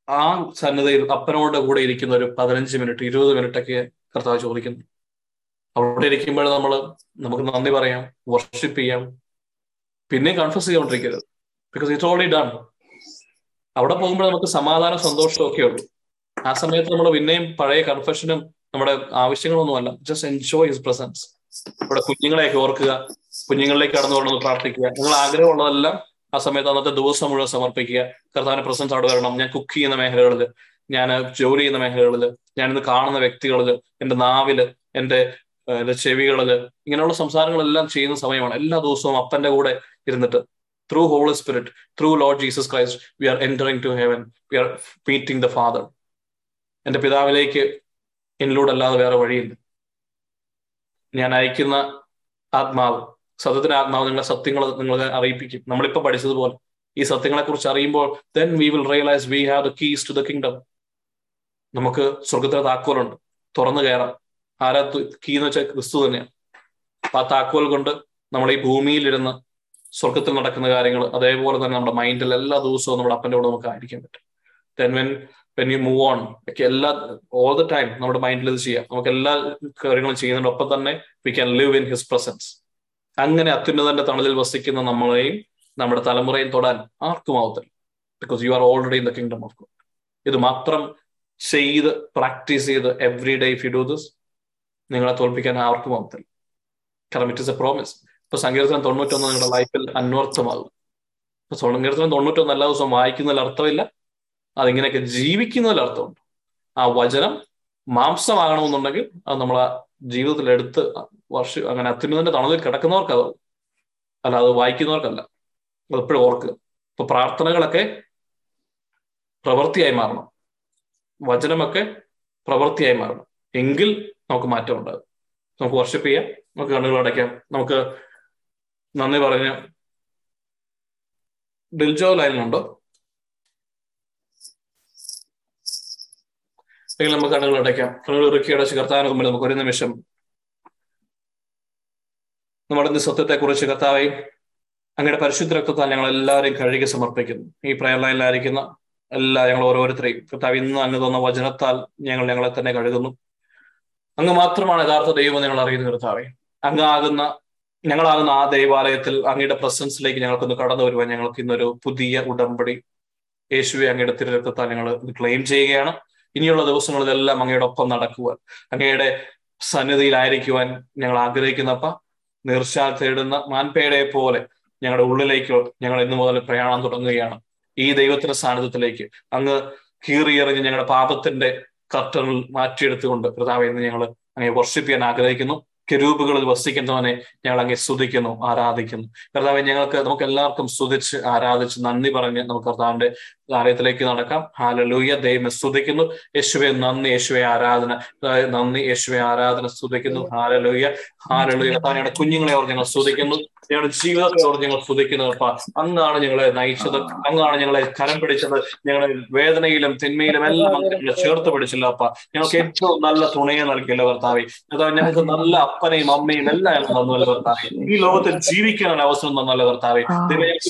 Speaker 2: ആ സന്നദ്ധയിൽ അപ്പനോട് കൂടെ ഇരിക്കുന്ന ഒരു പതിനഞ്ച് മിനിറ്റ് ഇരുപത് മിനിറ്റ് ഒക്കെ കർത്താവ് ചോദിക്കുന്നു. അവിടെ ഇരിക്കുമ്പോൾ നമ്മൾ നമുക്ക് നന്ദി പറയാം വർഷിപ്പ് ചെയ്യാം. പിന്നെയും കൺഫ്യൂസ് ചെയ്തുകൊണ്ടിരിക്കരുത്. ബിക്കോസ് ഇറ്റ്സ് ഓൾറെഡി ഡൺ അവിടെ പോകുമ്പോൾ നമുക്ക് സമാധാനം സന്തോഷവും ഒക്കെ ഉള്ളൂ. ആ സമയത്ത് നമ്മൾ പിന്നെയും പഴയ കൺഫെഷനും നമ്മുടെ ആവശ്യങ്ങളൊന്നുമല്ല. ജസ്റ്റ് എൻജോയ് ഹിസ് പ്രസൻസ് ഇവിടെ കുഞ്ഞുങ്ങളെയൊക്കെ ഓർക്കുക. കുഞ്ഞുങ്ങളിലേക്ക് കടന്നു കൊണ്ടു പ്രാർത്ഥിക്കുക. നിങ്ങൾ ആഗ്രഹമുള്ളതെല്ലാം ആ സമയത്ത് അന്നത്തെ ദിവസം മുഴുവൻ സമർപ്പിക്കുക. കർത്താവിന്റെ പ്രസൻസ് അവിടെ വരണം. ഞാൻ കുക്ക് ചെയ്യുന്ന മേഖലകളിൽ ഞാൻ ജോലി ചെയ്യുന്ന മേഖലകളിൽ ഞാൻ ഇന്ന് കാണുന്ന വ്യക്തികളിൽ എന്റെ നാവിൽ എന്റെ എന്റെ ചെവികളിൽ ഇങ്ങനെയുള്ള സംസാരങ്ങളെല്ലാം ചെയ്യുന്ന സമയമാണ് എല്ലാ ദിവസവും അപ്പന്റെ കൂടെ ഇരുന്നിട്ട്. Through Holy Spirit through Lord Jesus Christ we are entering to heaven we are meeting the father എന്റെ പിതാവിലേക്ക് എന്നിലൂടെ അല്ലാതെ വേറെ വഴിയില്ല. ഞാൻ അയക്കുന്ന ആത്മാവ് സത്യത്തിന്റെ ആത്മാവ് നിങ്ങളെ സത്യങ്ങൾ നിങ്ങളെ അറിയിപ്പിക്കും. നമ്മളിപ്പോ പഠിച്ചതുപോലെ ഈ സത്യങ്ങളെ കുറിച്ച് അറിയുമ്പോൾ then we will realise we have the keys to the kingdom നമുക്ക് സ്വർഗത്തിലെ താക്കോലുണ്ട്. തുറന്നു കയറാം. ആരാ കീ എന്ന് വെച്ചാൽ ക്രിസ്തു തന്നെയാണ്. അപ്പൊ ആ താക്കോൽ കൊണ്ട് നമ്മൾ ഈ ഭൂമിയിലിരുന്ന് സ്വർഗത്തിൽ നടക്കുന്ന കാര്യങ്ങൾ അതേപോലെ തന്നെ നമ്മുടെ മൈൻഡിൽ എല്ലാ ദിവസവും നമ്മുടെ അപ്പന്റെ കൂടെ നമുക്ക് ആയിരിക്കാൻ പറ്റും. Then when when you move on ഒക്കെ എല്ലാ ഓൾ ദ ടൈം നമ്മുടെ മൈൻഡിൽ ഇത് ചെയ്യാം. നമുക്ക് എല്ലാ കാര്യങ്ങളും ചെയ്യുന്നതിനൊപ്പം തന്നെ we can live in his presence അങ്ങനെ അത്യുന്നതന്റെ തണലിൽ വസിക്കുന്ന നമ്മളെയും നമ്മുടെ തലമുറയും തൊടാൻ ആർക്കും ആവത്തില്ല. Because you are already in the kingdom of God ഇത് മാത്രം ചെയ്ത് പ്രാക്ടീസ് ചെയ്ത് every day if you do this നിങ്ങളെ തോൽപ്പിക്കാൻ ആർക്കും ആവത്തില്ല. കാരണം ഇറ്റ് ഇസ് എ പ്രോമിസ് ഇപ്പൊ സങ്കീർത്തനം തൊണ്ണൂറ്റൊന്ന് നിങ്ങളുടെ ലൈഫിൽ അന്വർത്ഥമാകും. ഇപ്പൊ സങ്കീർത്തനം തൊണ്ണൂറ്റൊന്ന് എല്ലാ ദിവസവും വായിക്കുന്നതിൽ അർത്ഥമില്ല. അതിങ്ങനെയൊക്കെ ജീവിക്കുന്നതിൽ അർത്ഥമുണ്ട്. ആ വചനം മാംസമാകണമെന്നുണ്ടെങ്കിൽ അത് നമ്മൾ ആ ജീവിതത്തിൽ എടുത്ത് വർഷം അങ്ങനെ അത്യുന്നതിന്റെ തണലിൽ കിടക്കുന്നവർക്ക് അത് അല്ല അത് വായിക്കുന്നവർക്കല്ല. അതെപ്പോഴും ഓർക്ക്. ഓർക്കുക ഇപ്പൊ പ്രാർത്ഥനകളൊക്കെ പ്രവൃത്തിയായി മാറണം. വചനമൊക്കെ പ്രവൃത്തിയായി മാറണം. എങ്കിൽ നമുക്ക് മാറ്റം ഉണ്ടാകും. നമുക്ക് വർഷിപ്പ് ചെയ്യാം നമുക്ക് കണ്ണുകൾ അടയ്ക്കാം നമുക്ക് നന്ദി പറഞ്ഞ് ഡിൽജോ ലൈനിലുണ്ടോ? അല്ലെങ്കിൽ നമുക്ക് കണ്ണുകൾ അടയ്ക്കാം. കണ്ണുകൾ ഇറുക്കി അടച്ച് കർത്താവിന് മുമ്പിൽ നമുക്ക് ഒരു നിമിഷം നമ്മുടെ നിസ്വത്വത്തെ കുറിച്ച് കർത്താവെ അങ്ങയുടെ പരിശുദ്ധ രക്തത്താൽ ഞങ്ങൾ എല്ലാവരെയും കഴുകി സമർപ്പിക്കുന്നു. ഈ പ്രയർ ലൈനിലായിരിക്കുന്ന എല്ലാ ഞങ്ങൾ ഓരോരുത്തരെയും. കർത്താവ് ഇന്ന് അങ്ങ് തന്ന വചനത്താൽ ഞങ്ങൾ ഞങ്ങളെ തന്നെ കഴുകുന്നു. അങ്ങ് മാത്രമാണ് യഥാർത്ഥ ദൈവം ഞങ്ങൾ അറിയുന്ന കർത്താവെ. അങ്ങാകുന്ന ഞങ്ങളാകുന്ന ആ ദൈവാലയത്തിൽ അങ്ങയുടെ പ്രസൻസിലേക്ക് ഞങ്ങൾക്കൊന്ന് കടന്നു വരുവാൻ ഞങ്ങൾക്ക് ഇന്നൊരു പുതിയ ഉടമ്പടി യേശുവെ അങ്ങയുടെ തിരുരക്തത്താൽ ഞങ്ങൾ ക്ലെയിം ചെയ്യുകയാണ്. ഇനിയുള്ള ദിവസങ്ങളിലെല്ലാം അങ്ങയുടെ ഒപ്പം നടക്കുവാൻ അങ്ങയുടെ സന്നിധിയിലായിരിക്കുവാൻ ഞങ്ങൾ ആഗ്രഹിക്കുന്നപ്പ നീർച്ചാൽ തേടുന്ന മാൻപേടയെ പോലെ ഞങ്ങളുടെ ഉള്ളിലേക്ക് ഞങ്ങൾ ഇന്നു മുതൽ പ്രയാണം തുടങ്ങുകയാണ്. ഈ ദൈവത്തിന്റെ സാന്നിധ്യത്തിലേക്ക് അങ്ങ് കീറിയെറിഞ്ഞ് ഞങ്ങളുടെ പാപത്തിന്റെ കർട്ടനിൽ മാറ്റിയെടുത്തുകൊണ്ട് കർത്താവ് എന്ന് ഞങ്ങൾ അങ്ങനെ വർഷിപ്പിക്കാൻ ആഗ്രഹിക്കുന്നു. കെരൂപുകളിൽ വസിക്കുന്നവനെ ഞങ്ങൾ അങ്ങേ സ്തുതിക്കുന്നു ആരാധിക്കുന്നു. കർത്താവ് ഞങ്ങൾക്ക് നമുക്ക് എല്ലാവർക്കും സ്തുതിച്ച് ആരാധിച്ച് നന്ദി പറഞ്ഞ് നമുക്ക് കർത്താവിന്റെ ആലയത്തിലേക്ക് നടക്കാം. ഹാലലൂയ ദൈവം സ്തുതിക്കുന്നു. യേശുവെ നന്ദി. യേശുവെ ആരാധന. നന്ദി. യേശുവെ ആരാധന. സ്തുതിക്കുന്നു. ഹാലലൂയ ഹാലലൂയ താനയുടെ ഞങ്ങളുടെ കുഞ്ഞുങ്ങളെ ഓർ ഞങ്ങൾ സ്തുതിക്കുന്നു. ഞങ്ങളുടെ ജീവിതത്തെ ഓർ ഞങ്ങൾ സ്തുതിക്കുന്നു. അപ്പ അങ്ങാണ് ഞങ്ങളെ നയിച്ചത്. അങ്ങാണ് ഞങ്ങളെ കരം പിടിച്ചത്. ഞങ്ങളെ വേദനയിലും തിന്മയിലും എല്ലാം ഞങ്ങളെ ചേർത്ത് പിടിച്ചില്ല. അപ്പ ഞങ്ങൾക്ക് ഏറ്റവും നല്ല തുണയെ നൽകിയല്ലോ കർത്താവെ. അതാ ഞങ്ങൾക്ക് നല്ല അപ്പനെയും അമ്മയും എല്ലാം ഞങ്ങൾ തന്നല്ലോ കർത്താവെ. ഈ ലോകത്തിൽ ജീവിക്കാൻ അവസരം തന്നല്ലോ കർത്താവെ.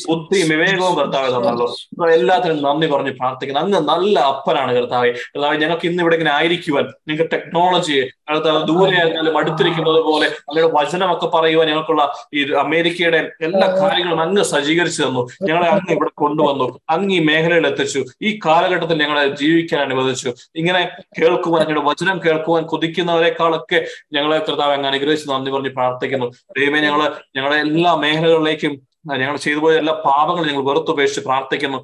Speaker 2: ബുദ്ധിയും വിവേകവും കർത്താവെ തന്നല്ലോ. എല്ലാത്തിനും നന്ദി പറഞ്ഞ് പ്രാർത്ഥിക്കുന്നത് അങ്ങ് നല്ല അപ്പനാണ് കർത്താവ്. കർത്താവ് ഞങ്ങൾക്ക് ഇന്ന് ഇവിടെ ഇങ്ങനെ ആയിരിക്കുവാൻ ഞങ്ങൾക്ക് ടെക്നോളജി കർത്താവ് ദൂരെ ആയിരുന്നാലും അടുത്തിരിക്കുന്നത് പോലെ അങ്ങയുടെ വചനമൊക്കെ പറയുവാൻ ഞങ്ങൾക്കുള്ള ഈ അമേരിക്കയുടെ എല്ലാ കാര്യങ്ങളും അങ്ങ് സജ്ജീകരിച്ചു തന്നു. ഞങ്ങളെ അങ്ങ് ഇവിടെ കൊണ്ടുവന്നു. അങ്ങ് ഈ മേഖലയിൽ എത്തിച്ചു. ഈ കാലഘട്ടത്തിൽ ഞങ്ങളെ ജീവിക്കാൻ അനുവദിച്ചു. ഇങ്ങനെ കേൾക്കുവാൻ അങ്ങയുടെ വചനം കേൾക്കുവാൻ കൊതിക്കുന്നവരെക്കാളൊക്കെ ഞങ്ങളെ കർത്താവ് അങ്ങ് അനുഗ്രഹിച്ച് നന്ദി പറഞ്ഞ് പ്രാർത്ഥിക്കുന്നു. ദൈവമേ ഞങ്ങൾ ഞങ്ങളുടെ എല്ലാ മേഖലകളിലേക്കും ഞങ്ങൾ ചെയ്തു പോയ എല്ലാ പാപങ്ങളും ഞങ്ങൾ വെറുത്തുപേക്ഷിച്ച് പ്രാർത്ഥിക്കുന്നു.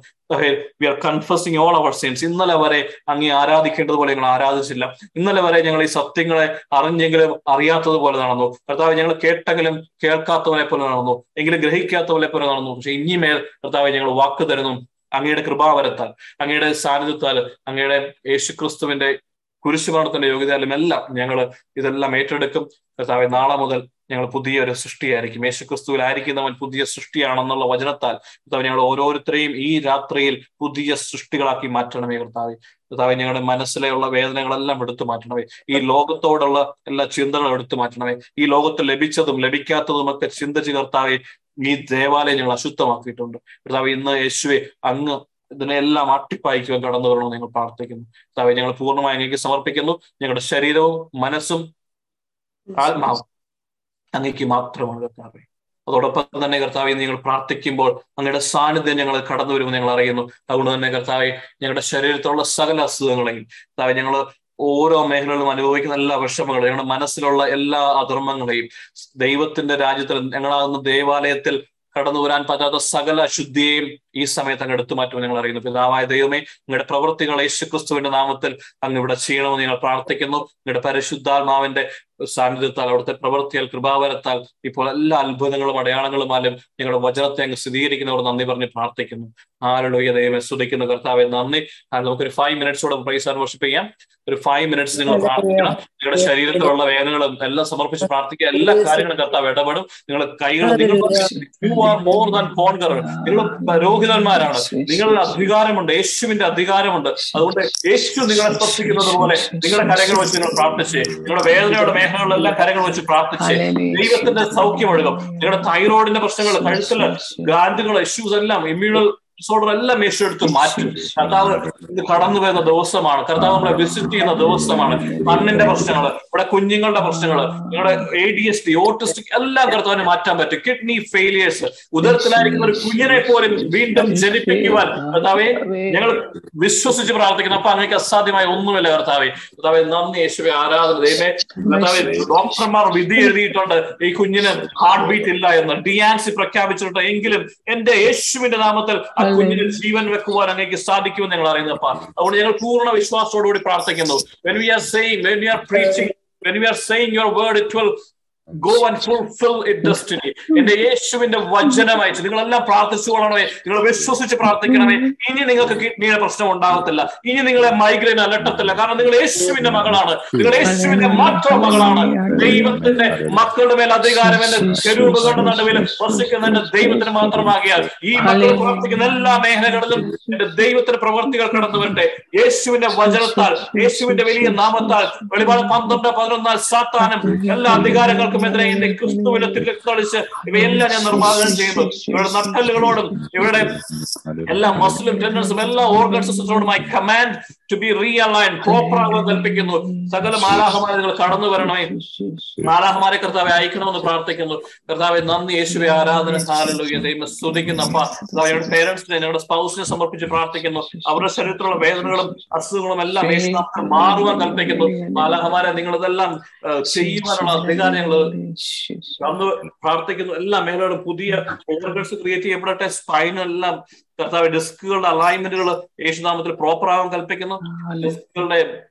Speaker 2: We are confessing all our sins ഇന്നലെ വരെ അങ്ങേ ആരാധിക്കേണ്ടതുപോലെ ഞങ്ങൾ ആരാധിച്ചില്ല. ഇന്നലെ വരെ ഞങ്ങൾ ഈ സത്യങ്ങളെ അറിഞ്ഞെങ്കിലും അറിയാത്തതുപോലെ നടന്നു. കർത്താവ് ഞങ്ങൾ കേട്ടെങ്കിലും കേൾക്കാത്തവരെ പോലെ നടന്നു. എങ്കിലും ഗ്രഹിക്കാത്തവരെ പോലെ നടന്നു. പക്ഷെ ഇനിമേൽ കർത്താവ് ഞങ്ങൾ വാക്ക് തരുന്നു അങ്ങയുടെ കൃപാവരത്താൽ അങ്ങയുടെ സാന്നിധ്യത്താൽ അങ്ങയുടെ യേശുക്രിസ്തുവിന്റെ കുരിശുമരണത്തിന്റെ യോഗ്യതയിലും എല്ലാം ഞങ്ങൾ ഇതെല്ലാം ഏറ്റെടുക്കും. കർത്താവ് നാളെ മുതൽ ഞങ്ങൾ പുതിയ ഒരു സൃഷ്ടിയായിരിക്കും യേശുക്രിസ്തുവിലായിരിക്കുന്നവൻ പുതിയ സൃഷ്ടിയാണെന്നുള്ള വചനത്താൽ കർത്താവ് ഞങ്ങൾ ഓരോരുത്തരെയും ഈ രാത്രിയിൽ പുതിയ സൃഷ്ടികളാക്കി മാറ്റണമേ കർത്താവ്. കർത്താവ് ഞങ്ങളുടെ മനസ്സിലെയുള്ള വേദനകളെല്ലാം എടുത്തു മാറ്റണമേ. ഈ ലോകത്തോടുള്ള എല്ലാ ചിന്തകളും എടുത്തു മാറ്റണമേ. ഈ ലോകത്ത് ലഭിച്ചതും ലഭിക്കാത്തതും ഒക്കെ ചിന്തിച്ച് കർത്താവെ ഈ ദേവാലയം ഞങ്ങൾ അശുദ്ധമാക്കിയിട്ടുണ്ട്. കർത്താവ് ഇന്ന് യേശുവെ അങ്ങ് ഇതിനെല്ലാം അട്ടിപ്പായിക്കുവാൻ കടന്നു വരണമെന്ന് ഞങ്ങൾ പ്രാർത്ഥിക്കുന്നു. കർത്താവ് ഞങ്ങൾ പൂർണമായി അങ്ങേക്ക് സമർപ്പിക്കുന്നു. ഞങ്ങളുടെ ശരീരവും മനസ്സും ആത്മാവും അങ്ങേക്ക് മാത്രമാണ് കർത്താവെ അതോടൊപ്പം തന്നെ കർത്താവെ നിങ്ങൾ പ്രാർത്ഥിക്കുമ്പോൾ അങ്ങയുടെ സാന്നിധ്യം ഞങ്ങൾ കടന്നു വരുമെന്ന് ഞങ്ങൾ അറിയുന്നു. അതുകൊണ്ട് തന്നെ കർത്താവെ ഞങ്ങളുടെ ശരീരത്തിലുള്ള സകല അസുഖങ്ങളെയും കർത്താവെ ഞങ്ങൾ ഓരോ മേഖലകളിലും അനുഭവിക്കുന്ന എല്ലാ വിഷമങ്ങളും ഞങ്ങളുടെ മനസ്സിലുള്ള എല്ലാ അധർമ്മങ്ങളെയും ദൈവത്തിന്റെ രാജ്യത്തിൽ ഞങ്ങളാകുന്ന ദേവാലയത്തിൽ കടന്നു വരാൻ പറ്റാത്ത സകല ശുദ്ധിയെയും ഈ സമയത്ത് അങ്ങ് എടുത്തു മാറ്റുമെന്ന് ഞങ്ങൾ അറിയുന്നു. പിതാവായ ദൈവമേ നിങ്ങളുടെ പ്രവൃത്തികൾ യേശുക്രിസ്തുവിന്റെ നാമത്തിൽ അങ്ങ് ഇവിടെ ചെയ്യണമെന്ന് ഞങ്ങൾ പ്രാർത്ഥിക്കുന്നു. നിങ്ങളുടെ പരിശുദ്ധാത്മാവിന്റെ സാന്നിധ്യത്താൽ അവിടുത്തെ പ്രവൃത്തിയാൽ കൃപാവരത്താൽ ഇപ്പോൾ എല്ലാ അത്ഭുതങ്ങളും അടയാളങ്ങളുമാലും നിങ്ങളുടെ വചനത്തെ അങ്ങ് സ്ഥിരീകരിക്കുന്നവർ നന്ദി പറഞ്ഞ് പ്രാർത്ഥിക്കുന്നു. ആരുടെ ദൈവം ശ്രദ്ധിക്കുന്ന കർത്താവെ നന്ദി. നമുക്കൊരു ഫൈവ് മിനിറ്റ്സോടെ പ്രൈസ് ആൻഡ് വർഷിപ്പ് ചെയ്യാം. ഒരു ഫൈവ് മിനിറ്റ്സ് നിങ്ങൾ പ്രാർത്ഥിക്കണം. നിങ്ങളുടെ ശരീരത്തിലുള്ള വേദനകളും എല്ലാം സമർപ്പിച്ച് പ്രാർത്ഥിക്കുക. എല്ലാ കാര്യങ്ങളും കർത്താവ് ഇടപെടും. നിങ്ങളുടെ കൈകൾ നിങ്ങൾ മോർ ദാൻ കോൺകർ നിങ്ങൾ രോഹിതന്മാരാണ് നിങ്ങളുടെ അധികാരമുണ്ട്. യേശുവിന്റെ അധികാരമുണ്ട്. അതുകൊണ്ട് യേശു നിങ്ങളെ സ്പർശിക്കുന്നത് പോലെ നിങ്ങളുടെ കരങ്ങൾ വെച്ച് നിങ്ങൾ പ്രാർത്ഥിച്ച്. നിങ്ങളുടെ വേദനയുടെ മേഖലകളിലെല്ലാം കരങ്ങൾ വെച്ച് പ്രാർത്ഥിച്ച് ദൈവത്തിന്റെ സൗഖ്യം എടുക്കും നിങ്ങളുടെ തൈറോയിഡിന്റെ പ്രശ്നങ്ങൾ കഴുത്തിൽ ഗാന്ധികൾ ഇഷ്യൂസ് എല്ലാം ഇമ്മ്യൂണൽ ഡിസോർഡർ എല്ലാം യേശു എടുത്ത് മാറ്റും. കർത്താവ് ഇത് കടന്നു വരുന്ന ദിവസമാണ്. കർത്താവ് നമ്മളെ വിസിറ്റ് ചെയ്യുന്ന ദിവസമാണ്. കണ്ണിന്റെ പ്രശ്നങ്ങൾ ഇവിടെ കുഞ്ഞുങ്ങളുടെ പ്രശ്നങ്ങൾ നിങ്ങളുടെ A D S T autistic എല്ലാം കർത്താവിനെ മാറ്റാൻ പറ്റും. കിഡ്നി ഫെയിലിയേഴ്സ് ഉദരത്തിലായിരിക്കുന്ന ഒരു കുഞ്ഞിനെ പോലും വീണ്ടും ജനിപ്പിക്കുവാൻ. കർത്താവെ ഞങ്ങൾ വിശ്വസിച്ച് പ്രാർത്ഥിക്കുന്നു. അപ്പൊ അങ്ങേക്ക് അസാധ്യമായ ഒന്നുമില്ല കർത്താവെ. കർത്താവെ നന്ദി യേശുവെ ആരാധന ദൈവമേ. കർത്താവെ ഡോക്ടർമാർ വിധി എഴുതിയിട്ടുണ്ട്. ഈ കുഞ്ഞിന് ഹാർട്ട് ബീറ്റ് ഇല്ല എന്ന്. ഡിയാൻസി പ്രഖ്യാപിച്ചിട്ടുണ്ട്. എങ്കിലും എന്റെ യേശുവിന്റെ നാമത്തിൽ കുഞ്ഞിന് ജീവൻ വെക്കുവാൻ അങ്ങേക്ക് സാധിക്കുമെന്ന് ഞങ്ങൾ അറിയുന്നപ്പാ അതുകൊണ്ട് ഞങ്ങൾ പൂർണ വിശ്വാസത്തോടുകൂടി പ്രാർത്ഥിക്കുന്നു. When we are same when we are preaching when we are saying your word it will go and fulfil it destiny എന്റെ യേശുവിന്റെ വചനമായിട്ട് നിങ്ങളെല്ലാം പ്രാർത്ഥിച്ചുകൊള്ളണമേ. നിങ്ങൾ വിശ്വസിച്ച് പ്രാർത്ഥിക്കണമേ. ഇനി നിങ്ങൾക്ക് കിഡ്നിയുടെ പ്രശ്നം ഉണ്ടാകത്തില്ല. ഇനി നിങ്ങളെ മൈഗ്രെയിൻ അലട്ടത്തില്ല. കാരണം നിങ്ങൾ യേശുവിന്റെ മകളാണ്. നിങ്ങൾ യേശുവിന്റെ മാത്രം മകളാണ്. ദൈവത്തിന്റെ മക്കളുടെ മേൽ അധികാരം എന്റെ കരൂപകളുടെ നടുവിൽ വസിക്കുന്ന ദൈവത്തിന് മാത്രമാകിയാൽ ഈ മക്കൾ പ്രവർത്തിക്കുന്ന എല്ലാ മേഖലകളിലും എന്റെ ദൈവത്തിന്റെ പ്രവർത്തികൾ കടന്നു വരട്ടെ. യേശുവിന്റെ വചനത്താൽ യേശുവിന്റെ വലിയ നാമത്താൽ വെളിപാട് പന്ത്രണ്ട് പതിനൊന്നാൽ സാത്താനും എല്ലാ അധികാരങ്ങൾക്കും എതിരെ എന്റെ ക്രിസ്തുവിനെ തിരിച്ചടിച്ച് ഇവയെല്ലാം ഞാൻ നിർമ്മാർജനം ചെയ്യുന്നു ഇവരുടെ നട്ടലുകളോടും ഇവരുടെ എല്ലാ മസിലും ടെൻഡൻസും എല്ലാ organ സിസ്റ്റത്തോടുമായി command to be realign proper ആകുവാൻ കൽപ്പിക്കുന്നു. സകല മാലാഹമാരെ നിങ്ങൾ കടന്നു വരണമേ. മാലാഹമാരെ കർത്താവെ അയക്കണമെന്ന് പ്രാർത്ഥിക്കുന്നു. കർത്താവെ നന്ദി യേശുവെ ആരാധന ഹാലലുയ ദൈവം സ്തുതിക്കുന്നു അപ്പ. ഞങ്ങളുടെ പേരൻസിനെ ഞങ്ങളുടെ സ്പൗസിനെ സമർപ്പിച്ച് പ്രാർത്ഥിക്കുന്നു. അവരുടെ ശരീരത്തിലുള്ള വേദനകളും അസുഖങ്ങളും എല്ലാം മാറുവാൻ കൽപ്പിക്കുന്നു. മാലാഹമാരെ നിങ്ങളിതെല്ലാം ചെയ്യുവാനുള്ള അധികാരങ്ങൾ അന്ന് പ്രാർത്ഥിക്കുന്നു എല്ലാം മേഖലകളും പുതിയ ഓർഗൻസ് ക്രിയേറ്റ് ചെയ്യപ്പെടട്ടെ. സ്പൈനെല്ലാം കർത്താവ് ഡിസ്കുകളുടെ അലൈൻമെന്റുകൾ യേശുനാമത്തിൽ പ്രോപ്പർ ആവാൻ കൽപ്പിക്കുന്നു. ഡിസ്കുകളുടെ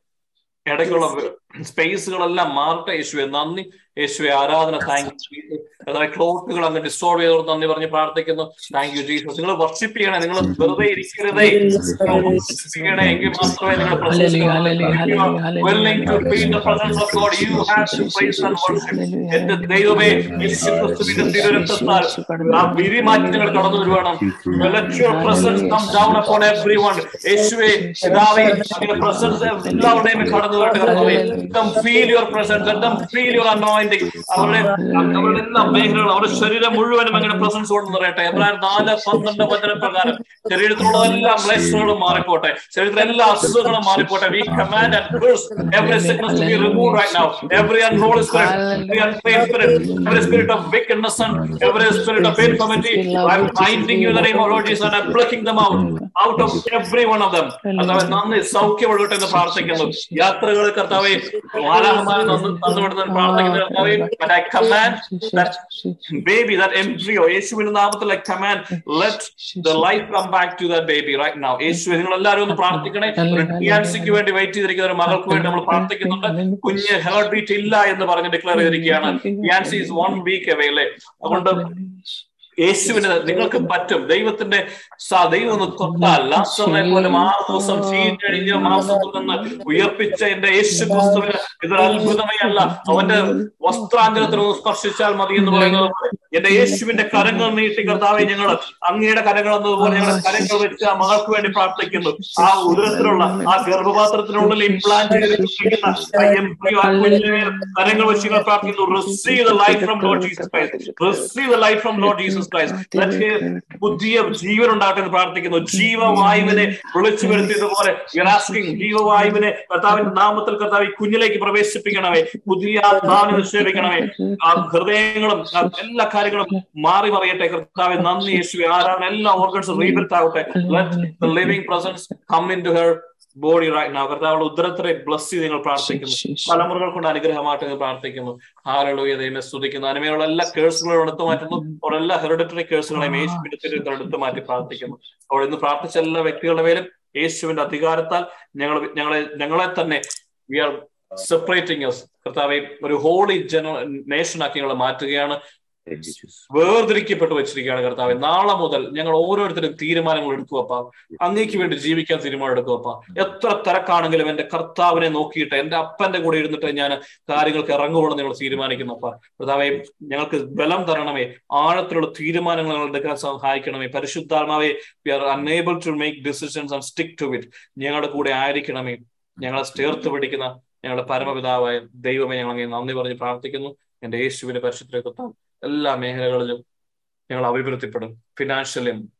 Speaker 2: ഇടയ്ക്കുള്ള സ്പേസുകളെല്ലാം മാറട്ടെ യേശുവെ. നന്ദി. യേശുവെ ആരാധന താങ്ക് യു അതായത് ക്ലോക്കുകൾ അങ്ങ് ഡിസ്റ്റോർവ് ചെയ്തോട് നന്ദി പറഞ്ഞ് പ്രാർത്ഥിക്കുന്നു. താങ്ക് യു ജീസസ് നിങ്ങൾ വർഷിപ്പ് ചെയ്യണേ നിങ്ങൾ വെറുതെ ഇരിക്കരുതേ. ചെയ്യണേ എങ്കിൽ മാത്രമേ നിങ്ങൾ എന്റെ ദൈവമേ വിരിമാറ്റങ്ങൾ കടന്നു വരുവാണ് യേശുവേ presence എല്ലാവരുടെയും കടന്നു വരട്ടെ feel your presence feel your presence. വേണ്ടി അവരുടെ അവരുടെ എല്ലാ മേഖലകളും അവരുടെ ശരീരം മുഴുവനും അങ്ങനെ പ്രസൻസ് കൊണ്ട് നിറയട്ടെ. എബ്രാഹിം നാല് പന്ത്രണ്ട് വചന പ്രകാരം ശരീരത്തിലുള്ള എല്ലാ ക്ലേശങ്ങളും മാറിക്കോട്ടെ. ശരീരത്തിലെ എല്ലാ അസുഖങ്ങളും മാറിക്കോട്ടെ. We command every sickness to be remove right now every unholy spirit every unfaith spirit of weakness and every spirit of infirmity I am finding you the and I plucking out out of every one of them അതവ നന്നേ സൗഖ്യമുള്ളട്ടെ പ്രാർത്ഥിക്കുന്നു. യാത്രകളെ കർത്താവേ വാലാഹമാനെ നന്ദി നന്ദി കർത്താവെ but I command that baby that embryo യേശുവിന്റെ നാമത്തിൽ I command let the life come back to that baby right now. യേശു നിങ്ങൾ എല്ലാവരും ഒന്ന് പ്രാർത്ഥിക്കണേ. ഒരു ഡിയാൻസിക്ക് വേണ്ടി വെയിറ്റ് ചെയ്തിരിക്കുന്ന ഒരു മകൾക്ക് വേണ്ടി നമ്മൾ പ്രാർത്ഥിക്കുന്നുണ്ട്. കുഞ്ഞ് ഹേർട്ട് ബീറ്റ് ഇല്ല എന്ന് പറഞ്ഞ് ഡിക്ലെയർ ചെയ്തിരിക്കുകയാണ്. ഡിയാൻസി ഇസ് വൺ വീക്ക് അവേ അല്ലേ അതുകൊണ്ട് യേശുവിന് നിങ്ങൾക്ക് പറ്റും. ദൈവത്തിന്റെ ദൈവം ഒന്ന് തൊട്ടാൽ ലാസറിനെ പോലെ ആറ് ദിവസം ചീഞ്ഞഴിഞ്ഞ മാസത്തിൽ നിന്ന് ഉയർപ്പിച്ച എന്റെ യേശു ക്രിസ്തുവിന് ഇതൊരു അത്ഭുതമേ അല്ല. അവന്റെ വസ്ത്രാഞ്ചലത്തിൽ ഒന്ന് സ്പർശിച്ചാൽ മതി എന്ന് പറയുന്നത് എന്റെ യേശുവിന്റെ കരങ്ങൾ നീട്ടി കർത്താവെ ഞങ്ങൾ അങ്ങയുടെ കരങ്ങൾ എന്നതുപോലെ ഞങ്ങളുടെ കരങ്ങൾ വെച്ച് ആ മകൾക്ക് വേണ്ടി പ്രാർത്ഥിക്കുന്നു. ആ ഉദരത്തിലുള്ള ആ ഗർഭപാത്രത്തിനുള്ളിൽ ഇംപ്ലാന്റ് ചെയ്തിരിക്കുന്ന കരങ്ങൾ വെച്ച് പ്രാർത്ഥിക്കുന്നു. Receive the life from Lord Jesus receive the life from Lord Jesus Christ Let his പുതിയ ജീവൻ ഉണ്ടാകട്ടെ എന്ന് പ്രാർത്ഥിക്കുന്നു. ജീവവായുവിനെ വിളിച്ചു വരുത്തിയതുപോലെ ആസ്കിങ് ജീവവായുവിനെ കർത്താവിന്റെ നാമത്തിൽ കർത്താവ് കുഞ്ഞിലേക്ക് പ്രവേശിപ്പിക്കണമേ. പുതിയ ആത്മാവിനെ നിക്ഷേപിക്കണമേ. ആ ഹൃദയങ്ങളും എല്ലാ കാര്യങ്ങളും മാറി മറിയട്ടെ കർത്താവ്. നന്ദി യേശുവെ. ആരാണ്? എല്ലാ ഓർഗൻസും റീബിൽറ്റ് ആവട്ടെ. Let living presence come into her body right നാ കർത്താവുടെ ഉദരത്തെ ബ്ലസ് ചെയ്ത് നിങ്ങൾ പ്രാർത്ഥിക്കുന്നു. തലമുറകൾ കൊണ്ട് അനുഗ്രഹമായിട്ട് നിങ്ങൾ പ്രാർത്ഥിക്കുന്നു. ഹാരളൂയ ദൈവം സ്തുതിക്കുന്നു. അനുമേലുള്ള എല്ലാ കേഴ്സുകളും എടുത്തു മാറ്റുന്നു. അവരുടെ എല്ലാ ഹെറിഡിറ്ററി കേഴ്സുകളെയും യേശുവിന്റെ തിരുത്തൽ എടുത്തു മാറ്റി പ്രാർത്ഥിക്കുന്നു. അവിടെ ഇന്ന് പ്രാർത്ഥിച്ച എല്ലാ വ്യക്തികളുടെ മേലും യേശുവിന്റെ അധികാരത്താൽ ഞങ്ങൾ ഞങ്ങളെ ഞങ്ങളെ തന്നെ വി ആർ സെപ്പറേറ്റിംഗ് കർത്താവെ ഒരു ഹോളി ജന നേഷൻ ആക്കി ഞങ്ങളെ മാറ്റുകയാണ്. വേർതിരിക്കപ്പെട്ട് വെച്ചിരിക്കുകയാണ് കർത്താവ്. നാളെ മുതൽ ഞങ്ങൾ ഓരോരുത്തരും തീരുമാനങ്ങൾ എടുക്കുവപ്പ അങ്ങേക്ക് വേണ്ടി ജീവിക്കാൻ തീരുമാനം എടുക്കുവപ്പ എത്ര തിരക്കാണെങ്കിലും എന്റെ കർത്താവിനെ നോക്കിയിട്ട് എന്റെ അപ്പന്റെ കൂടെ ഇരുന്നിട്ട് ഞാൻ കാര്യങ്ങൾക്ക് ഇറങ്ങുകയെന്ന് നിങ്ങൾ തീരുമാനിക്കുന്നപ്പ കർത്താവെ ഞങ്ങൾക്ക് ബലം തരണമേ. ആഴത്തിലുള്ള തീരുമാനങ്ങൾ ഞങ്ങൾ എടുക്കാൻ സഹായിക്കണമേ. പരിശുദ്ധാത്മാവെ we are unable to make decisions and stick to it ഞങ്ങളുടെ കൂടെ ആയിരിക്കണമേ. ഞങ്ങളെ ചേർത്ത് പിടിക്കുന്ന ഞങ്ങളുടെ പരമപിതാവായ ദൈവമേ ഞങ്ങൾ അങ്ങനെ നന്ദി പറഞ്ഞ് പ്രാർത്ഥിക്കുന്നു. എന്റെ യേശുവിന്റെ പരിശുദ്ധ എല്ലാ മേഖലകളിലും ഞങ്ങൾ അഭിവൃദ്ധിപ്പെടും. ഫിനാൻഷ്യലിയും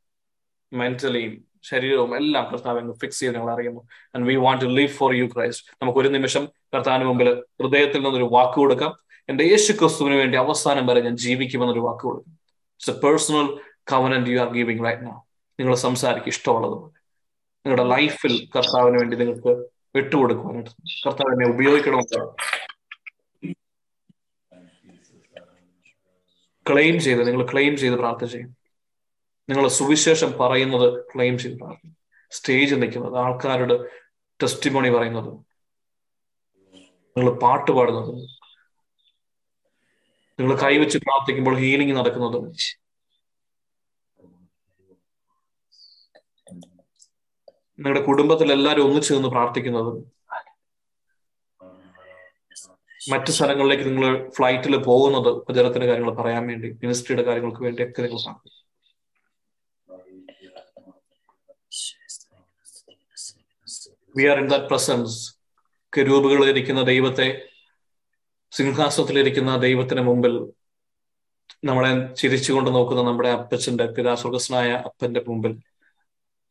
Speaker 2: മെന്റലിയും ശരീരവും എല്ലാം കർത്താവ് ഫിക്സ് ചെയ്ത് ഞങ്ങൾ അറിയുന്നു. And we want to live for you Christ നമുക്ക് ഒരു നിമിഷം കർത്താവിന് മുമ്പിൽ ഹൃദയത്തിൽ നിന്നൊരു വാക്ക് കൊടുക്കാം. എന്റെ യേശു ക്രിസ്തുവിന് വേണ്ടി അവസാനം വരെ ഞാൻ ജീവിക്കുമെന്നൊരു വാക്ക് കൊടുക്കും. It's a personal covenant you are giving right now നിങ്ങൾ സംസാരിക്കും ഇഷ്ടമുള്ളതുപോലെ. നിങ്ങളുടെ ലൈഫിൽ കർത്താവിന് വേണ്ടി നിങ്ങൾക്ക് വിട്ടുകൊടുക്കുവാനായിട്ട്. കർത്താവിനെ ഉപയോഗിക്കണമെന്ന് ക്ലെയിം ചെയ്ത് നിങ്ങൾ ക്ലെയിം ചെയ്ത് പ്രാർത്ഥന ചെയ്യും. നിങ്ങൾ സുവിശേഷം പറയുന്നത് ക്ലെയിം ചെയ്ത് പ്രാർത്ഥിക്കും സ്റ്റേജിൽ നിൽക്കുന്നത് ആൾക്കാരുടെ ടെസ്റ്റിമോണി പറയുന്നത് നിങ്ങൾ പാട്ട് പാടുന്നത് നിങ്ങൾ കൈവച്ച് പ്രാർത്ഥിക്കുമ്പോൾ ഹീലിംഗ് നടക്കുന്നത്. നിങ്ങളുടെ കുടുംബത്തിൽ എല്ലാവരും ഒന്നിച്ചു നിന്ന് പ്രാർത്ഥിക്കുന്നത്. മറ്റു സ്ഥലങ്ങളിലേക്ക് നിങ്ങൾ ഫ്ലൈറ്റിൽ പോകുന്നത് ഉപചരത്തിന്റെ കാര്യങ്ങൾ പറയാൻ വേണ്ടി മിനിസ്ട്രിയുടെ കാര്യങ്ങൾക്ക് വേണ്ടിയൊക്കെ നിങ്ങൾ പ്രാർത്ഥിക്കും we are in that presence കരൂപുകളിലിരിക്കുന്ന ദൈവത്തെ സിംഹാസനത്തിലിരിക്കുന്ന ദൈവത്തിന് മുമ്പിൽ നമ്മളെ ചിരിച്ചുകൊണ്ട് നോക്കുന്ന നമ്മുടെ അപ്പച്ചന്റെ പിതാസ്വർഗസ്നായ അപ്പന്റെ മുമ്പിൽ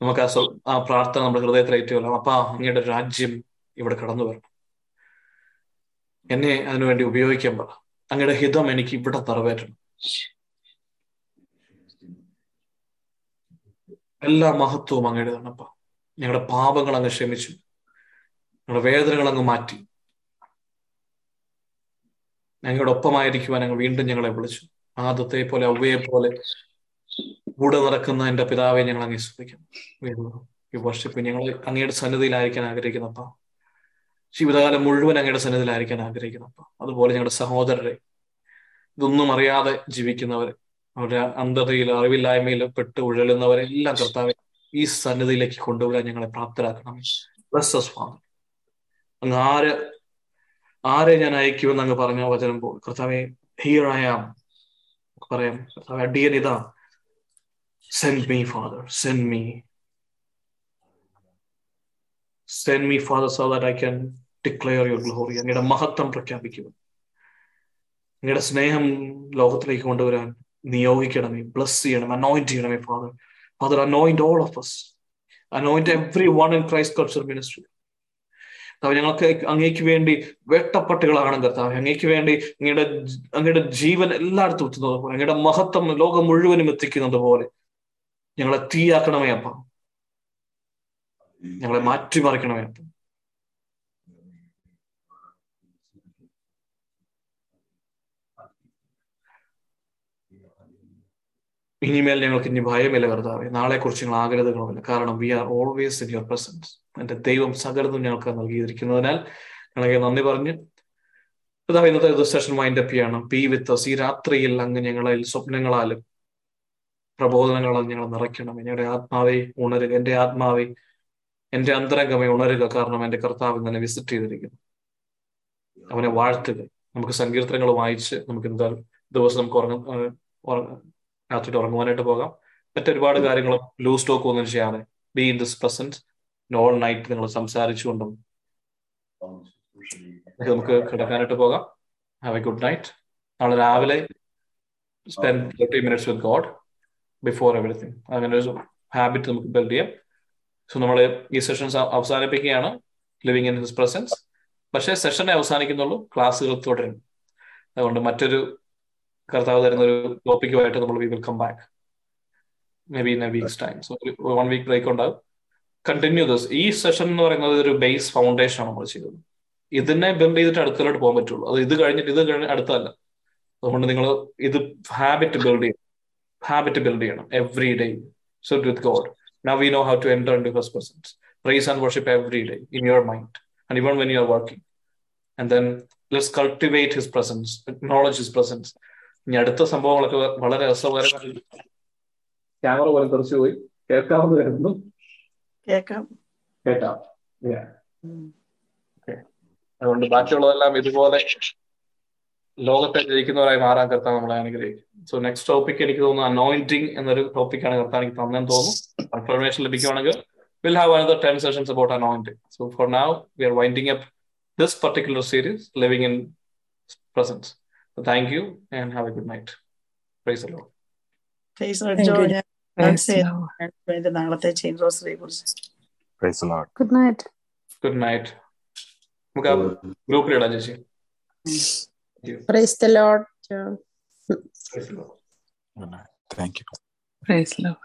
Speaker 2: നമുക്ക് ആ ആ പ്രാർത്ഥന നമ്മുടെ ഹൃദയത്തിൽ ഏറ്റുകൊള്ളാം അപ്പാ അങ്ങയുടെ രാജ്യം ഇവിടെ കടന്നു വരണം എന്നെ അതിനുവേണ്ടി ഉപയോഗിക്കാൻ പറ. അങ്ങയുടെ ഹിതം എനിക്ക് ഇവിടെ നിറവേറ്റണം. എല്ലാ മഹത്വവും അങ്ങയുടെ തന്നപ്പ ഞങ്ങളുടെ പാപങ്ങൾ അങ്ങ് ക്ഷമിച്ചു. ഞങ്ങളുടെ വേദനകൾ അങ്ങ് മാറ്റി. ഞങ്ങളുടെ ഒപ്പമായിരിക്കുവാൻ അങ്ങ് വീണ്ടും ഞങ്ങളെ വിളിച്ചു. ആദത്തെ പോലെ അവയെ പോലെ കൂടെ നടക്കുന്ന എന്റെ പിതാവെ ഞങ്ങൾ അങ്ങനെ ശ്രദ്ധിക്കുന്നു ഈ വർഷിപ്പ് ഞങ്ങൾ അങ്ങയുടെ സന്നിധിയിലായിരിക്കാൻ ആഗ്രഹിക്കുന്നപ്പ. ജീവിതകാലം മുഴുവൻ അങ്ങയുടെ സന്നിധിയിലായിരിക്കാൻ ആഗ്രഹിക്കുന്നപ്പ അതുപോലെ ഞങ്ങളുടെ സഹോദരരെ ഇതൊന്നും അറിയാതെ ജീവിക്കുന്നവരെ അവരുടെ അന്ധതയിൽ അറിവില്ലായ്മയിൽ പെട്ട് ഉഴലുന്നവരെ എല്ലാം കർത്താവെ ഈ സന്നിധിയിലേക്ക് കൊണ്ടുവരാൻ ഞങ്ങളെ പ്രാപ്തരാക്കണം ഫാദർ അങ്ങ് ആര് ആരെ ഞാൻ അയക്കുമെന്ന് അങ്ങ് പറഞ്ഞ വചനം പോ കർത്താവെ ഹിയർ പറയാം കർത്താവെ അടിയൻ ഇതാ. Send me father send me send me father so that I can declare your glory അങ്ങയുടെ മഹത്വം പ്രഖ്യാപിക്കുക അങ്ങയുടെ സ്നേഹം ലോകത്തിലേക്ക് കൊണ്ടുവരാൻ നിയോഗിക്കണമേ. ബ്ലസ് ചെയ്യണം അനോയിന്റ് ചെയ്യണമേ father father anoint all of us. Anoint every one in Christ culture ministry ഞങ്ങൾക്ക് അങ്ങേക്ക് വേണ്ടി വെട്ടപ്പെട്ടുകളാണ് കർത്താവ്. അങ്ങേക്ക് വേണ്ടി അങ്ങയുടെ അങ്ങയുടെ ജീവൻ എല്ലായിടത്തും എത്തുന്നത് പോലെ അങ്ങയുടെ മഹത്വം ലോകം മുഴുവനും എത്തിക്കുന്നത് പോലെ ഞങ്ങളെ തീയാക്കണമേ അപ്പ. ഞങ്ങളെ മാറ്റിമറിക്കണമേ അപ്പ. ഇനിമേൽ ഞങ്ങൾക്ക് ഇനി ഭയമില്ല കർത്താവെ നാളെ കുറിച്ച് ഞങ്ങൾ ആഗ്രഹങ്ങളുമില്ല. കാരണം we are always in your presence എന്റെ ദൈവം സകലതും ഞങ്ങൾക്ക് നൽകിയിരിക്കുന്നതിനാൽ ഞങ്ങളെ നന്ദി പറഞ്ഞ് കർത്താവ് ഇന്നത്തെ സെഷൻ മൈൻഡ് അപ്പ് ചെയ്യണം. പി വിത്ത് ഈ രാത്രിയിൽ അങ്ങ് ഞങ്ങളെ സ്വപ്നങ്ങളാലും പ്രബോധനങ്ങളാലും ഞങ്ങൾ നിറയ്ക്കണം. ഞങ്ങളുടെ ആത്മാവെ ഉണരുക. എന്റെ ആത്മാവെ എന്റെ അന്തരംഗമേ ഉണരുക. കാരണം എന്റെ കർത്താവ് തന്നെ വിസിറ്റ് ചെയ്തിരിക്കുന്നു. അവനെ വാഴ്ത്തുക. നമുക്ക് സങ്കീർത്തനങ്ങൾ വായിച്ച് നമുക്ക് എന്താ ദിവസം നമുക്ക് ഉറങ്ങ. രാത്രി ഉറങ്ങുവാനായിട്ട് പോകാം. മറ്റൊരുപാട് കാര്യങ്ങളും ലൂസ് ടോക്ക് ഒന്നും ചെയ്യാതെ be in this present all night നിങ്ങൾ സംസാരിച്ചുകൊണ്ടും നമുക്ക് കിടക്കാനായിട്ട് പോകാം. ഹാവ് എ ഗുഡ് നൈറ്റ് നാളെ രാവിലെ spend thirty minutes with God before everything അങ്ങനെ ഒരു ഹാബിറ്റ് നമുക്ക് ബിൽഡ് ചെയ്യാം. സോ നമ്മൾ ഈ സെഷൻസ് അവസാനിപ്പിക്കുകയാണ്. ലിവിങ് ഇൻ ഹിസ് പ്രസൻസ് പക്ഷേ സെഷനെ അവസാനിക്കുന്നുള്ളൂ. ക്ലാസ്സുകൾ തുടരും. അതുകൊണ്ട് മറ്റൊരു കർത്താവ് തരുന്ന ഒരു ടോപ്പിക്കുമായിട്ട് നമ്മൾ we will come back maybe in a week's time so one week break ഉണ്ടാകും കണ്ടിന്യൂ ദിസ് ഈ സെഷൻ എന്ന് പറയുന്നത് ഒരു ബേസ് ഫൗണ്ടേഷൻ ആണ് നമ്മൾ ചെയ്തത്. ഇതിനെ ബിൽഡ് ചെയ്തിട്ട് അടുത്തലോട്ട് പോകാൻ പറ്റുള്ളൂ. അത് ഇത് കഴിഞ്ഞിട്ട് ഇത് കഴിഞ്ഞ് അടുത്തല്ല അതുകൊണ്ട് നിങ്ങൾ ഇത് ഹാബിറ്റ് ബിൽഡ് ചെയ്യണം. ഹാബിറ്റ് ബിൽഡ് ചെയ്യണം every day so with God now we know how to enter into first persons praise and worship every day in your mind and even when you are working and then let's cultivate his presence knowledge his presence ഇനി അടുത്ത സംഭവങ്ങളൊക്കെ വളരെ രസകരമായി ക്യാമറ പോലെ തെറിച്ചു പോയി. കേൾക്കാമെന്ന് കരുതുന്നു.
Speaker 8: കേൾക്കാം.
Speaker 2: കേട്ടാം Yeah. അതുകൊണ്ട് ബാക്കിയുള്ളതെല്ലാം ഇതുപോലെ ലോകത്തെ ജയിക്കുന്നവരായി മാറാൻ കർത്താൻ നമ്മളെ അനുഗ്രഹിക്കും. സോ നെക്സ്റ്റ് ടോപ്പിക് എനിക്ക് തോന്നുന്നു അനോയിന്റിങ് എന്നൊരു ടോപ്പിക്കാണ് കർത്താൻ എനിക്ക് തന്നെന്ന് തോന്നുന്നു. Confirmation ലഭിക്കുവാണെങ്കിൽ will have another ten sessions about anointing so for now we are winding up this particular series living in presence thank you and have a good night praise അല്ലോ
Speaker 8: Praise the Lord,
Speaker 10: Thank you.
Speaker 8: Joe. ഞാൻ
Speaker 10: Praise
Speaker 8: announce
Speaker 10: the
Speaker 8: ചെയ്യാം. ഞാൻ വേണ്ടി നാളത്തെ ചെയിൻ റോസറിയെ കുറിച്ച്
Speaker 11: Praise the Lord.
Speaker 10: Good night.
Speaker 2: Good night നമുക്ക് ആ ഗ്രൂപ്പിലിടാം ചേച്ചി
Speaker 12: Praise the Lord. John.
Speaker 2: Praise the Lord.
Speaker 11: Good night. Thank you.
Speaker 4: Praise Lord.